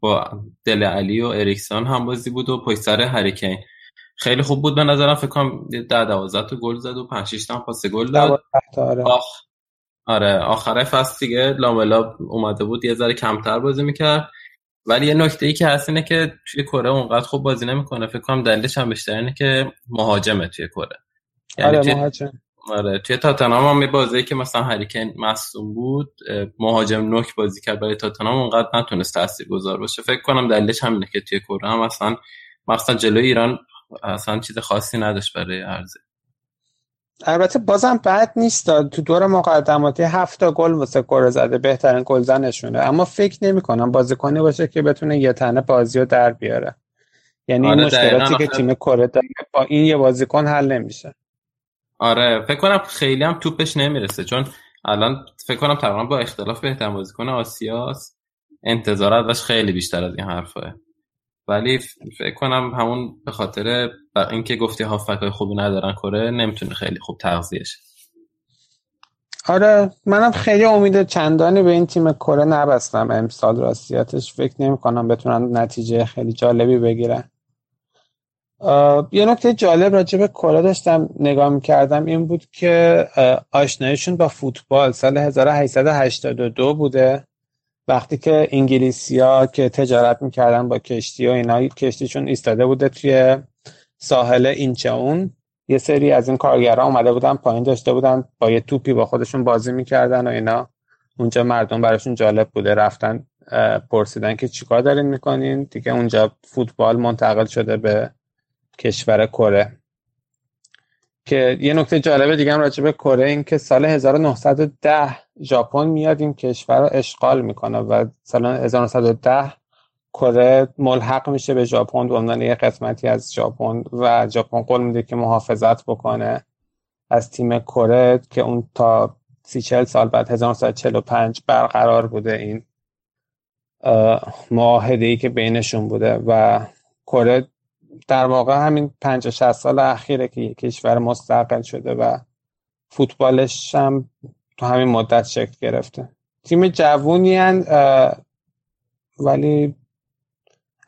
با دل علی و اریکسون هم بازی بود و پشت سر هریکین. خیلی خوب بود به نظرم فکر کنم ده دوازده تا گل زد و 5 6 تا پاس گل داد. آره. آخ آره آخره فصل دیگه لاملا اومده بود یه ذره کمتر بازی می‌کرد. ولی یه نکته ای که هست اینه که توی کره اونقدر خوب بازی نمی‌کنه فکر کنم دلیلش هم بیشتر اینه که مهاجمه توی کره. یعنی آره مهاجم. آره توی تاتنهام هم بازی که مثلا هریکن مصدوم بود مهاجم نوک بازی کرد برای تاتنهام اونقدر نتونست تاثیرگذار باشه. فکر کنم دلیلش همینه که توی کره هم مثلا مثلا جلوی ایران اصلا چیز خاصی نداشت برای عرضه. البته بازم بد نیست تو دور مقدماتی هفت گل واسه کره زده بهترین گلزنشونه. اما فکر نمی کنم بازیکنی باشه که بتونه یه تنه بازی رو در بیاره. یعنی آره مشکلاتی که تیم کره داره با این یه بازیکن حل نمیشه. آره فکر کنم خیلی هم توپش نمی‌رسه. چون الان فکر کنم تقریبا با اختلاف بهترین بازیکن آسیاس انتظار ازش خیلی بیشتر از این حرفه. ولی فکر کنم همون به خاطر اینکه گفتی هافبک های خوبی ندارن کره نمی‌تونه خیلی خوب تغذیه آره منم خیلی امید چندانی به این تیم کره نبستم. امسال راستیاتش فکر نمی کنم بتونن نتیجه خیلی جالبی بگیرن. یه نکته جالب راجع به کره داشتم نگاه می‌کردم این بود که آشنایشون با فوتبال سال 1882 بوده. وقتی که انگلیسیا که تجارت می‌کردن با کشتی و اینا کشتیشون ایستاده بوده توی ساحل اینچاون یه سری از این کارگرها اومده بودن پایین داشته بودن با یه توپی با خودشون بازی می‌کردن و اینا. اونجا مردم براشون جالب بوده. رفتن پرسیدن که چیکار دارین می‌کنین؟ دیگه اونجا فوتبال منتقل شده به کشور کره. که یه نکته جالب دیگه هم راجع به کره این که سال 1910 ژاپن میاد این کشور رو اشغال می‌کنه و سال 1910 کره ملحق میشه به ژاپن به عنوان یه قسمتی از ژاپن و ژاپن قول میده که محافظت بکنه از تیم کره که اون تا سی چل سال بعد 1945 برقرار بوده این معاهده ای که بینشون بوده و کره در واقع همین 50 60 سال اخیره که کشور مستقل شده و فوتبالش هم تو همین مدت شکل گرفته. تیم جوونی ولی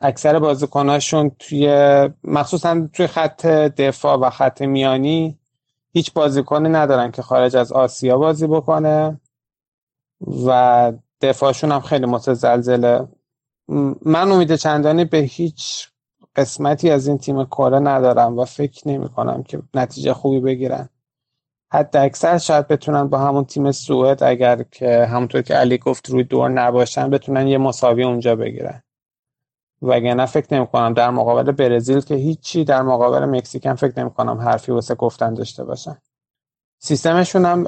اکثر بازیکناشون توی مخصوصا توی خط دفاع و خط میانی هیچ بازیکنی ندارن که خارج از آسیا بازی بکنه و دفاعشون هم خیلی متزلزله. من امید چندانی به هیچ قسمتی از این تیم کره ندارم و فکر نمی کنم که نتیجه خوبی بگیرن. حتی اکثر شاید بتونن با همون تیم سوئد اگر که همونطور که علی گفت روی دور نباشن بتونن یه مساوی اونجا بگیرن. وگرنه فکر نمی کنم در مقابل برزیل که هیچی در مقابل مکزیک هم فکر نمی کنم حرفی واسه گفتن داشته باشن. سیستمشون هم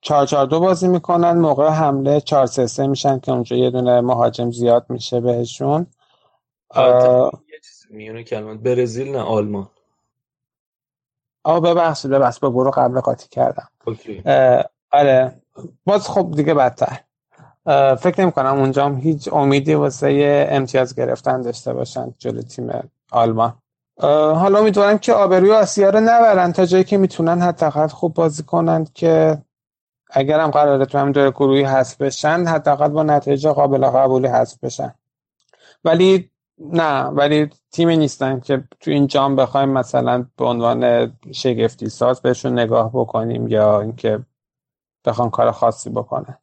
442 بازی می‌کنن. موقع حمله 433 میشن که اونجا یه دونه مهاجم زیاد میشه بهشون. یه چیز میونه کلمات برزیل نه آلمان. آه ببخشید ببخشید با برو قبل قاطی کردم. اوکی. آره باز خب دیگه بدتر. فکر نمی کنم اونجا هم هیچ امیدی واسه امتیاز گرفتن داشته باشن جلو تیم آلمان. حالا امیدوارم که آبروی آسیا رو نبرن تا جایی که می‌تونن حداقل خوب بازی کنن که اگر هم قراره تو هم دور گروهی حذف بشن حداقل با نتیجه قابل قبولی حذف بشن. ولی نه ولی تیمی نیستن که تو این جام بخوایم مثلا به عنوان شگفتی ساز بهشون نگاه بکنیم یا اینکه بخوان کار خاصی بکنن.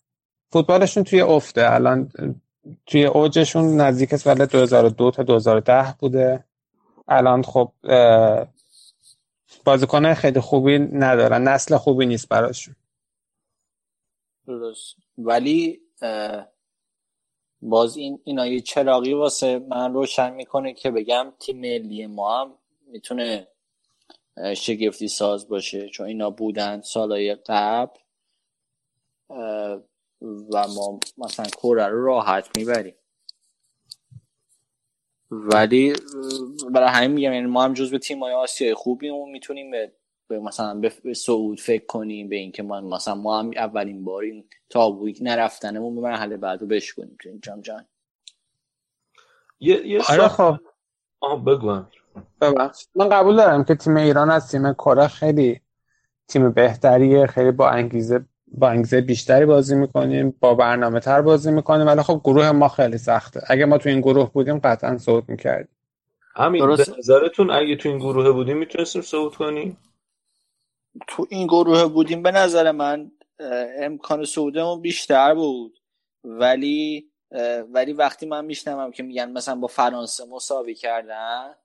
فوتبالشون توی افته. الان توی اوجشون نزدیک سال 2002 تا 2010 بوده. الان خب بازیکنهای خیلی خوبی ندارن. نسل خوبی نیست براشون. درست. ولی باز این اینا یه چراغی واسه من روشن می‌کنه که بگم تیم ملی ما هم می‌تونه شگفتی ساز باشه چون اینا بودن سالهای قبل و ما مثلا کره رو راحت می‌بریم. ولی برای همین میگم یعنی ما هم جز به تیم های آسیای خوبیم و می‌تونیم به, به مثلا به سعود فکر کنیم به اینکه ما مثلا ما هم اولین بار این تابوی نرفتنمون به مرحله بعد رو بشکنیم تو این جام جان یه, یه آره خب. آه بگو من قبول دارم که تیم ایران از تیم کره خیلی تیم بهتریه خیلی با انگیزه با انگیزه بیشتری بازی می‌کنیم با برنامه تر بازی می‌کنیم ولی خب گروه ما خیلی سخته. اگه ما تو این گروه بودیم قطعا صعود می‌کردیم. همین درست. به نظرتون اگه تو این گروه بودیم می‌تونستیم صعود کنیم؟ تو این گروه بودیم به نظر من امکان صعودمون بیشتر بود. ولی ولی وقتی من میشنوم که میگن مثلا با فرانسه مساوی کردن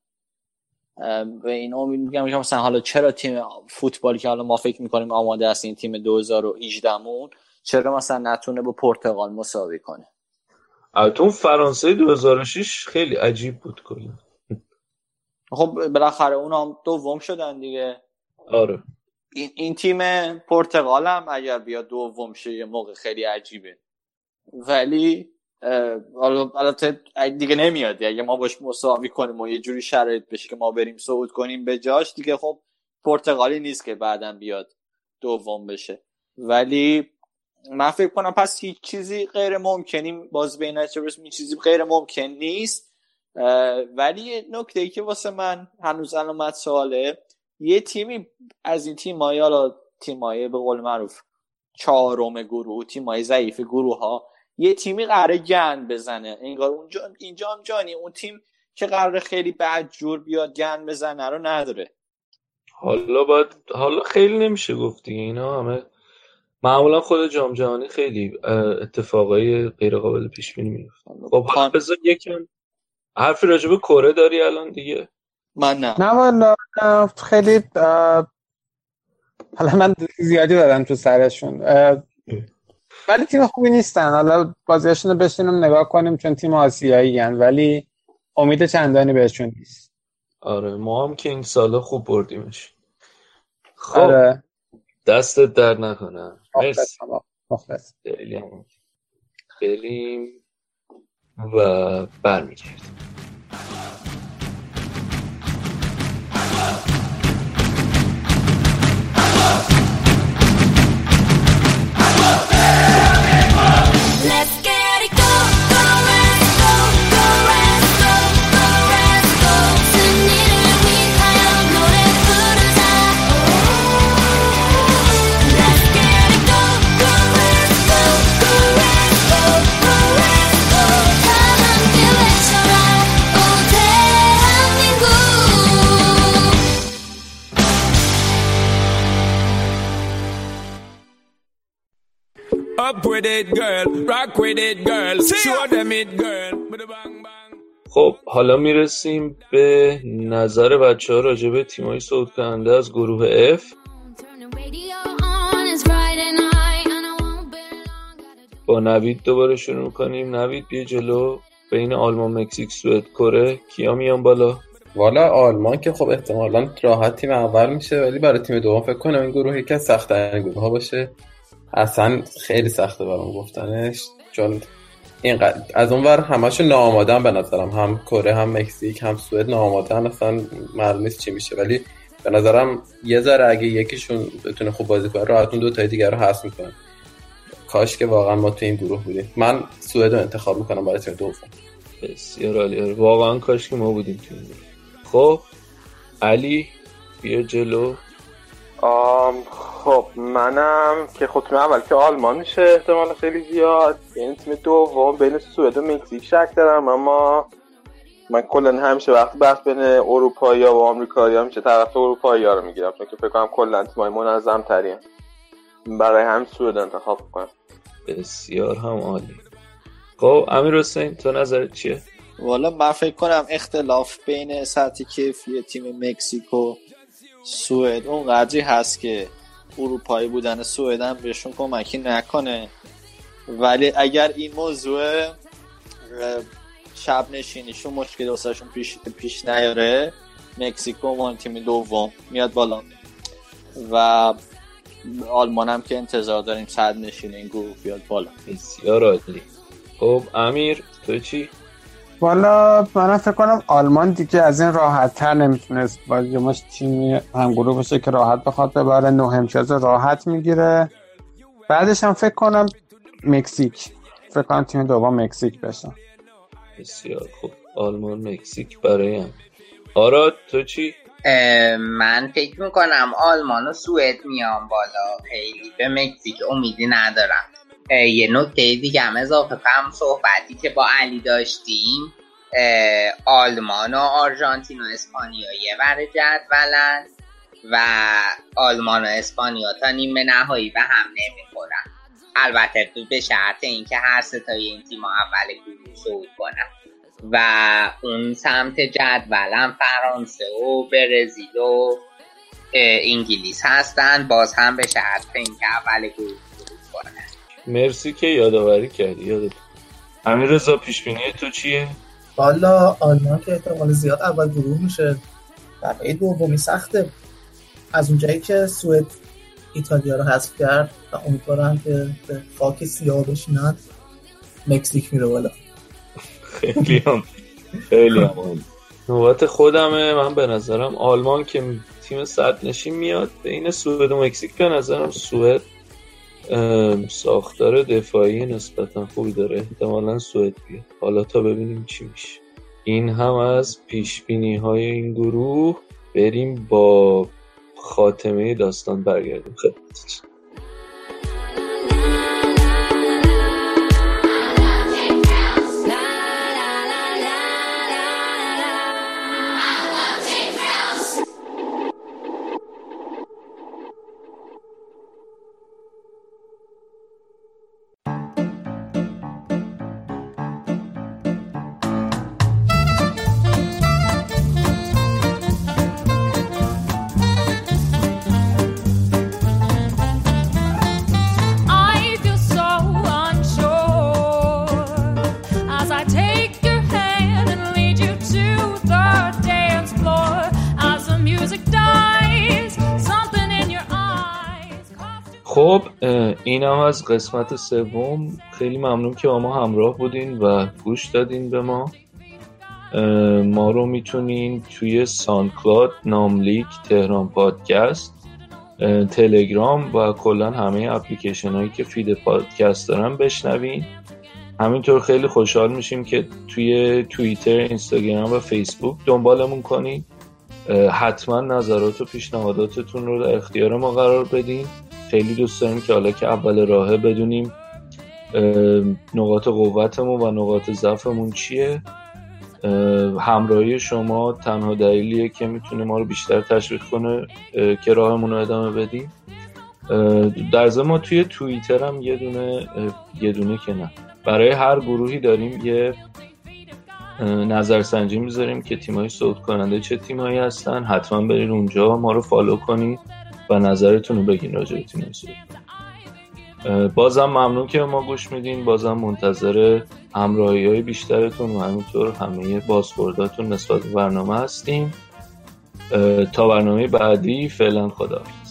به این امید میگم که مثلا حالا چرا تیم فوتبالی که حالا ما فکر می‌کنیم آماده است این تیم 2018 مون چرا مثلا نتونه با پرتغال مساوی کنه؟ البته فرانسه 2006 خیلی عجیب بود کلا. خب بالاخره اون هم دوم شدن دیگه. آره. این, این تیم پرتغال هم اگر بیاد دوم شه یه موقع خیلی عجیبه. ولی البته دیگه نمیاد. اگه ما باش مساوی کنیم و یه جوری شرایط بشه که ما بریم صعود کنیم به جاش دیگه خب پرتغالی نیست که بعدا بیاد دوم بشه. ولی من فکر کنم پس هیچ چیزی غیر ممکنی باز بین این چیزی غیر ممکن نیست. ولی نکته ای که واسه من هنوز علامت سواله یه تیمی از این تیم های حالا تیم به قول معروف چهارم گروه تیم های ضعیف گروه ها یه تیمی قراره گند بزنه. انگار اونجا اینجا هم جانی اون تیم که قراره خیلی بد جور بیاد گند بزنه رو نداره. حالا باید حالا خیلی نمیشه گفت دیگه. اینا همه معمولا خود جام جهانی خیلی اتفاقای غیر قابل پیش بینی میفته خب بذار یکم حرفی راجع به کره داری الان دیگه؟ من نه. نه والا خیلی حالا من زیادی دادم تو سرشون. ولی تیم خوبی نیستن. حالا بازیاشون رو بشینیم نگاه کنیم چون تیم آسیایی هن ولی امید چندانی بهشون نیست. آره ما هم که این سالا خوب بردیمش. خب آره. دستت در نکنه. مرسی. مخلص بریم و برمیگردیم. With it, girl. Rock with it, girl. Show them it, girl. خب حالا می‌رسیم به نظر بچه ها راجع به تیمای صعود کننده از گروه F. با نوید دوباره شروع کنیم. نوید بیا جلو. بین آلمان مکزیک سوئد کره. کیا میان بالا؟ والا آلمان که خب احتمالا راحت تیم اول میشه ولی برای تیم دوم فکر کنم این گروه یکی از سخت‌ترین گروه ها باشه. اصلا خیلی سخته برام گفتنش. چون این از اون ور همشون ناآمادن به نظرم. هم کره هم مکزیک هم سوئد ناآمادن. اصلا معلوم نیست چی میشه. ولی به نظرم یه ذره اگه یکیشون بتونه خوب بازی کنه راحت اون دو تای دیگر رو حذف می‌کنن. کاش که واقعا ما تو این گروه بودیم. من سوئد رو انتخاب می‌کنم برای تیم دوم. بسیار عالی. آره، واقعا کاش که ما بودیم تو این گروه. خب علی بیا جلو. آم خب منم که خب تیم اول که آلمان میشه احتمال خیلی زیاد. یعنی تیم دوم بین سوئد و مکزیک شک دارم اما من کلا همیشه وقتی بحث بین اروپایی و آمریکایی ها میشه طرف اروپایی ها رو می‌گیرم چون که فکر کنم کلا تیمای منظم ترین برای همین سوئد انتخاب کنم بسیار هم عالی. خب امیر حسین تو نظرت چیه؟ والا من فکر کنم اختلاف بین سطح کیفی تیم مکزیک و سوئد اون قدری هست که اروپایی بودن سوئد هم بهشون کمکی نکنه. ولی اگر این موضوع شب نشینیشون مشکل واسهشون پیش پیش نیاره مکزیکو عنوان تیم دوم میاد بالا. و آلمان هم که انتظار داریم صد نشین این گروه بیاد بالا. بسیار عالی. خب امیر تو چی؟ والا من فکر کنم آلمان دیگه از این راحت تر نمی‌تونست با یه مش تیمی همگروه بشه که راحت بخواد ببره. نه امتیاز راحت می‌گیره. بعدش هم فکر کنم مکزیک. فکر کنم تیم دوم مکزیک بشه. بسیار خوب. آلمان مکزیک برای هم. آراد تو چی؟ من فکر می‌کنم آلمان و سوئد میان بالا. خیلی به مکزیک امیدی ندارم. یه نکته دیگه هم اضافه کنم. صحبتی که با علی داشتیم آلمان و آرژانتین و اسپانیا یه ور جدولن و آلمان و اسپانیا تا نیمه نهایی به هم نمی‌خورن. البته تو به شرط اینکه هر ستای این تیم اول گروه صعود کنن. و اون سمت جدولم فرانسه و برزیل و انگلیس هستن. باز هم به شرط اینکه اول گروه صعود کنن. مرسی که یادآوری کردی یادت. امیر رضا پیش بینی تو چیه؟ والا آلمان که احتمال زیاد اول گروه میشه. برای دومی سخته. از اونجایی که سوئد ایتالیا رو حذف کرد و امیدوارم که به خاک سیاه بشینن مکزیک میره بالا. خیلی هم خیلی هم. نوبت خودمه. من به نظرم آلمان که تیم صد نشین میاد بین سوئد و مکزیک به نظرم سوئد ساختار دفاعی نسبتا خوبی داره. احتمالا سوئد بیاد حالا تا ببینیم چی میشه. این هم از پیش بینی های این گروه. بریم با خاتمه داستان برگردیم. خدمتتون این هم از قسمت سوم. خیلی ممنون که با ما همراه بودین و گوش دادین به ما. ما رو می‌تونین توی SoundCloud ناملیک تهران پادکست تلگرام و کلا همه اپلیکیشن هایی که feed پادکست دارن بشنوین. همینطور خیلی خوشحال میشیم که توی توییتر اینستاگرام و فیسبوک دنبالمون کنین. حتما نظرات و پیشنهاداتتون رو در اختیار ما قرار بدین. خیلی دوست داریم که حالا که اول راهه بدونیم نقاط قوتمون و نقاط ضعفمون چیه؟ اه، همراهی شما تنها دلیلیه که می‌تونه ما رو بیشتر تشویق کنه که راهمون رو ادامه بدیم. در ضمن ما توی توییتر هم یه دونه یه دونه که نه. برای هر گروهی داریم یه نظرسنجی می‌ذاریم که تیمای صعود کننده چه تیمایی هستن حتما برید اونجا ما رو فالو کنید. و نظرتون رو بگین راجع به اه، بازم ممنون که ما گوش میدین. بازم منتظر همراهی های بیشترتون و همینطور همه بازخورداتون نسبت برنامه هستیم. تا برنامه بعدی فعلا خداحافظ.